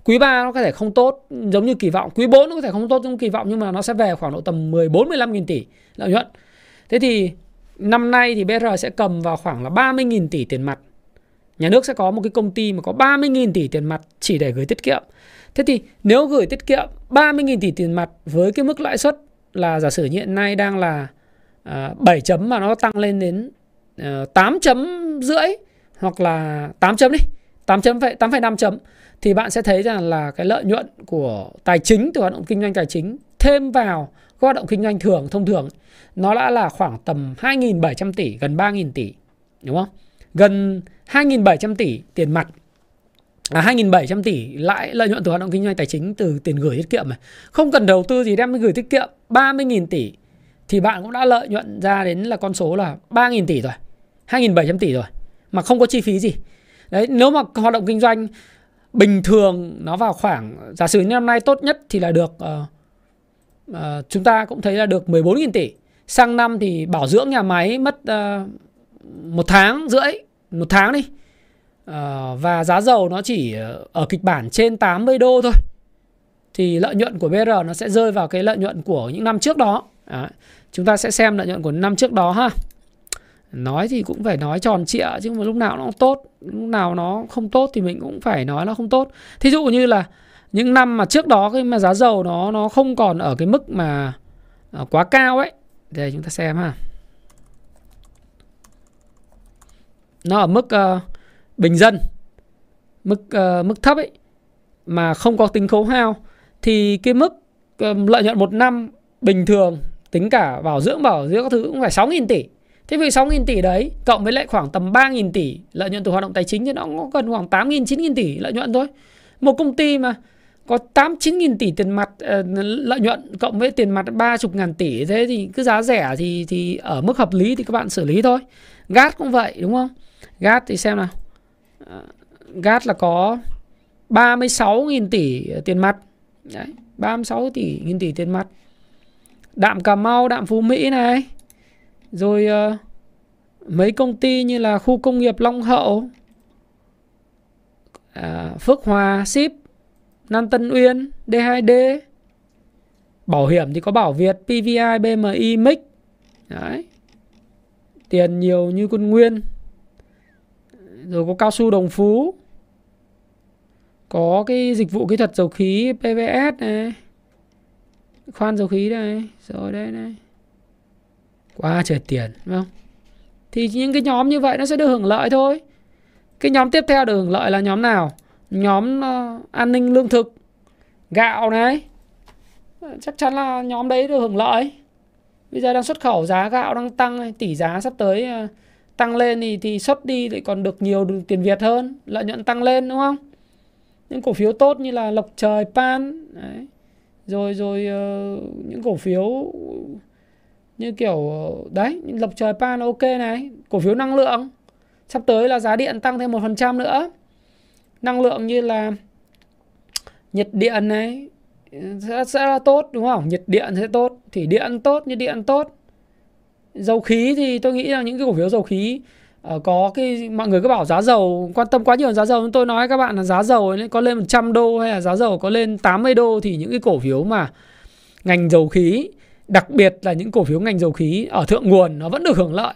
quý 3 nó có thể không tốt giống như kỳ vọng. Quý 4 nó có thể không tốt giống kỳ vọng nhưng mà nó sẽ về khoảng độ tầm 14 15 nghìn tỷ lợi nhuận. Thế thì năm nay thì BR sẽ cầm vào khoảng là 30.000 tỷ tiền mặt. Nhà nước sẽ có một cái công ty mà có 30.000 tỷ tiền mặt chỉ để gửi tiết kiệm. Thế thì nếu gửi tiết kiệm 30.000 tỷ tiền mặt với cái mức lãi suất là giả sử như hiện nay đang là à, 7 chấm mà nó tăng lên đến à, uh, 8 chấm rưỡi hoặc là 8 chấm đi 8 chấm 8,5 chấm thì bạn sẽ thấy rằng là cái lợi nhuận của tài chính từ hoạt động kinh doanh tài chính thêm vào các hoạt động kinh doanh thường thông thường nó đã là khoảng tầm 2.700 tỷ gần 3.000 tỷ đúng không? Gần 2.700 tỷ tiền mặt. À, 2.700 tỷ lãi lợi nhuận từ hoạt động kinh doanh tài chính từ tiền gửi tiết kiệm này. Không cần đầu tư gì đem gửi tiết kiệm 30.000 tỷ thì bạn cũng đã lợi nhuận ra đến là con số là 3.000 tỷ rồi 2.700 tỷ rồi mà không có chi phí gì. Đấy nếu mà hoạt động kinh doanh bình thường nó vào khoảng giả sử năm nay tốt nhất thì là được uh, uh, chúng ta cũng thấy là được 14.000 tỷ. Sang năm thì bảo dưỡng nhà máy mất uh, một tháng rưỡi một tháng đi. Uh, và giá dầu nó chỉ ở kịch bản trên 80 đô thôi. Thì lợi nhuận của BR nó sẽ rơi vào cái lợi nhuận của những năm trước đó. À, chúng ta sẽ xem lợi nhuận của năm trước đó ha nói thì cũng phải nói tròn trịa chứ mà lúc nào nó tốt lúc nào nó không tốt thì mình cũng phải nói nó không tốt. Thí dụ như là những năm mà trước đó khi mà giá dầu nó nó không còn ở cái mức mà à, quá cao ấy đây chúng ta xem ha. Nó ở mức uh, bình dân mức uh, mức thấp ấy mà không có tính khấu hao thì cái mức uh, lợi nhuận một năm bình thường tính cả bảo dưỡng bảo dưỡng các thứ cũng phải 6.000 tỷ. Thế vì 6.000 tỷ đấy cộng với lại khoảng tầm 3.000 tỷ lợi nhuận từ hoạt động tài chính thì nó cũng gần khoảng 8.000 9.000 tỷ lợi nhuận thôi. Một công ty mà có 8 9.000 tỷ tiền mặt uh, lợi nhuận cộng với tiền mặt 30 ngàn tỷ thế thì cứ giá rẻ thì thì ở mức hợp lý thì các bạn xử lý thôi. Gat cũng vậy đúng không? Gat thì xem nào. Ờ, uh, Gat là có 36.000 tỷ tiền mặt. Đấy, 36 tỷ nghìn tỷ tiền mặt. Đạm Cà Mau, Đạm Phú Mỹ này rồi uh, mấy công ty như là khu công nghiệp Long Hậu uh, Phước Hòa Ship Nam Tân Uyên D2D Bảo hiểm thì có Bảo Việt PVI BMI MIC Đấy. Tiền nhiều như quân Nguyên. Rồi có cao su đồng phú. Có cái dịch vụ kỹ thuật dầu khí PVS này. Khoan dầu khí đây Rồi đây này quá trời tiền đúng không? Thì những cái nhóm như vậy nó sẽ được hưởng lợi thôi. Cái nhóm tiếp theo được hưởng lợi là nhóm nào? Nhóm uh, an ninh lương thực gạo này. Chắc chắn là nhóm đấy được hưởng lợi. Bây giờ đang xuất khẩu giá gạo đang tăng tỷ giá sắp tới uh, tăng lên thì thì xuất đi lại còn được nhiều tiền Việt hơn lợi nhuận tăng lên đúng không? Những cổ phiếu tốt như là lộc trời pan đấy. rồi rồi uh, những cổ phiếu như kiểu đấy lộc trời pan ok này. Cổ phiếu năng lượng. Sắp tới là giá điện tăng thêm một phần trăm nữa. Năng lượng như là nhiệt điện này ừ, sẽ, sẽ là tốt đúng không? Nhiệt điện sẽ tốt thủy điện tốt nhiệt điện tốt. Dầu khí thì tôi nghĩ là những cái cổ phiếu dầu khí uh, có cái mọi người cứ bảo giá dầu quan tâm quá nhiều giá dầu. Tôi nói các bạn là giá dầu ấy, có lên 100 đô hay là giá dầu có lên 80 đô thì những cái cổ phiếu mà ngành dầu khí Đặc biệt là những cổ phiếu ngành dầu khí ở thượng nguồn nó vẫn được hưởng lợi.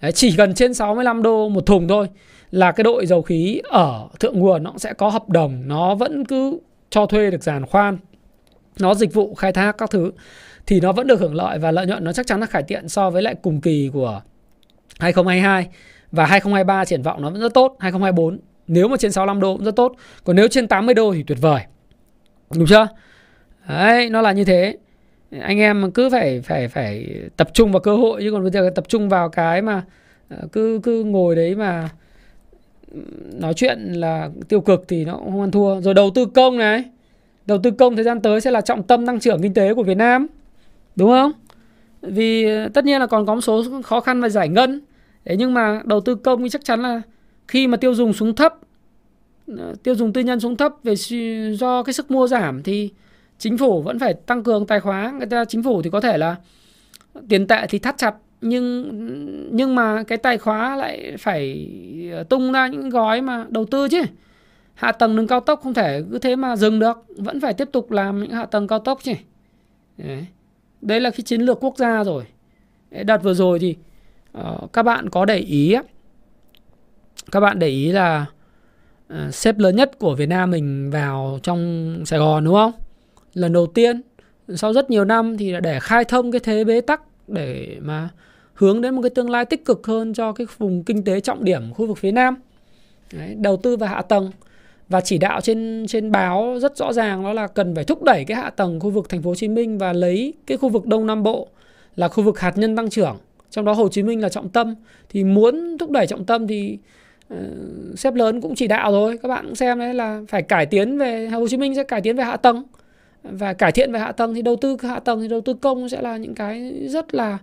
Đấy, chỉ cần trên 65 đô một thùng thôi là cái đội dầu khí ở thượng nguồn nó sẽ có hợp đồng, nó vẫn cứ cho thuê được giàn khoan, nó dịch vụ khai thác các thứ thì nó vẫn được hưởng lợi và lợi nhuận nó chắc chắn là cải thiện so với lại cùng kỳ của 2022 và 2023 triển vọng nó vẫn rất tốt, 2024 nếu mà trên 65 đô cũng rất tốt, còn nếu trên 80 đô thì tuyệt vời. Đúng chưa? Đấy, nó là như thế anh em cứ phải phải phải tập trung vào cơ hội chứ còn bây giờ tập trung vào cái mà ờ, cứ cứ ngồi đấy mà nói chuyện là tiêu cực thì nó không ăn thua. Rồi đầu tư công này, đầu tư công thời gian tới sẽ là trọng tâm tăng trưởng kinh tế của Việt Nam, đúng không? Vì ờ, tất nhiên là còn có một số khó khăn về giải ngân. Đấy nhưng mà đầu tư công thì chắc chắn là khi mà tiêu dùng xuống thấp ờ, tiêu dùng tư nhân xuống thấp về do cái sức mua giảm thì chính phủ vẫn phải tăng cường tài khoá. Người ta chính phủ thì có thể là tiền tệ thì thắt chặt nhưng nhưng mà cái tài khoá lại phải ờ, tung ra những gói mà đầu tư chứ. Hạ tầng đường cao tốc không thể cứ thế mà dừng được vẫn phải tiếp tục làm những hạ tầng cao tốc chứ. Đấy, đấy là cái chiến lược quốc gia rồi. Đợt vừa rồi thì uh, các bạn có để ý các bạn để ý là ờ, uh, xếp lớn nhất của Việt Nam mình vào trong Sài Gòn đúng không? Lần đầu tiên sau rất nhiều năm thì để khai thông cái thế bế tắc để mà hướng đến một cái tương lai tích cực hơn cho cái vùng kinh tế trọng điểm khu vực phía Nam. Đấy, đầu tư vào hạ tầng. Và chỉ đạo trên trên báo rất rõ ràng đó là cần phải thúc đẩy cái hạ tầng khu vực thành phố Hồ Chí Minh và lấy cái khu vực Đông Nam Bộ là khu vực hạt nhân tăng trưởng, trong đó Hồ Chí Minh là trọng tâm. Thì muốn thúc đẩy trọng tâm thì uh, sếp lớn cũng chỉ đạo rồi các bạn cũng xem đấy là phải cải tiến về Hồ Chí Minh sẽ cải tiến về hạ tầng và cải thiện về hạ tầng thì đầu tư hạ tầng thì đầu tư công sẽ là những cái rất là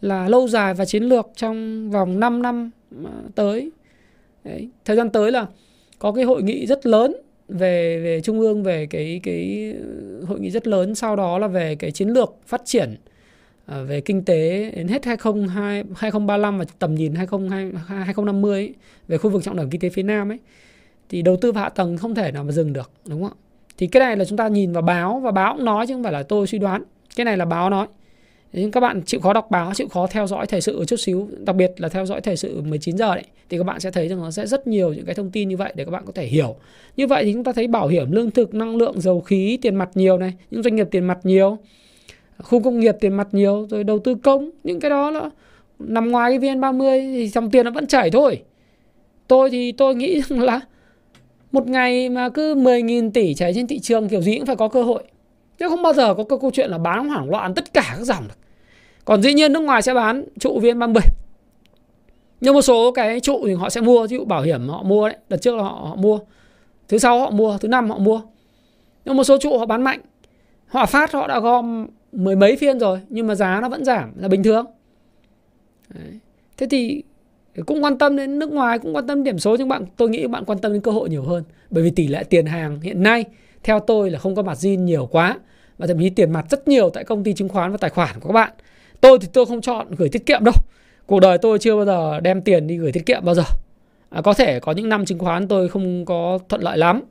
là lâu dài và chiến lược trong vòng 5 năm ờ, tới. Đấy. Thời gian tới là có cái hội nghị rất lớn về về trung ương về cái cái hội nghị rất lớn sau đó là về cái chiến lược phát triển ờ, về kinh tế đến hết 2022 2035 và tầm nhìn 2020 2050 ấy, về khu vực trọng điểm kinh tế phía Nam ấy thì đầu tư và hạ tầng không thể nào mà dừng được đúng không ạ? Thì cái này là chúng ta nhìn vào báo và báo cũng nói chứ không phải là tôi suy đoán. Cái này là báo nói. nhưng các bạn chịu khó đọc báo, chịu khó theo dõi thời sự chút xíu, đặc biệt là theo dõi thời sự 19 giờ đấy thì các bạn sẽ thấy rằng nó sẽ rất nhiều những cái thông tin như vậy để các bạn có thể hiểu. Như vậy thì chúng ta thấy bảo hiểm lương thực, năng lượng, dầu khí, tiền mặt nhiều này, những doanh nghiệp tiền mặt nhiều, khu công nghiệp tiền mặt nhiều, rồi đầu tư công, những cái đó là nằm ngoài cái VN30 thì dòng tiền nó vẫn chảy thôi. Tôi thì tôi nghĩ rằng là một ngày mà cứ 10.000 tỷ chảy trên thị trường kiểu gì cũng phải có cơ hội. Chứ không bao giờ có câu chuyện là bán hoảng loạn tất cả các dòng được. Còn dĩ nhiên nước ngoài sẽ bán trụ VN30. Nhưng một số cái trụ thì họ sẽ mua, ví dụ bảo hiểm họ mua đấy, đợt trước là họ, họ mua. Thứ sau họ mua, thứ năm họ mua. Nhưng một số trụ họ bán mạnh. Họ phát họ đã gom mười mấy phiên rồi nhưng mà giá nó vẫn giảm là bình thường. Đấy. Thế thì cũng quan tâm đến nước ngoài cũng quan tâm điểm số nhưng bạn tôi nghĩ bạn quan tâm đến cơ hội nhiều hơn. Bởi vì tỷ lệ tiền hàng hiện nay theo tôi là không có mặt zin nhiều quá và thậm chí tiền mặt rất nhiều tại công ty chứng khoán và tài khoản của các bạn. Tôi thì tôi không chọn gửi tiết kiệm đâu. Cuộc đời tôi chưa bao giờ đem tiền đi gửi tiết kiệm bao giờ. À, có thể có những năm chứng khoán tôi không có thuận lợi lắm.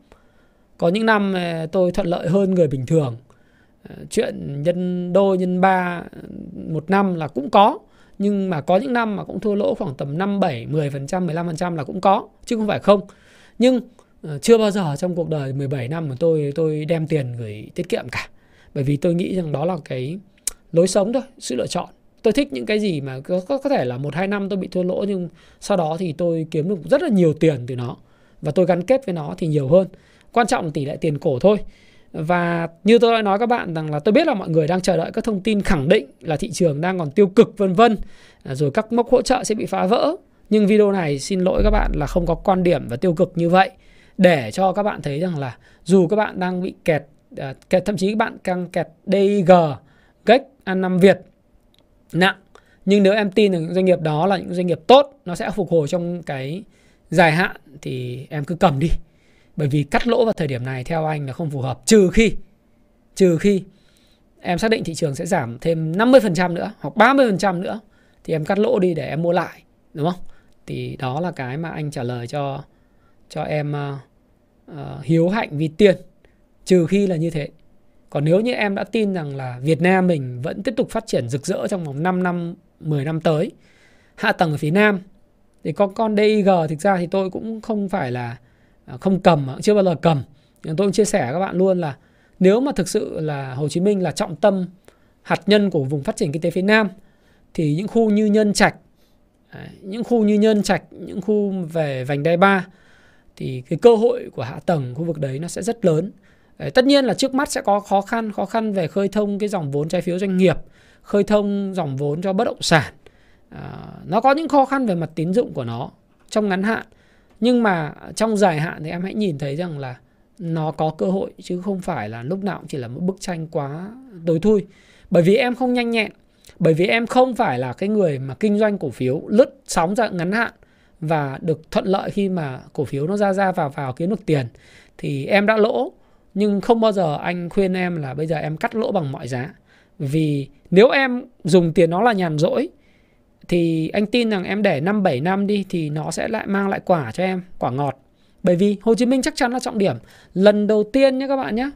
Có những năm à, tôi thuận lợi hơn người bình thường. À, chuyện nhân đôi nhân ba à, một năm là cũng có nhưng mà có những năm mà cũng thua lỗ khoảng tầm 5, 7, 10%, 15% là cũng có chứ không phải không. Nhưng ờ, chưa bao giờ trong cuộc đời 17 năm mà tôi tôi đem tiền gửi tiết kiệm cả. Bởi vì tôi nghĩ rằng đó là cái lối sống thôi, sự lựa chọn. Tôi thích những cái gì mà có, có, có thể là một hai năm tôi bị thua lỗ nhưng sau đó thì tôi kiếm được rất là nhiều tiền từ nó và tôi gắn kết với nó thì nhiều hơn. Quan trọng là tỷ lệ tiền cổ thôi. Và như tôi đã nói các bạn rằng là tôi biết là mọi người đang chờ đợi các thông tin khẳng định là thị trường đang còn tiêu cực vân vân. À, rồi các mốc hỗ trợ sẽ bị phá vỡ. Nhưng video này xin lỗi các bạn là không có quan điểm và tiêu cực như vậy. Để cho các bạn thấy rằng là dù các bạn đang bị kẹt, à, kẹt thậm chí các bạn đang kẹt DIG, GEC, ăn năm Việt nặng. Nhưng nếu em tin rằng doanh nghiệp đó là những doanh nghiệp tốt nó sẽ phục hồi trong cái dài hạn thì em cứ cầm đi bởi vì cắt lỗ vào thời điểm này theo anh là không phù hợp trừ khi trừ khi em xác định thị trường sẽ giảm thêm 50% nữa hoặc 30% nữa thì em cắt lỗ đi để em mua lại đúng không? Thì đó là cái mà anh trả lời cho cho em uh, uh, hiếu hạnh vì tiền trừ khi là như thế. Còn nếu như em đã tin rằng là Việt Nam mình vẫn tiếp tục phát triển rực rỡ trong vòng 5 năm, 10 năm tới, hạ tầng ở phía Nam thì có con DIG thực ra thì tôi cũng không phải là À, không cầm chưa bao giờ cầm. Tôi cũng chia sẻ với các bạn luôn là nếu mà thực sự là Hồ Chí Minh là trọng tâm hạt nhân của vùng phát triển kinh tế phía Nam thì những khu như Nhân Trạch à, những khu như Nhân Trạch những khu về vành đai ba thì cái cơ hội của hạ tầng khu vực đấy nó sẽ rất lớn. Tất nhiên là trước mắt sẽ có khó khăn khó khăn về khơi thông cái dòng vốn trái phiếu doanh nghiệp khơi thông dòng vốn cho bất động sản. À, nó có những khó khăn về mặt tín dụng của nó trong ngắn hạn nhưng mà trong dài hạn thì em hãy nhìn thấy rằng là nó có cơ hội chứ không phải là lúc nào cũng chỉ là một bức tranh quá tối thui. Bởi vì em không nhanh nhẹn, bởi vì em không phải là cái người mà kinh doanh cổ phiếu, lướt sóng ra ngắn hạn và được thuận lợi khi mà cổ phiếu nó ra ra vào vào kiếm được tiền. Thì em đã lỗ, nhưng không bao giờ anh khuyên em là bây giờ em cắt lỗ bằng mọi giá. Vì nếu em dùng tiền nó là nhàn rỗi thì anh tin rằng em để 5 7 năm đi thì nó sẽ lại mang lại quả cho em, quả ngọt. Bởi vì Hồ Chí Minh chắc chắn là trọng điểm. Lần đầu tiên nhé các bạn nhé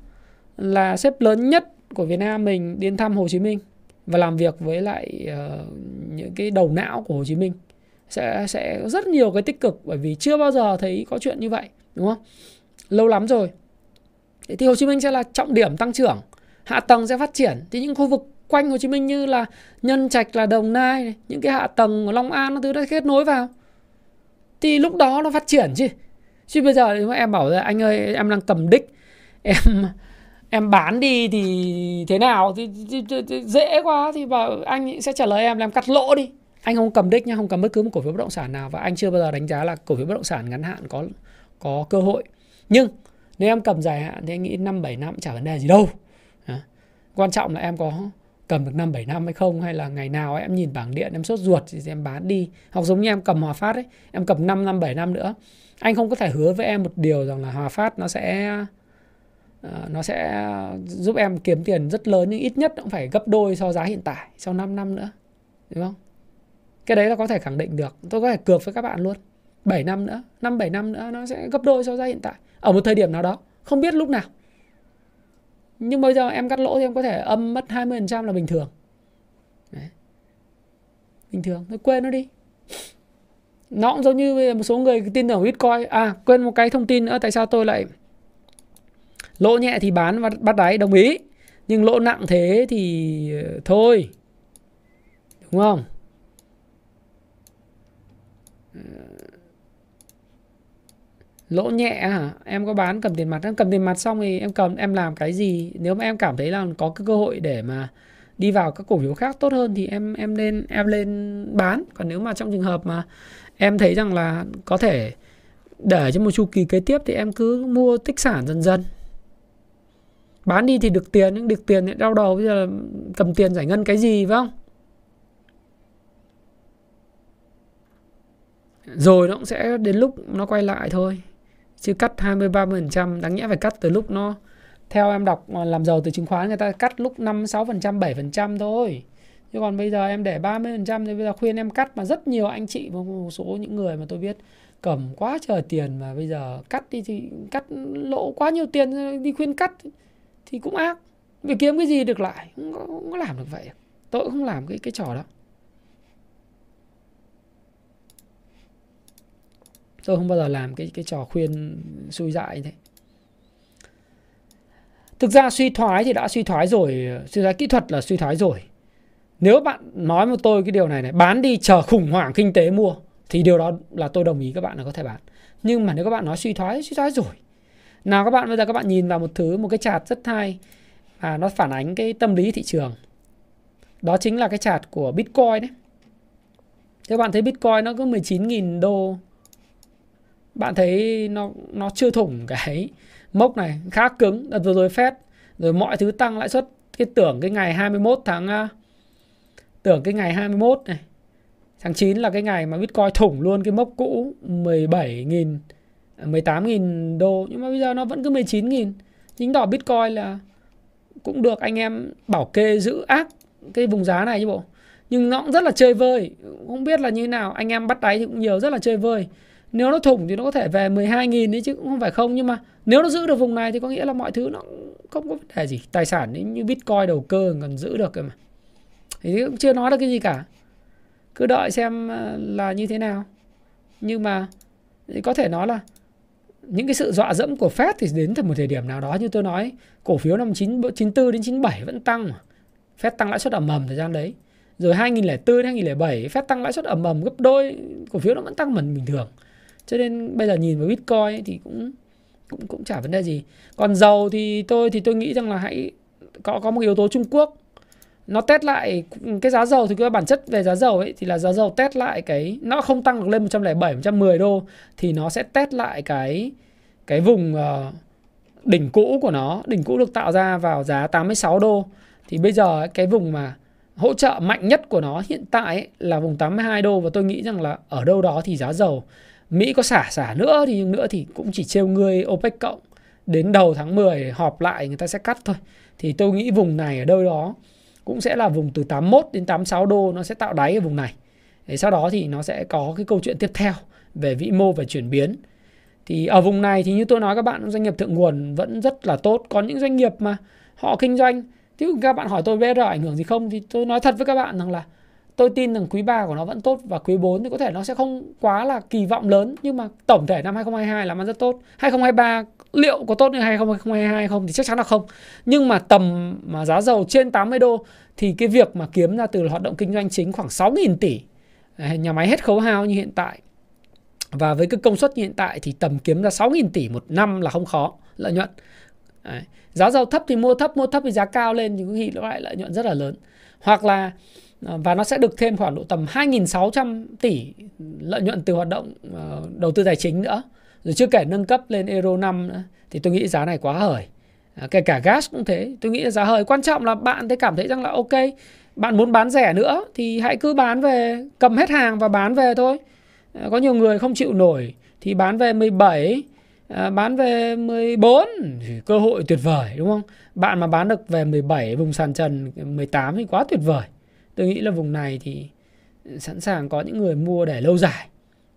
là sếp lớn nhất của Việt Nam mình đến thăm Hồ Chí Minh và làm việc với lại uh, những cái đầu não của Hồ Chí Minh sẽ sẽ rất nhiều cái tích cực bởi vì chưa bao giờ thấy có chuyện như vậy đúng không lâu lắm rồi thì Hồ Chí Minh sẽ là trọng điểm tăng trưởng hạ tầng sẽ phát triển thì những khu vực quanh Hồ Chí Minh như là Nhân Trạch là Đồng Nai này, những cái hạ tầng của Long An nó thứ đã kết nối vào. Thì lúc đó nó phát triển chứ. Chứ bây giờ nếu em bảo là anh ơi em đang cầm đích em em bán đi thì thế nào? Thì, thì, thì, thì dễ quá thì bảo anh sẽ trả lời em là em cắt lỗ đi. Anh không cầm đích nha không cầm bất cứ một cổ phiếu bất động sản nào và anh chưa bao giờ đánh giá là cổ phiếu bất động sản ngắn hạn có có cơ hội. Nhưng nếu em cầm dài hạn thì anh nghĩ năm bảy năm chả vấn đề gì đâu. À. quan trọng là em có cầm được năm, bảy năm hay không? Hay là ngày nào em nhìn bảng điện, em sốt ruột thì em bán đi. Hoặc giống như em cầm Hòa Phát ấy, em cầm 5 năm 7 năm nữa. Anh không có thể hứa với em một điều rằng là Hòa Phát nó sẽ ờ, nó sẽ giúp em kiếm tiền rất lớn nhưng ít nhất cũng phải gấp đôi so giá hiện tại, sau 5 năm nữa. Đúng không? Cái đấy là có thể khẳng định được. Tôi có thể cược với các bạn luôn. 7 năm nữa 5 7 năm nữa nó sẽ gấp đôi so giá hiện tại. Ở một thời điểm nào đó, không biết lúc nào nhưng bây giờ em cắt lỗ thì em có thể âm mất 20% là bình thường. Đấy. bình thường, thôi quên nó đi. Nó cũng giống như một số người tin tưởng bitcoin. À quên một cái thông tin nữa, tại sao tôi lại lỗ nhẹ thì bán và bắt đáy, đồng ý. Nhưng lỗ nặng thế thì ờ, thôi. Đúng không? Lỗ nhẹ hả em có bán cầm tiền mặt em cầm tiền mặt xong thì em cầm, em làm cái gì? Nếu mà em cảm thấy là có cái cơ hội để mà đi vào các cổ phiếu khác tốt hơn thì em em lên em lên bán. Còn nếu mà trong trường hợp mà em thấy rằng là có thể để cho một chu kỳ kế tiếp thì em cứ mua tích sản dần dần. Bán đi thì được tiền, nhưng được tiền thì đau đầu. Bây giờ cầm tiền giải ngân cái gì, phải không? Rồi nó cũng sẽ đến lúc nó quay lại thôi chứ cắt 20 30% đáng nhẽ phải cắt từ lúc nó theo em đọc làm giàu từ chứng khoán người ta cắt lúc 5 6% 7% thôi. Chứ còn bây giờ em để 30% thì bây giờ khuyên em cắt mà rất nhiều anh chị và một số những người mà tôi biết cầm quá trời tiền mà bây giờ cắt đi thì cắt lỗ quá nhiều tiền đi khuyên cắt thì cũng ác. Vì kiếm cái gì được lại không có, không có làm được vậy. Tôi cũng không làm cái cái trò đó. Tôi không bao giờ làm cái cái trò khuyên xui dại như thế. Thực ra suy thoái thì đã suy thoái rồi, suy thoái kỹ thuật là suy thoái rồi. Nếu bạn nói với tôi cái điều này này, bán đi chờ khủng hoảng kinh tế mua, thì điều đó là tôi đồng ý các bạn là có thể bán. Nhưng mà nếu các bạn nói suy thoái suy thoái rồi. Nào các bạn, bây giờ các bạn nhìn vào một thứ, một cái chart rất hay, và nó phản ánh cái tâm lý thị trường. Đó chính là cái chart của Bitcoin đấy các bạn thấy Bitcoin nó có 19.000 đô bạn thấy nó nó chưa thủng cái mốc này, khá cứng. Đợt vừa rồi phép rồi mọi thứ tăng lãi suất. Cái tưởng cái ngày 21 tháng à, tưởng cái ngày 21 này, tháng 9 là cái ngày mà Bitcoin thủng luôn cái mốc cũ 17.000 18.000 à, đô. Nhưng mà bây giờ nó vẫn cứ 19.000 chính tỏ Bitcoin là cũng được anh em bảo kê giữ ác cái vùng giá này chứ bộ. Nhưng nó cũng rất là chơi vơi. Không biết là như thế nào. Anh em bắt đáy thì cũng nhiều, rất là chơi vơi nếu nó thủng thì nó có thể về 12.000 đấy chứ, cũng không phải không, nhưng mà nếu nó giữ được vùng này thì có nghĩa là mọi thứ nó không có vấn đề gì. Tài sản như bitcoin, đầu cơ còn giữ được cơ mà. Thì cũng chưa nói được cái gì cả. Cứ đợi xem ờ, là như thế nào. Nhưng mà có thể nói là những cái sự dọa dẫm của Fed thì đến từ một thời điểm nào đó. Như tôi nói, cổ phiếu năm 94 đến 97 vẫn tăng mà. Fed tăng lãi suất ẩm mầm thời gian đấy. Rồi 2004 2007 Fed tăng lãi suất ẩm mầm gấp đôi, cổ phiếu nó vẫn tăng mần bình thường cho nên bây giờ nhìn vào bitcoin ấy thì cũng cũng cũng chả vấn đề gì. Còn dầu thì tôi thì tôi nghĩ rằng là hãy có có một yếu tố Trung Quốc. Nó test lại cái giá dầu thì cái bản chất về giá dầu ấy thì là giá dầu test lại cái nó không tăng được lên 107 110 đô thì nó sẽ test lại cái cái vùng uh, đỉnh cũ của nó. Đỉnh cũ được tạo ra vào giá 86 đô. Thì bây giờ cái vùng mà hỗ trợ mạnh nhất của nó hiện tại ấy là vùng 82 đô và tôi nghĩ rằng là ở đâu đó thì giá dầu Mỹ có xả xả nữa thì nữa thì cũng chỉ trêu ngươi OPEC cộng đến đầu tháng 10 họp lại người ta sẽ cắt thôi. Thì tôi nghĩ vùng này ở đâu đó cũng sẽ là vùng từ 81 đến 86 đô nó sẽ tạo đáy ở vùng này. Để sau đó thì nó sẽ có cái câu chuyện tiếp theo về vĩ mô và chuyển biến. Thì ở vùng này thì như tôi nói các bạn, doanh nghiệp thượng nguồn vẫn rất là tốt. Có những doanh nghiệp mà họ kinh doanh chứ các bạn hỏi tôi BR ảnh hưởng gì không thì tôi nói thật với các bạn rằng là tôi tin rằng quý 3 của nó vẫn tốt và quý 4 thì có thể nó sẽ không quá là kỳ vọng lớn, nhưng mà tổng thể năm 2022 làm ăn rất tốt. 2023 liệu có tốt như 2022 không thì chắc chắn là không nhưng mà tầm mà giá dầu trên 80 đô thì cái việc mà kiếm ra từ hoạt động kinh doanh chính khoảng 6.000 tỷ à, nhà máy hết khấu hao như hiện tại và với cái công suất như hiện tại thì tầm kiếm ra 6.000 tỷ một năm là không khó, lợi nhuận Đấy. giá dầu thấp thì mua thấp mua thấp thì giá cao lên thì có khi lại lợi nhuận rất là lớn hoặc là Ờ, và nó sẽ được thêm khoảng độ tầm 2.600 tỷ lợi nhuận từ hoạt động ờ, đầu tư tài chính nữa. Rồi chưa kể nâng cấp lên Euro 5 nữa thì tôi nghĩ giá này quá hời. À, kể cả gas cũng thế tôi nghĩ là giá hời. Quan trọng là bạn thấy cảm thấy rằng là ok bạn muốn bán rẻ nữa thì hãy cứ bán về cầm hết hàng và bán về thôi. À, có nhiều người không chịu nổi thì bán về 17 à, bán về 14 thì cơ hội tuyệt vời đúng không? Bạn mà bán được về 17 vùng sàn trần 18 thì quá tuyệt vời tôi nghĩ là vùng này thì sẵn sàng có những người mua để lâu dài.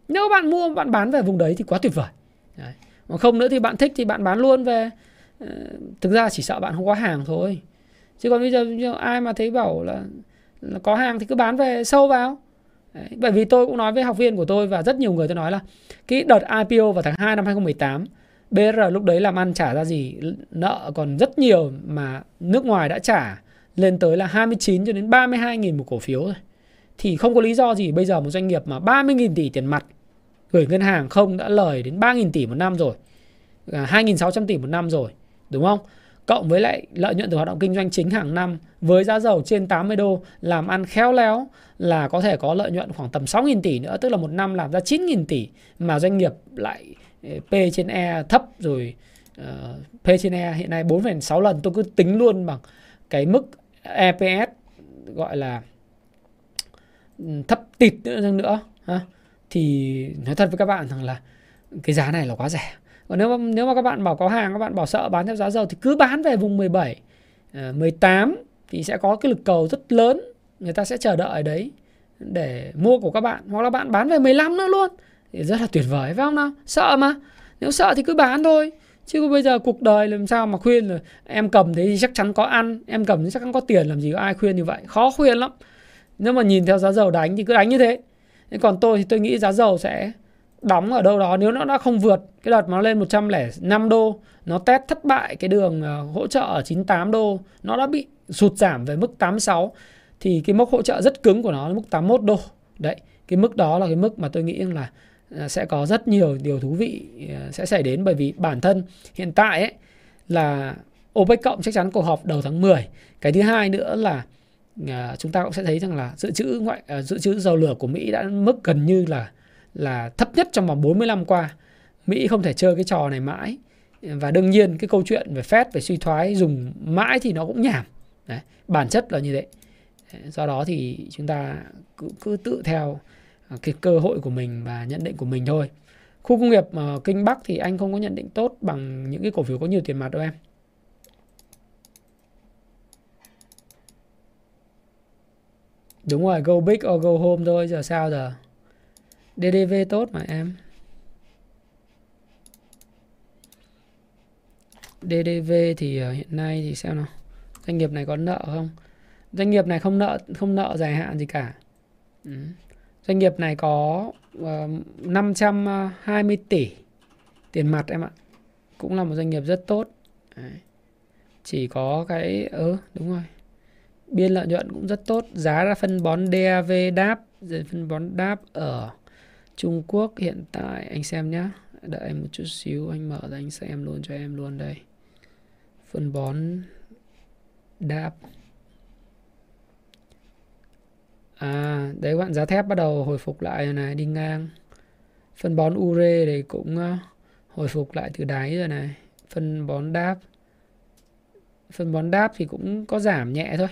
Nếu bạn mua bạn bán về vùng đấy thì quá tuyệt vời. Đấy. còn không nữa thì bạn thích thì bạn bán luôn về ờ, thực ra chỉ sợ bạn không có hàng thôi. Chứ còn bây giờ ai mà thấy bảo là, là có hàng thì cứ bán về sâu vào. Đấy, bởi vì tôi cũng nói với học viên của tôi và rất nhiều người tôi nói là cái đợt IPO vào tháng 2 năm 2018 BR lúc đấy làm ăn trả ra gì nợ còn rất nhiều mà nước ngoài đã trả lên tới là 29 cho đến 32 nghìn một cổ phiếu rồi. Thì không có lý do gì bây giờ một doanh nghiệp mà 30 nghìn tỷ tiền mặt gửi ngân hàng không đã lời đến 3 nghìn tỷ một năm rồi. À, 2.600 tỷ một năm rồi. Đúng không? Cộng với lại lợi nhuận từ hoạt động kinh doanh chính hàng năm với giá dầu trên 80 đô làm ăn khéo léo là có thể có lợi nhuận khoảng tầm 6.000 tỷ nữa tức là một năm làm ra 9.000 tỷ mà doanh nghiệp lại ờ, P trên E thấp rồi uh, P trên E hiện nay 4,6 lần tôi cứ tính luôn bằng cái mức EPS gọi là ừ, thấp tịt nữa nữa ha thì nói thật với các bạn rằng là cái giá này là quá rẻ. Còn nếu mà, nếu mà các bạn bảo có hàng các bạn bảo sợ bán theo giá dầu thì cứ bán về vùng 17 18 ờ, thì sẽ có cái lực cầu rất lớn. Người ta sẽ chờ đợi đấy để mua của các bạn. Hoặc là bạn bán về 15 nữa luôn. Thì rất là tuyệt vời phải không nào? Sợ mà. Nếu sợ thì cứ bán thôi chứ bây giờ cuộc đời làm sao mà khuyên là em cầm thế thì chắc chắn có ăn, em cầm thì chắc chắn có tiền, làm gì có ai khuyên như vậy. Khó khuyên lắm. Nếu mà nhìn theo giá dầu đánh thì cứ đánh như thế. Còn tôi thì tôi nghĩ giá dầu sẽ đóng ở đâu đó, nếu nó đã không vượt cái đợt mà nó lên 105 đô, nó test thất bại cái đường à, hỗ trợ ở 98 đô, nó đã bị sụt giảm về mức 86 thì cái mốc hỗ trợ rất cứng của nó là mức 81 đô. Đấy, cái mức đó là cái mức mà tôi nghĩ là Ờ, sẽ có rất nhiều điều thú vị ờ, sẽ xảy đến bởi vì bản thân hiện tại ấy là OPEC cộng chắc chắn cuộc họp đầu tháng 10 cái thứ hai nữa là ờ, chúng ta cũng sẽ thấy rằng là dự trữ ngoại dự trữ dầu lửa của Mỹ đã mức gần như là là thấp nhất trong vòng 40 năm qua. Mỹ không thể chơi cái trò này mãi. Và đương nhiên cái câu chuyện về Fed về suy thoái dùng mãi thì nó cũng nhảm. Đấy, bản chất là như vậy. Do đó thì chúng ta cứ, cứ tự theo À, cái cơ hội của mình và nhận định của mình thôi. Khu công nghiệp uh, Kinh Bắc thì anh không có nhận định tốt bằng những cái cổ phiếu có nhiều tiền mặt đâu em. Đúng rồi, go big or go home thôi, giờ sao giờ? DDV tốt mà em DDV thì uh, hiện nay thì xem nào doanh nghiệp này có nợ không doanh nghiệp này không nợ không nợ dài hạn gì cả ừ doanh nghiệp này có ờ, uh, 520 tỷ tiền mặt em ạ. Cũng là một doanh nghiệp rất tốt. Đấy. chỉ có cái ớ ừ, đúng rồi. Biên lợi nhuận cũng rất tốt. Giá ra phân bón DAV đáp phân bón đáp ở Trung Quốc hiện tại. Anh xem nhá. Đợi em một chút xíu anh mở ra anh xem luôn cho em luôn đây. Phân bón đáp. À đấy, bạn giá thép bắt đầu hồi phục lại rồi này, đi ngang. Phân bón ure thì cũng ờ, hồi phục lại từ đáy rồi này. Phân bón đáp. Phân bón đáp thì cũng có giảm nhẹ thôi.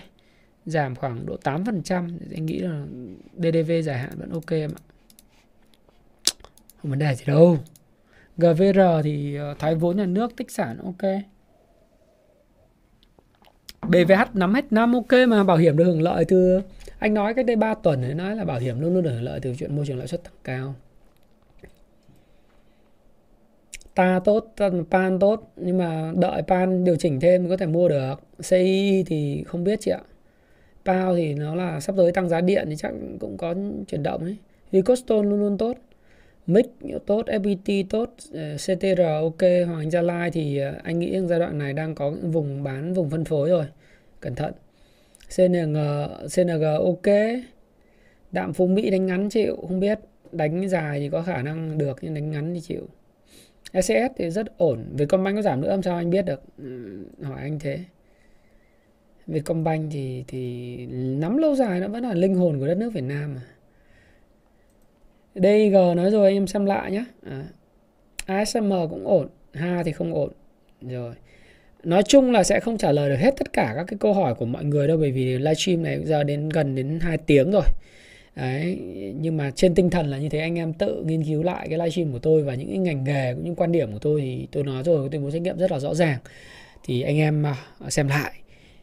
Giảm khoảng độ 8% Anh nghĩ là DDV dài hạn vẫn ok em ạ. Không vấn đề gì đâu. GVR thì ờ, thoái vốn nhà nước, tích sản ok. BVH nắm hết năm ok mà, bảo hiểm được hưởng lợi từ anh nói cách đây 3 tuần ấy, nói là bảo hiểm luôn luôn được hưởng lợi từ chuyện môi trường lãi suất tăng cao. Ta tốt pan tốt, nhưng mà đợi pan điều chỉnh thêm có thể mua được. CI thì không biết chị ạ. Pao thì nó là sắp tới tăng giá điện thì chắc cũng có chuyển động ấy. Vì Coston luôn luôn tốt. Mic tốt FPT tốt ờ, CTR ok. Hoàng Anh Gia Lai thì ờ, anh nghĩ giai đoạn này đang có những vùng bán, vùng phân phối rồi. Cẩn thận. CNG CNG ok. Đạm phú Mỹ đánh ngắn chịu không biết. Đánh dài thì có khả năng được nhưng đánh ngắn thì chịu. SCS thì rất ổn. Vietcombank có giảm nữa làm sao anh biết được? Ừ, hỏi anh thế. Vietcombank thì thì nắm lâu dài nó vẫn là linh hồn của đất nước Việt Nam mà. Dg nói rồi anh em xem lại nhé à. ASM cũng ổn Ha thì không ổn. Rồi nói chung là sẽ không trả lời được hết tất cả các cái câu hỏi của mọi người đâu bởi vì livestream này giờ đến gần đến 2 tiếng rồi. Đấy, nhưng mà trên tinh thần là như thế anh em tự nghiên cứu lại cái livestream của tôi và những cái ngành nghề cũng những quan điểm của tôi thì tôi nói rồi tôi muốn trách nhiệm rất là rõ ràng. Thì anh em à, xem lại.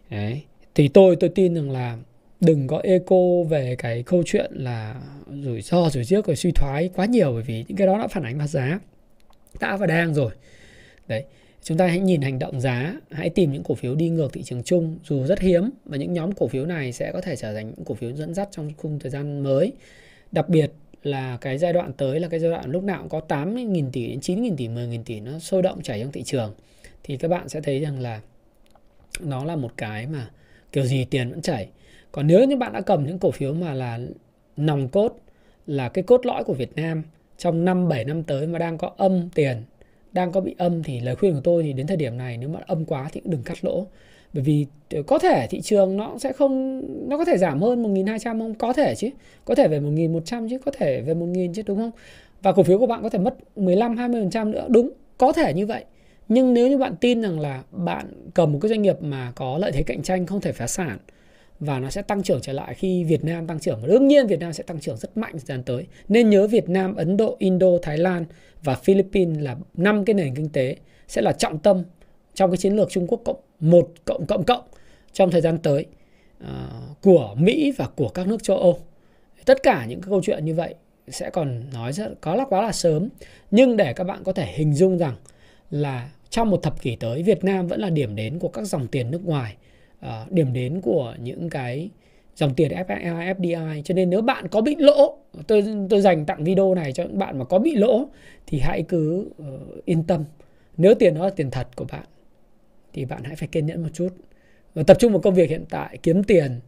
Đấy. thì tôi tôi tin rằng là đừng có eco về cái câu chuyện là rủi ro rủi ro rồi suy thoái quá nhiều bởi vì những cái đó đã phản ánh vào giá đã và đang rồi. Đấy chúng ta hãy nhìn hành động giá hãy tìm những cổ phiếu đi ngược thị trường chung dù rất hiếm và những nhóm cổ phiếu này sẽ có thể trở thành những cổ phiếu dẫn dắt trong khung thời gian mới. Đặc biệt là cái giai đoạn tới là cái giai đoạn lúc nào cũng có 8.000 tỷ đến 9.000 tỷ, 10.000 tỷ nó sôi động chảy trong thị trường. Thì các bạn sẽ thấy rằng là nó là một cái mà kiểu gì tiền vẫn chảy. Còn nếu như bạn đã cầm những cổ phiếu mà là nòng cốt là cái cốt lõi của Việt Nam trong 5 7 năm tới mà đang có âm tiền đang có bị âm thì lời khuyên của tôi thì đến thời điểm này nếu mà âm quá thì cũng đừng cắt lỗ. Bởi vì ờ, có thể thị trường nó sẽ không, nó có thể giảm hơn 1.200 không? Có thể chứ. Có thể về 1.100 chứ, có thể về 1.000 chứ, đúng không? Và cổ phiếu của bạn có thể mất 15 20% nữa. Đúng, có thể như vậy. Nhưng nếu như bạn tin rằng là bạn cầm một cái doanh nghiệp mà có lợi thế cạnh tranh, không thể phá sản và nó sẽ tăng trưởng trở lại khi Việt Nam tăng trưởng. và Đương nhiên Việt Nam sẽ tăng trưởng rất mạnh thời gian tới. Nên nhớ Việt Nam, Ấn Độ, Indo, Thái Lan và Philippines là năm cái nền kinh tế sẽ là trọng tâm trong cái chiến lược Trung Quốc cộng một cộng cộng cộng trong thời gian tới uh, của Mỹ và của các nước châu Âu. Tất cả những cái câu chuyện như vậy sẽ còn nói rất có là quá là sớm nhưng để các bạn có thể hình dung rằng là trong một thập kỷ tới Việt Nam vẫn là điểm đến của các dòng tiền nước ngoài uh, điểm đến của những cái dòng tiền FDI, FDI cho nên nếu bạn có bị lỗ tôi tôi dành tặng video này cho những bạn mà có bị lỗ thì hãy cứ uh, yên tâm. Nếu tiền đó là tiền thật của bạn thì bạn hãy phải kiên nhẫn một chút. Và tập trung vào công việc hiện tại kiếm tiền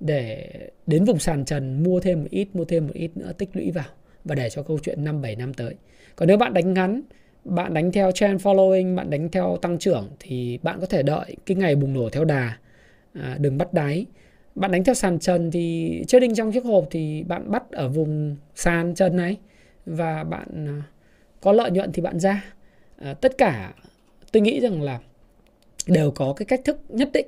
để đến vùng sàn trần mua thêm một ít mua thêm một ít nữa tích lũy vào và để cho câu chuyện năm bảy năm tới. Còn nếu bạn đánh ngắn bạn đánh theo trend following bạn đánh theo tăng trưởng thì bạn có thể đợi cái ngày bùng nổ theo đà à, đừng bắt đáy bạn đánh theo sàn trần thì chơi đinh trong chiếc hộp thì bạn bắt ở vùng sàn trần này và bạn à, có lợi nhuận thì bạn ra. À, tất cả tôi nghĩ rằng là đều có cái cách thức nhất định.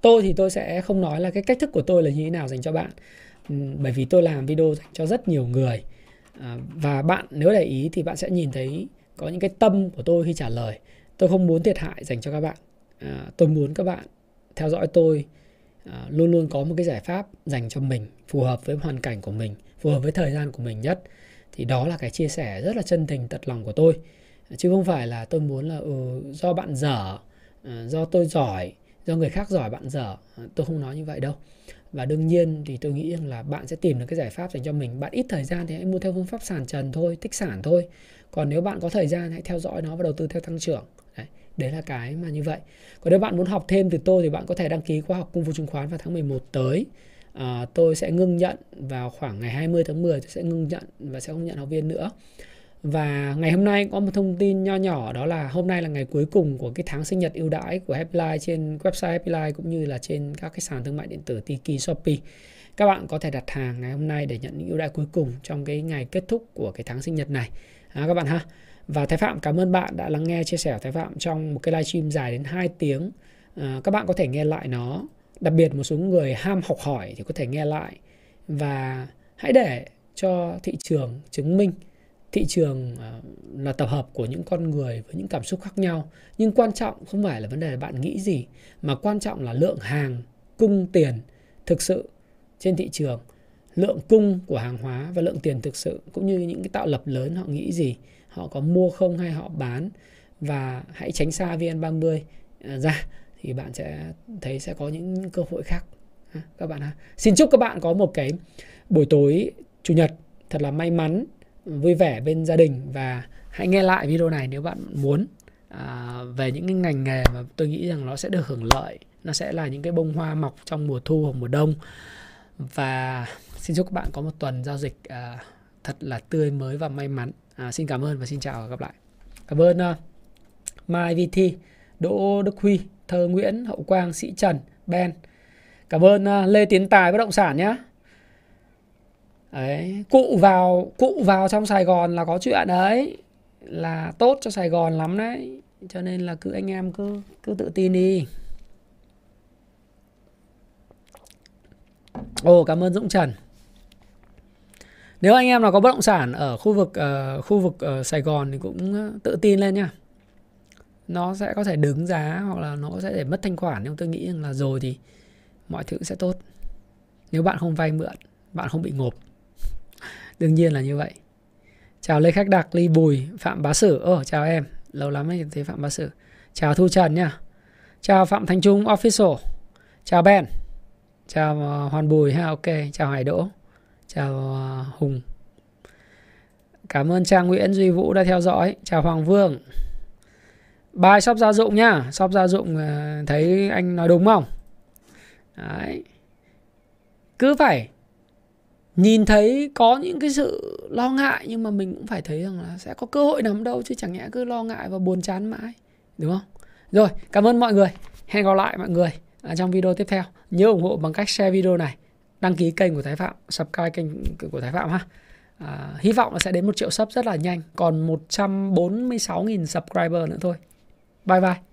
Tôi thì tôi sẽ không nói là cái cách thức của tôi là như thế nào dành cho bạn. Ừ, bởi vì tôi làm video dành cho rất nhiều người. À, và bạn nếu để ý thì bạn sẽ nhìn thấy có những cái tâm của tôi khi trả lời. Tôi không muốn thiệt hại dành cho các bạn. À, tôi muốn các bạn theo dõi tôi à, luôn luôn có một cái giải pháp dành cho mình phù hợp với hoàn cảnh của mình phù hợp với thời gian của mình nhất. Thì đó là cái chia sẻ rất là chân tình tật lòng của tôi. Chứ không phải là tôi muốn là ừ, do bạn dở à, do tôi giỏi do người khác giỏi bạn dở. À, tôi không nói như vậy đâu. Và đương nhiên thì tôi nghĩ rằng là bạn sẽ tìm được cái giải pháp dành cho mình. Bạn ít thời gian thì hãy mua theo phương pháp sàn trần thôi tích sản thôi. Còn nếu bạn có thời gian hãy theo dõi nó và đầu tư theo tăng trưởng đấy, là cái mà như vậy còn nếu bạn muốn học thêm từ tôi thì bạn có thể đăng ký khóa học công vụ chứng khoán vào tháng 11 tới à, tôi sẽ ngưng nhận vào khoảng ngày 20 tháng 10 tôi sẽ ngưng nhận và sẽ không nhận học viên nữa và ngày hôm nay có một thông tin nho nhỏ đó là hôm nay là ngày cuối cùng của cái tháng sinh nhật ưu đãi của Happy Life trên website Happy Life cũng như là trên các cái sàn thương mại điện tử Tiki, Shopee. Các bạn có thể đặt hàng ngày hôm nay để nhận những ưu đãi cuối cùng trong cái ngày kết thúc của cái tháng sinh nhật này. À, các bạn ha. Và Thái Phạm cảm ơn bạn đã lắng nghe chia sẻ của Thái Phạm trong một cái livestream dài đến 2 tiếng. À, các bạn có thể nghe lại nó. Đặc biệt một số người ham học hỏi thì có thể nghe lại. Và hãy để cho thị trường chứng minh thị trường ờ, là tập hợp của những con người với những cảm xúc khác nhau nhưng quan trọng không phải là vấn đề là bạn nghĩ gì mà quan trọng là lượng hàng cung tiền thực sự trên thị trường lượng cung của hàng hóa và lượng tiền thực sự cũng như những cái tạo lập lớn họ nghĩ gì họ có mua không hay họ bán và hãy tránh xa VN30. À, ra thì bạn sẽ thấy sẽ có những cơ hội khác. À, các bạn ha. Xin chúc các bạn có một cái buổi tối chủ nhật thật là may mắn vui vẻ bên gia đình và hãy nghe lại video này nếu bạn muốn. À, về những cái ngành nghề mà tôi nghĩ rằng nó sẽ được hưởng lợi nó sẽ là những cái bông hoa mọc trong mùa thu hoặc mùa đông. Và xin chúc các bạn có một tuần giao dịch à, thật là tươi mới và may mắn à, xin cảm ơn và xin chào và gặp lại. Cảm ơn uh, Mai VT Đỗ Đức Huy Thơ Nguyễn Hậu Quang Sĩ Trần Ben. Cảm ơn uh, Lê Tiến Tài bất động sản nhé đấy cụ vào cụ vào trong Sài Gòn là có chuyện đấy. Là tốt cho Sài Gòn lắm đấy. Cho nên là cứ anh em cứ cứ tự tin đi. Ồ cảm ơn Dũng Trần nếu anh em nào có bất động sản ở khu vực uh, khu vực uh, Sài Gòn thì cũng ờ, tự tin lên nha nó sẽ có thể đứng giá hoặc là nó sẽ để mất thanh khoản. Nhưng tôi nghĩ rằng là rồi thì mọi thứ sẽ tốt. Nếu bạn không vay mượn bạn không bị ngộp. Đương nhiên là như vậy. Chào lê khách đặc ly bùi phạm bá sử. Ơ chào em. Lâu lắm mới thấy phạm bá sử. Chào thu trần nha. Chào phạm thành trung official. Chào ben. Chào hoàn bùi ha ok. Chào hải đỗ chào à, hùng. Cảm ơn trang nguyễn duy vũ đã theo dõi. Chào hoàng vương. Bài shop gia dụng nhá. Shop gia dụng à, thấy anh nói đúng không? Đấy. cứ phải nhìn thấy có những cái sự lo ngại nhưng mà mình cũng phải thấy rằng là sẽ có cơ hội nắm đâu chứ chẳng nhẽ cứ lo ngại và buồn chán mãi. Đúng không? Rồi, cảm ơn mọi người. Hẹn gặp lại mọi người à, trong video tiếp theo. Nhớ ủng hộ bằng cách share video này đăng ký kênh của Thái Phạm subscribe kênh của Thái Phạm ha. À, hy vọng là sẽ đến một triệu sub rất là nhanh còn 146.000 subscriber nữa thôi. Bye bye.